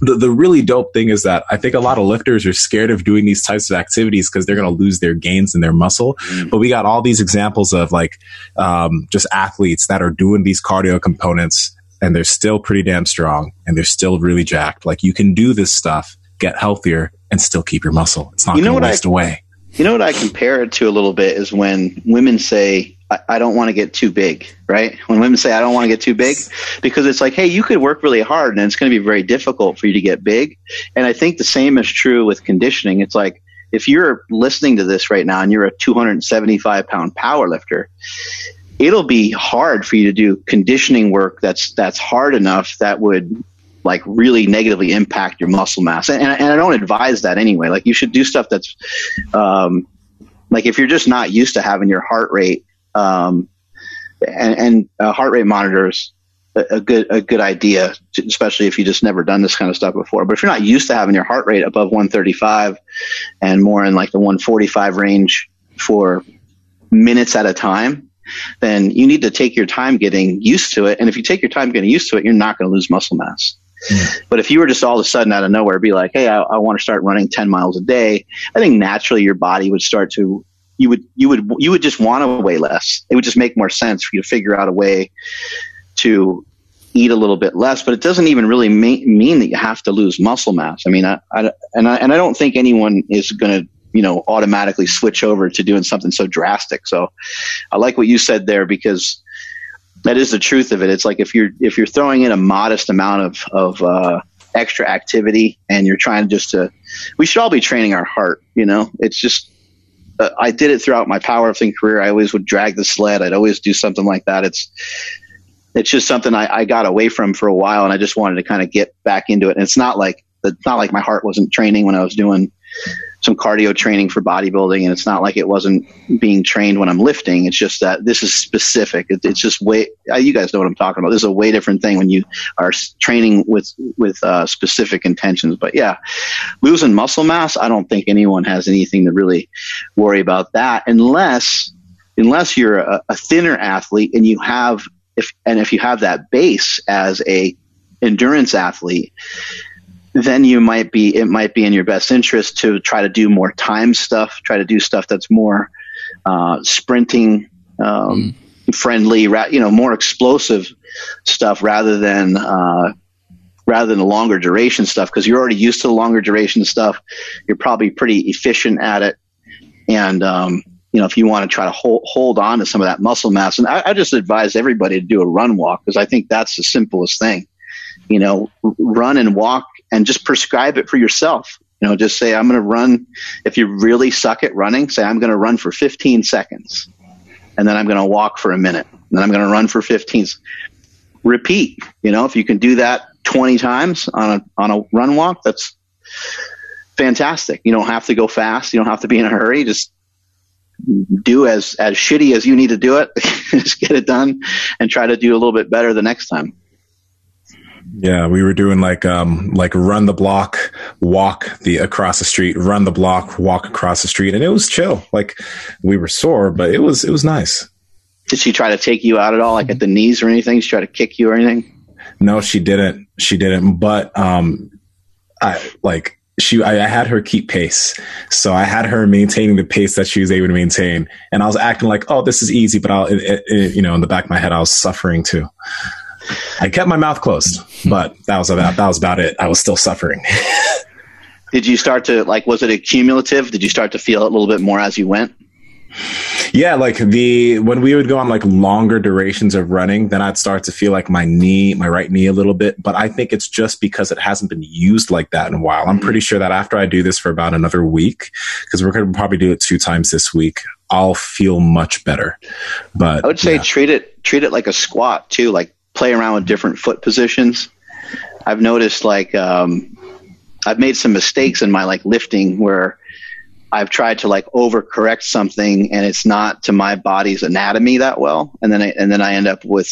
the, the really dope thing is that I think a lot of lifters are scared of doing these types of activities because they're going to lose their gains and their muscle. Mm. But we got all these examples of like um, just athletes that are doing these cardio components and they're still pretty damn strong and they're still really jacked. Like you can do this stuff, get healthier, and still keep your muscle. It's not you going to waste I, away. You know what I compare it to a little bit is when women say, I, I don't want to get too big, right? When women say, I don't want to get too big, because it's like, hey, you could work really hard and it's going to be very difficult for you to get big. And I think the same is true with conditioning. It's like, if you're listening to this right now and you're a 275 pound power lifter, it'll be hard for you to do conditioning work that's that's hard enough that would like really negatively impact your muscle mass. And, and I don't advise that anyway. Like you should do stuff that's um, like if you're just not used to having your heart rate um, and, and uh, heart rate monitors a, good a good idea, especially if you just never done this kind of stuff before. But if you're not used to having your heart rate above 135 and more in like the 145 range for minutes at a time, then you need to take your time getting used to it. And if you take your time getting used to it, you're not going to lose muscle mass. Mm. But if you were just all of a sudden out of nowhere be like, hey, I, I want to start running 10 miles a day, I think naturally your body would start to you would you would you would just want to weigh less. It would just make more sense for you to figure out a way to eat a little bit less. But it doesn't even really ma- mean that you have to lose muscle mass. I mean, I, I and I and I don't think anyone is going to you know automatically switch over to doing something so drastic. So I like what you said there because that is the truth of it. It's like if you're if you're throwing in a modest amount of of uh, extra activity and you're trying just to, we should all be training our heart. You know, it's just. Uh, I did it throughout my powerlifting career. I always would drag the sled. I'd always do something like that. It's it's just something I, I got away from for a while, and I just wanted to kind of get back into it. And it's not like it's not like my heart wasn't training when I was doing some cardio training for bodybuilding, and it's not like it wasn't being trained when I'm lifting. It's just that this is specific. It, it's just way. Uh, you guys know what I'm talking about. This is a way different thing when you are training with with uh, specific intentions. But yeah, losing muscle mass, I don't think anyone has anything to really worry about that, unless unless you're a, a thinner athlete and you have if and if you have that base as a endurance athlete then you might be it might be in your best interest to try to do more time stuff try to do stuff that's more uh, sprinting um, mm. friendly you know more explosive stuff rather than uh, rather than the longer duration stuff because you're already used to the longer duration stuff. You're probably pretty efficient at it. And um, you know if you want to try to hold, hold on to some of that muscle mass and I, I just advise everybody to do a run walk because i think that's the simplest thing. You know run and walk and just prescribe it for yourself. You know, just say, I'm going to run. If you really suck at running, say, I'm going to run for 15 seconds. And then I'm going to walk for a minute. And then I'm going to run for 15. Repeat. You know, if you can do that 20 times on a, on a run walk, that's, fantastic. You don't have to go fast. You don't have to be in a hurry. Just do as as shitty as you need to do it. just get it done and try to do a little bit better the next time. Yeah, we were doing like um like run the block, walk the across the street, run the block, walk across the street, and it was chill. Like we were sore, but it was it was nice. Did she try to take you out at all, like at the knees or anything? She try to kick you or anything? No, she didn't. She didn't. But um, I like she. I, I had her keep pace, so I had her maintaining the pace that she was able to maintain, and I was acting like, "Oh, this is easy," but I'll, it, it, you know, in the back of my head, I was suffering too. I kept my mouth closed, but that was about that was about it. I was still suffering. Did you start to like? Was it accumulative? Did you start to feel it a little bit more as you went? Yeah, like the when we would go on like longer durations of running, then I'd start to feel like my knee, my right knee a little bit. But I think it's just because it hasn't been used like that in a while. I'm pretty sure that after I do this for about another week, because we're going to probably do it two times this week, I'll feel much better. But I would say yeah. treat it treat it like a squat too. Like play around with different foot positions. I've noticed like um, I've made some mistakes in my like lifting where I've tried to like overcorrect something and it's not to my body's anatomy that well, and then I, and then I end up with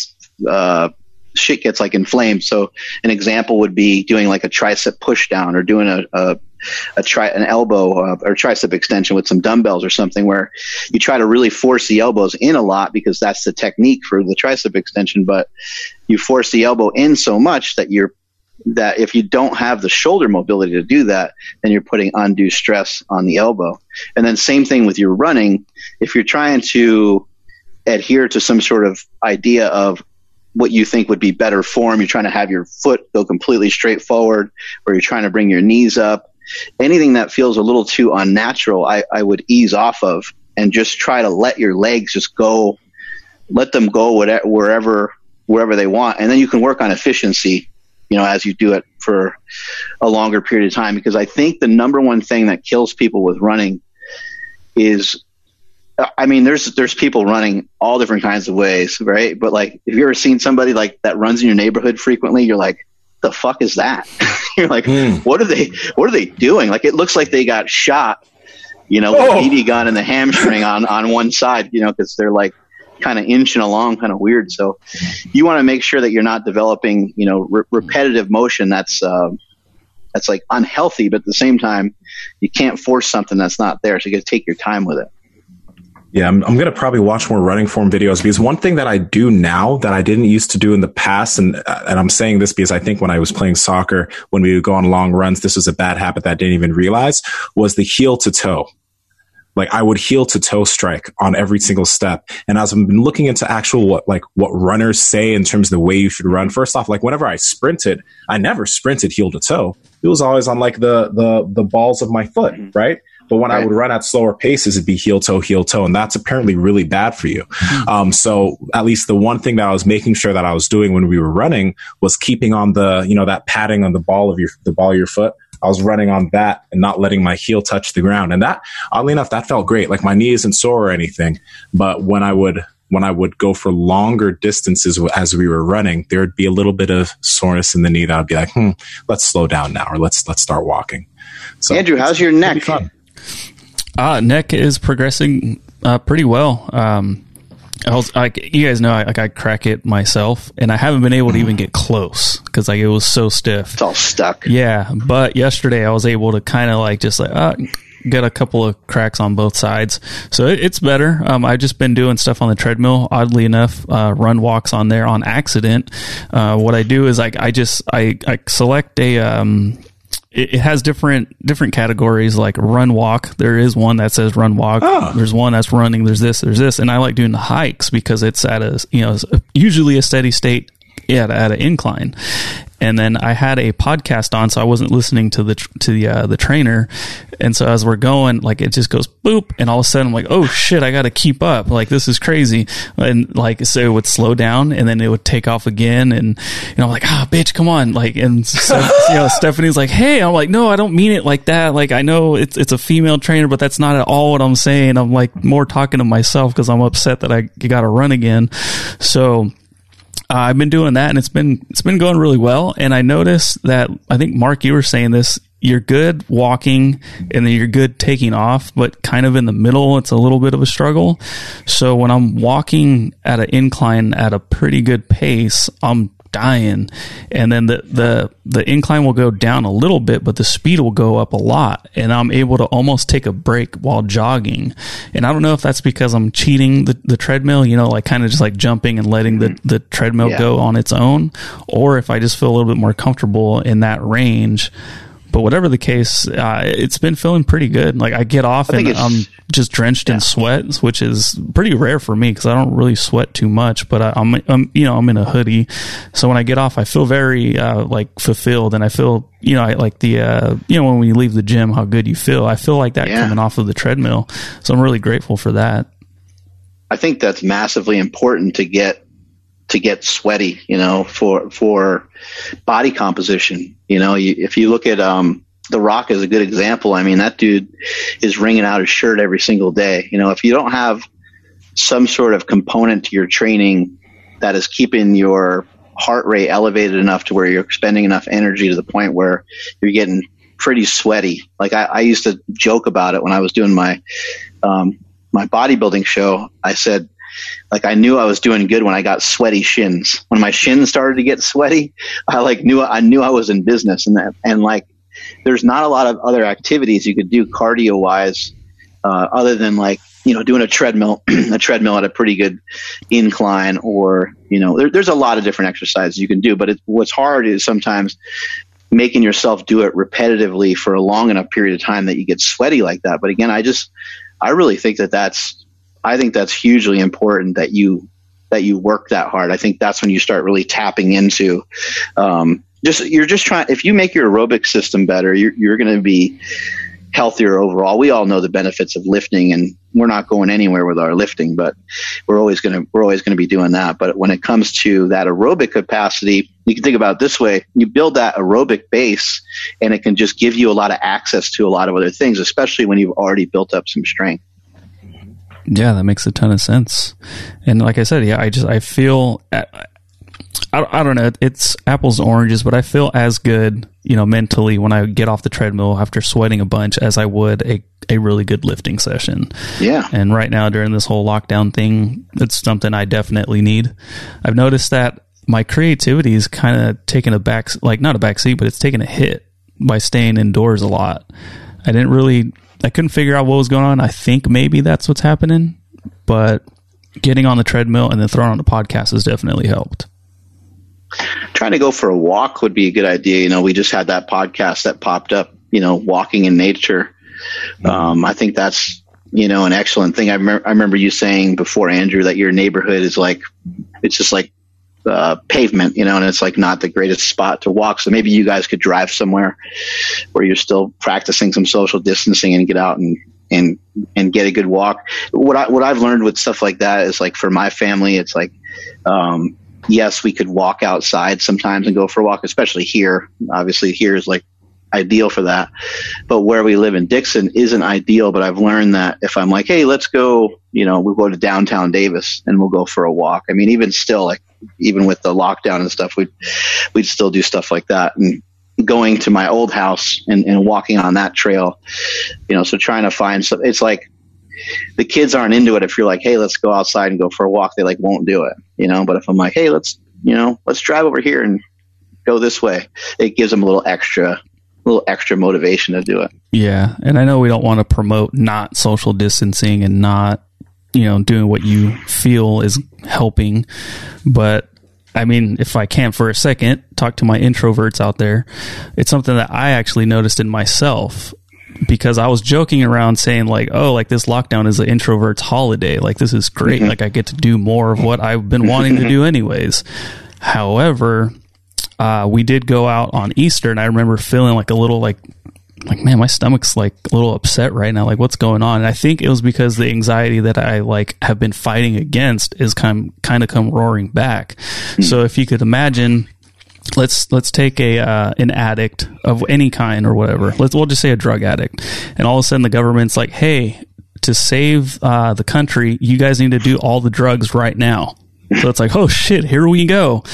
uh, shit gets like inflamed. So an example would be doing like a tricep push down or doing a a, a tri an elbow uh, or tricep extension with some dumbbells or something where you try to really force the elbows in a lot because that's the technique for the tricep extension, but you force the elbow in so much that you're that if you don't have the shoulder mobility to do that, then you're putting undue stress on the elbow. And then same thing with your running. If you're trying to adhere to some sort of idea of what you think would be better form, you're trying to have your foot go completely straight forward, or you're trying to bring your knees up. Anything that feels a little too unnatural, I, I would ease off of and just try to let your legs just go, let them go whatever, wherever wherever they want, and then you can work on efficiency you know, as you do it for a longer period of time. Because I think the number one thing that kills people with running is, I mean, there's there's people running all different kinds of ways, right? But like, if you ever seen somebody like that runs in your neighborhood frequently, you're like, the fuck is that? you're like, Mm. what are they? What are they doing? Like, it looks like they got shot, you know, with Oh. a BB gun and the hamstring on on one side, you know, because they're like kind of inching along, kind of weird. So you want to make sure that you're not developing, you know, re- repetitive motion that's uh, that's like unhealthy, but at the same time, you can't force something that's not there. So you got to take your time with it. Yeah, I'm, I'm going to probably watch more running form videos because one thing that I do now that I didn't used to do in the past, and uh, and I'm saying this because I think when I was playing soccer, when we would go on long runs, this was a bad habit that I didn't even realize was the heel to toe. Like I would heel to toe strike on every single step. And as I've been looking into actual what like what runners say in terms of the way you should run, first off, like whenever I sprinted, I never sprinted heel to toe. It was always on like the the the balls of my foot, right? But when I would run at slower paces, it'd be heel toe, heel toe, and that's apparently really bad for you. Um, so at least the one thing that I was making sure that I was doing when we were running was keeping on the you know that padding on the ball of your the ball of your foot. I was running on that and not letting my heel touch the ground, and that oddly enough that felt great. Like my knee isn't sore or anything, but when I would when I would go for longer distances as we were running, there would be a little bit of soreness in the knee that I'd be like, hmm, let's slow down now or let's let's start walking. So Andrew, how's your it'd be neck? Uh, neck is progressing uh, pretty well. Um, I was like, you guys know, I, like I crack it myself, and I haven't been able to even get close because like it was so stiff. It's all stuck. Yeah, but yesterday I was able to kind of like just like uh, get a couple of cracks on both sides, so it, it's better. Um, I've just been doing stuff on the treadmill. Oddly enough, uh, run walks on there on accident. Uh, what I do is like I just I, I select a um, it, it has different different categories like run walk. There is one that says run walk. Oh. there's one that's running. There's this. There's this. And i like doing the hikes because it's at a you know usually a steady state yeah, at an incline. And then I had a podcast on, so I wasn't listening to the to the uh, the trainer. And so as we're going, like it just goes boop, and all of a sudden I'm like, oh shit, I got to keep up. Like this is crazy. And like so it would slow down, and then it would take off again. And you know, I'm like, ah, bitch, come on. Like and so you know, Stephanie's like, hey, I'm like, no, I don't mean it like that. Like I know it's it's a female trainer, but that's not at all what I'm saying. I'm like more talking to myself because I'm upset that I got to run again. So. Uh, I've been doing that, and it's been it's been going really well. And I noticed that I think Mark, you were saying this you're good walking and then you're good taking off, but kind of in the middle, it's a little bit of a struggle. So when I'm walking at an incline at a pretty good pace, I'm dying. And then the, the, the incline will go down a little bit, but the speed will go up a lot. And I'm able to almost take a break while jogging. And I don't know if that's because I'm cheating the, the treadmill, you know, like kind of just like jumping and letting the, mm-hmm. the treadmill Yeah. go on its own, or if I just feel a little bit more comfortable in that range. But whatever the case, uh, it's been feeling pretty good. Like I get off I and I'm just drenched in sweat, which is pretty rare for me because I don't really sweat too much. But I, I'm, I'm, you know, I'm in a hoodie, so when I get off, I feel very uh, like fulfilled, and I feel, you know, I like the, uh, you know, when you leave the gym, how good you feel. I feel like that Yeah. coming off of the treadmill, so I'm really grateful for that. I think that's massively important to get to get sweaty, you know, for for body composition. You know, you, if you look at um, The Rock as a good example, I mean, that dude is wringing out his shirt every single day. You know, if you don't have some sort of component to your training that is keeping your heart rate elevated enough to where you're expending enough energy to the point where you're getting pretty sweaty. Like I, I used to joke about it when I was doing my um, my bodybuilding show. I said, like I knew I was doing good when I got sweaty shins. When my shins started to get sweaty, I like knew I knew I was in business, and that and like there's not a lot of other activities you could do cardio wise, uh, other than like you know doing a treadmill, a treadmill at a pretty good incline, or you know there, there's a lot of different exercises you can do. But it, what's hard is sometimes making yourself do it repetitively for a long enough period of time that you get sweaty like that. But again, I just I really think that that's I think that's hugely important that you that you work that hard. I think that's when you start really tapping into um, just you're just trying. If you make your aerobic system better, you're, you're going to be healthier overall. We all know the benefits of lifting, and we're not going anywhere with our lifting, but we're always going to we're always going to be doing that. But when it comes to that aerobic capacity, you can think about this way: you build that aerobic base, and it can just give you a lot of access to a lot of other things, especially when you've already built up some strength. Yeah, that makes a ton of sense. And like I said, yeah, I just I feel uh, I, I don't know, it's apples and oranges, but I feel as good, you know, mentally when I get off the treadmill after sweating a bunch as I would a a really good lifting session. Yeah. And right now during this whole lockdown thing, it's something I definitely need. I've noticed that my creativity is kind of taking a back like not a back seat, but it's taking a hit by staying indoors a lot. I didn't really I couldn't figure out what was going on. I think maybe that's what's happening, but getting on the treadmill and then throwing on the podcast has definitely helped. trying to go for a walk would be a good idea. You know, we just had that podcast that popped up, you know, walking in nature. Um, I think that's, you know, an excellent thing. I, remember, I remember you saying before, Andrew, that your neighborhood is like, it's just like uh, pavement, you know, and it's like not the greatest spot to walk. So maybe you guys could drive somewhere where you're still practicing some social distancing and get out and, and, and get a good walk. What I, what I've learned with stuff like that is like for my family, it's like, um, yes, we could walk outside sometimes and go for a walk, especially here. Obviously, here is like ideal for that. But where we live in Dixon isn't ideal. But I've learned that if I'm like, hey, let's go, you know, we'll go to downtown Davis and we'll go for a walk. I mean, even still, like even with the lockdown and stuff, we'd we'd still do stuff like that. And going to my old house and, and walking on that trail, you know, so trying to find some. It's like the kids aren't into it if you're like, hey, let's go outside and go for a walk. They like won't do it, you know. But if I'm like, hey, let's you know, let's drive over here and go this way, it gives them a little extra, a little extra motivation to do it. Yeah, and I know we don't want to promote not social distancing and not you know doing what you feel is helping, but I mean, if I can for a second talk to my introverts out there, it's something that I actually noticed in myself because I was joking around saying like, oh, like this lockdown is an introvert's holiday. Like this is great. Like I get to do more of what I've been wanting to do anyways. However, uh, we did go out on Easter and I remember feeling like a little like like man my stomach's like a little upset right now. Like what's going on? And i think it was because the anxiety that i like have been fighting against is kind kind of come roaring back. So if you could imagine let's let's take a uh, an addict of any kind or whatever. Let's we'll just say a drug addict. And all of a sudden the government's like hey to save uh, the country you guys need to do all the drugs right now. So it's like oh shit here we go.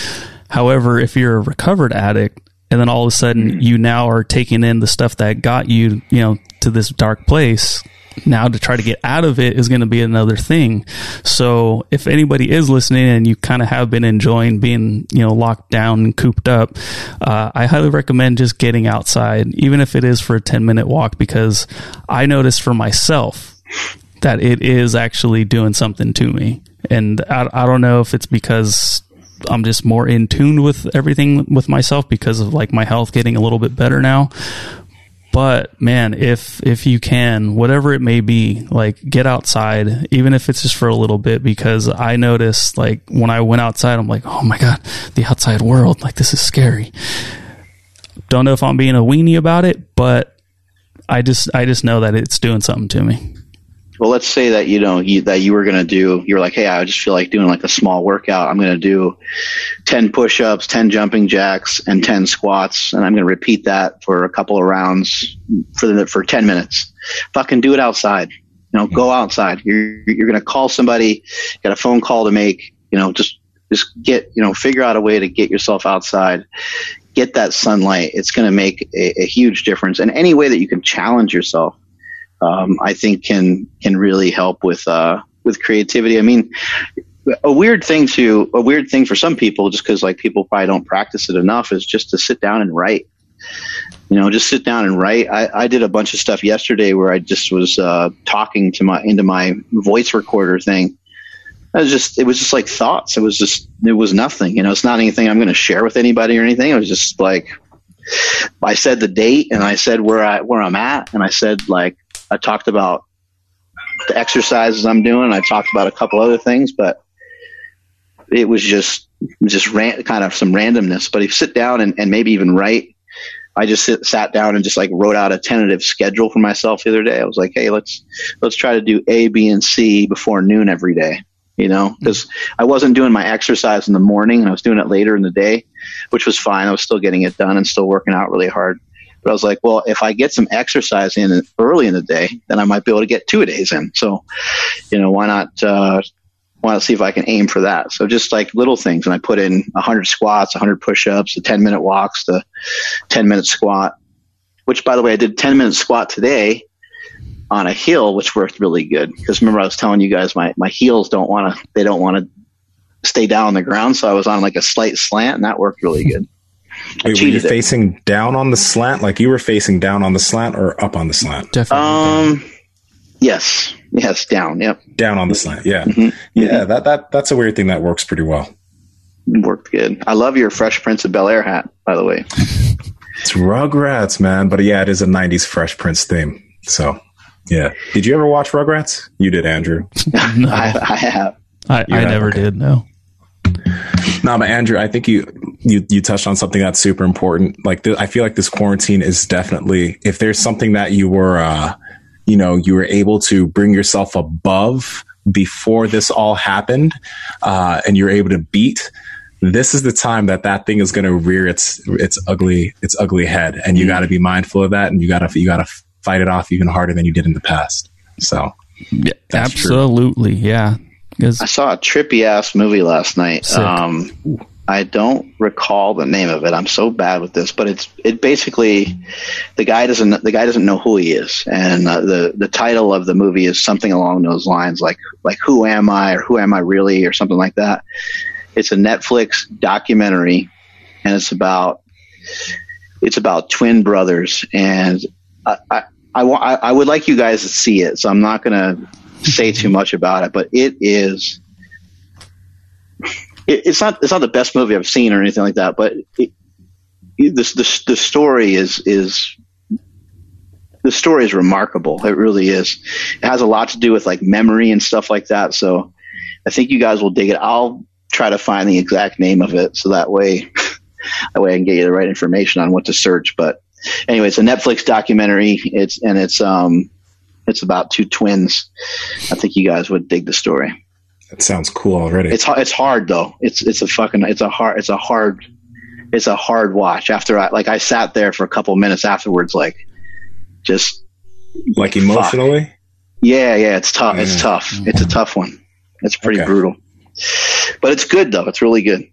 However if you're a recovered addict and then all of a sudden you now are taking in the stuff that got you, you know, to this dark place. Now to try to get out of it is going to be another thing. So if anybody is listening and you kind of have been enjoying being, you know, locked down and cooped up, uh, I highly recommend just getting outside, even if it is for a 10 minute walk, because I noticed for myself that it is actually doing something to me. And I, I don't know if it's because I'm just more in tune with everything with myself because of like my health getting a little bit better now. But man, if if you can, whatever it may be, like get outside, even if it's just for a little bit, because I noticed like when I went outside, I'm like, oh my god, the outside world, like this is scary. Don't know if I'm being a weenie about it, but I just I just know that it's doing something to me well, let's say that you know you, that you were going to do. You're like, hey, I just feel like doing like a small workout. I'm going to do ten push-ups, ten jumping jacks, and ten squats, and I'm going to repeat that for a couple of rounds for the, for ten minutes. Fucking do it outside. You know, go outside. You're you're going to call somebody, got a phone call to make. You know, just just get you know figure out a way to get yourself outside get that sunlight it's going to make a, a huge difference and any way that you can challenge yourself um, I think can can really help with uh, with creativity. I mean, a weird thing to a weird thing for some people, just because like people probably don't practice it enough, is just to sit down and write. You know, just sit down and write. I, I did a bunch of stuff yesterday where I just was uh, talking to my into my voice recorder thing. I was just it was just like thoughts. It was just it was nothing. You know, it's not anything I'm going to share with anybody or anything. It was just like I said the date and I said where I where I'm at and I said like I talked about the exercises I'm doing. I talked about a couple other things, but it was just just ran, kind of some randomness. But if you sit down and, and maybe even write, I just sit, sat down and just like wrote out a tentative schedule for myself the other day. I was like, hey, let's let's try to do A, B, and C before noon every day. You know, mm-hmm. because I wasn't doing my exercise in the morning and I was doing it later in the day, which was fine. I was still getting it done and still working out really hard. But I was like, well, if I get some exercise in early in the day, then I might be able to get two days in. So, you know, why not, uh, why not see if I can aim for that? So just like little things. And I put in 100 squats, 100 push ups, the 10 minute walks, the 10 minute squat, which by the way, I did 10 minute squat today on a hill, which worked really good. Because remember, I was telling you guys my, my heels don't want to, they don't want to stay down on the ground. So I was on like a slight slant and that worked really good. Wait, were you facing down on the slant, like you were facing down on the slant, or up on the slant? Definitely. Um, down. yes, yes, down. Yep, down on the slant. Yeah, mm-hmm. yeah. Mm-hmm. That that that's a weird thing that works pretty well. Worked good. I love your Fresh Prince of Bel Air hat, by the way. it's Rugrats, man. But yeah, it is a '90s Fresh Prince theme. So, yeah. Did you ever watch Rugrats? You did, Andrew. no. I, I, have. I, I never okay. did. No. No, but Andrew, I think you you you touched on something that's super important. Like I feel like this quarantine is definitely if there's something that you were uh, you know you were able to bring yourself above before this all happened, uh, and you're able to beat. This is the time that that thing is going to rear its its ugly its ugly head, and you mm-hmm. got to be mindful of that, and you got to you got to fight it off even harder than you did in the past. So, yeah, absolutely, true. yeah. I saw a trippy ass movie last night. Um, I don't recall the name of it. I'm so bad with this, but it's it basically the guy doesn't the guy doesn't know who he is, and uh, the the title of the movie is something along those lines, like like Who am I or Who am I really or something like that. It's a Netflix documentary, and it's about it's about twin brothers, and I I, I, I would like you guys to see it, so I'm not gonna say too much about it, but it is. It, it's not. It's not the best movie I've seen or anything like that, but it, the, the the story is is the story is remarkable. It really is. It has a lot to do with like memory and stuff like that. So I think you guys will dig it. I'll try to find the exact name of it so that way that way I can get you the right information on what to search. But anyway, it's a Netflix documentary. It's and it's um it's about two twins. I think you guys would dig the story. That sounds cool already. It's it's hard though. It's it's a fucking it's a hard it's a hard it's a hard watch. After I like I sat there for a couple minutes afterwards, like just like emotionally. Fuck. Yeah, yeah, it's tough. Yeah. It's tough. It's a mm-hmm. tough one. It's pretty okay. brutal, but it's good though. It's really good.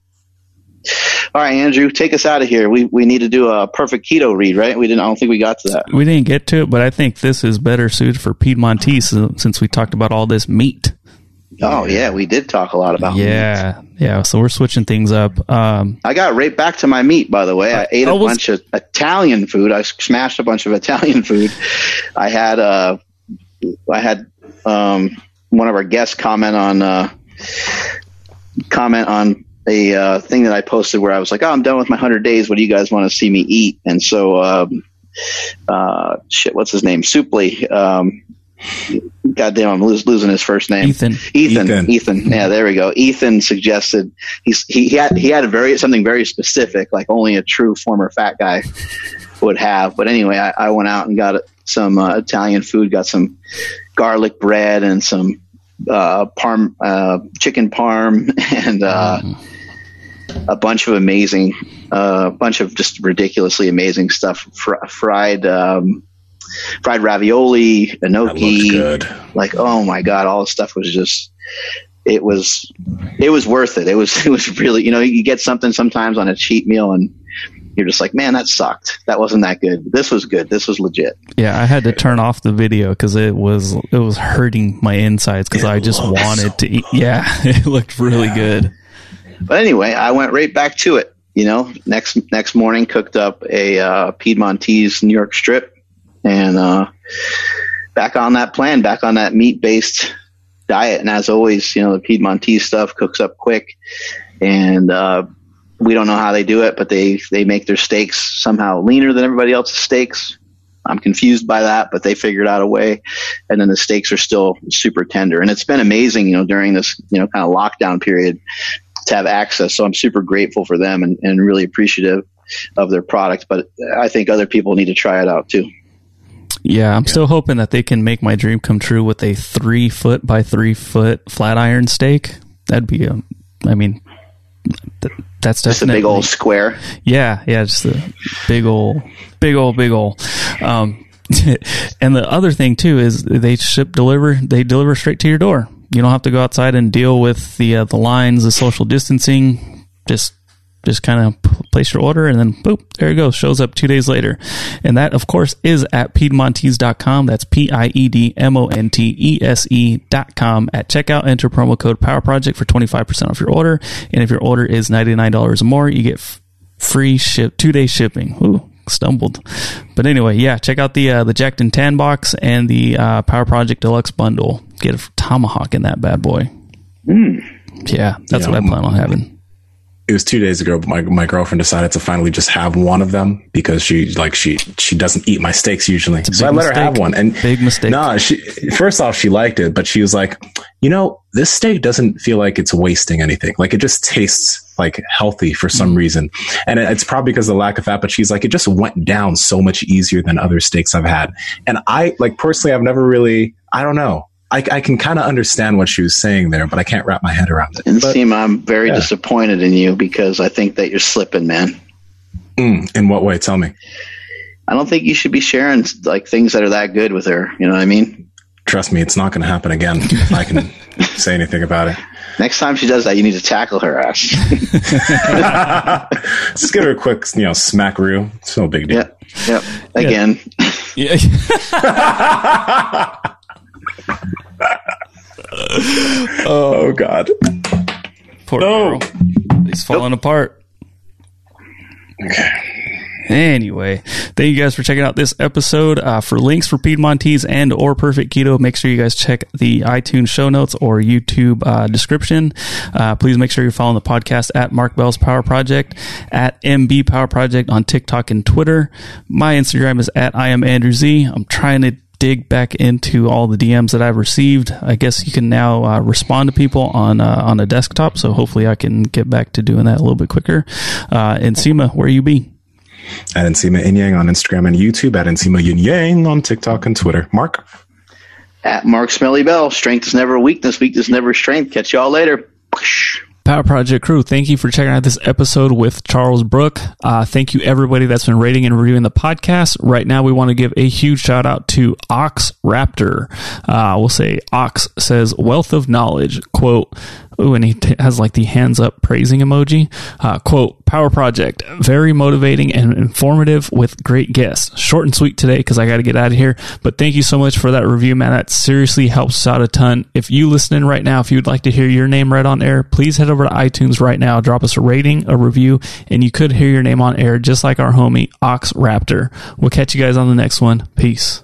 All right, Andrew, take us out of here. We we need to do a perfect keto read, right? We didn't. I don't think we got to that. We didn't get to it, but I think this is better suited for Piedmontese since we talked about all this meat. Oh yeah, we did talk a lot about yeah, meat. yeah. So we're switching things up. Um, I got right back to my meat, by the way. I ate a was, bunch of Italian food. I smashed a bunch of Italian food. I had uh, I had um, one of our guests comment on uh, comment on a uh, thing that I posted where I was like, "Oh, I'm done with my hundred days. What do you guys want to see me eat?" And so, um, uh, shit, what's his name? Suplee. Um, goddamn, I'm losing his first name. Ethan. Ethan. Ethan. Ethan. Yeah, there we go. Ethan suggested he's he, he had he had a very something very specific, like only a true former fat guy would have. But anyway, I, I went out and got some uh, Italian food, got some garlic bread and some uh, parm uh, chicken parm and uh, mm a bunch of amazing, a uh, bunch of just ridiculously amazing stuff. Fr- fried, um, fried ravioli, gnocchi. Like, oh my god, all the stuff was just. It was, it was worth it. It was, it was really, you know, you get something sometimes on a cheap meal and you're just like, man, that sucked. That wasn't that good. This was good. This was legit. Yeah, I had to turn off the video because it was it was hurting my insides because I just wanted so to eat. Yeah, it looked really yeah. good. But anyway, I went right back to it. You know, next next morning, cooked up a uh, Piedmontese New York strip, and uh, back on that plan, back on that meat based diet. And as always, you know, the Piedmontese stuff cooks up quick, and uh, we don't know how they do it, but they they make their steaks somehow leaner than everybody else's steaks. I'm confused by that, but they figured out a way. And then the steaks are still super tender. And it's been amazing, you know, during this, you know, kind of lockdown period to have access. So I'm super grateful for them and, and really appreciative of their product. But I think other people need to try it out too. Yeah, I'm yeah. still hoping that they can make my dream come true with a three foot by three foot flat iron steak. That'd be a, I mean, th- that's just a big old square. Yeah, yeah, just a big old, big old, big old. Um, and the other thing too is they ship deliver they deliver straight to your door you don't have to go outside and deal with the uh, the lines, the social distancing. Just just kind of place your order and then boop, there it goes. Shows up two days later. And that, of course, is at Piedmontese.com. That's P I E D M O N T E S E.com. At checkout, enter promo code Power Project for 25% off your order. And if your order is $99 or more, you get f- free ship, two day shipping. Ooh, stumbled. But anyway, yeah, check out the uh, the Jacked and Tan box and the uh, Power Project Deluxe bundle. Get a tomahawk in that bad boy. Mm. Yeah, that's yeah, what I plan on having. It was two days ago, but my, my girlfriend decided to finally just have one of them because she like she she doesn't eat my steaks usually. So I let mistake. her have one. And big mistake. Nah, she first off she liked it, but she was like, you know, this steak doesn't feel like it's wasting anything. Like it just tastes like healthy for some mm. reason. And it's probably because of the lack of fat, but she's like, it just went down so much easier than other steaks I've had. And I, like, personally, I've never really, I don't know. I, I can kind of understand what she was saying there, but I can't wrap my head around it. And but, I'm very yeah. disappointed in you because I think that you're slipping, man. Mm, in what way? Tell me. I don't think you should be sharing like things that are that good with her. You know what I mean? Trust me, it's not going to happen again. I can say anything about it. Next time she does that, you need to tackle her ass. Just give her a quick, you know, smackaroo. It's no big deal. Yep. Yep. Again. Yeah. oh God. Poor no. girl. He's falling nope. apart. Okay. Anyway, thank you guys for checking out this episode. Uh, for links for Piedmontese and or Perfect Keto, make sure you guys check the iTunes show notes or YouTube uh, description. Uh, please make sure you're following the podcast at Mark Bell's Power Project, at MB Power Project on TikTok and Twitter. My Instagram is at I am Andrew Z. I'm trying to dig back into all the DMs that I've received. I guess you can now uh, respond to people on uh, on a desktop. So hopefully I can get back to doing that a little bit quicker. Uh, and Nsima, where you be? at Nsima Inyang on Instagram and YouTube, at Nsima Yang on TikTok and Twitter. Mark? At Mark Smelly Bell. Strength is never weakness, weakness is never strength. Catch y'all later. Power Project crew, thank you for checking out this episode with Charles Brooke. Uh, thank you everybody that's been rating and reviewing the podcast. Right now, we want to give a huge shout out to Ox Raptor. Uh, we'll say Ox says wealth of knowledge. Quote, Ooh, and he t- has like the hands up praising emoji. Uh, quote, Power Project, very motivating and informative with great guests. Short and sweet today because I got to get out of here. But thank you so much for that review, man. That seriously helps out a ton. If you listening right now, if you'd like to hear your name read on air, please head over to iTunes right now, drop us a rating, a review, and you could hear your name on air just like our homie Ox Raptor. We'll catch you guys on the next one. Peace.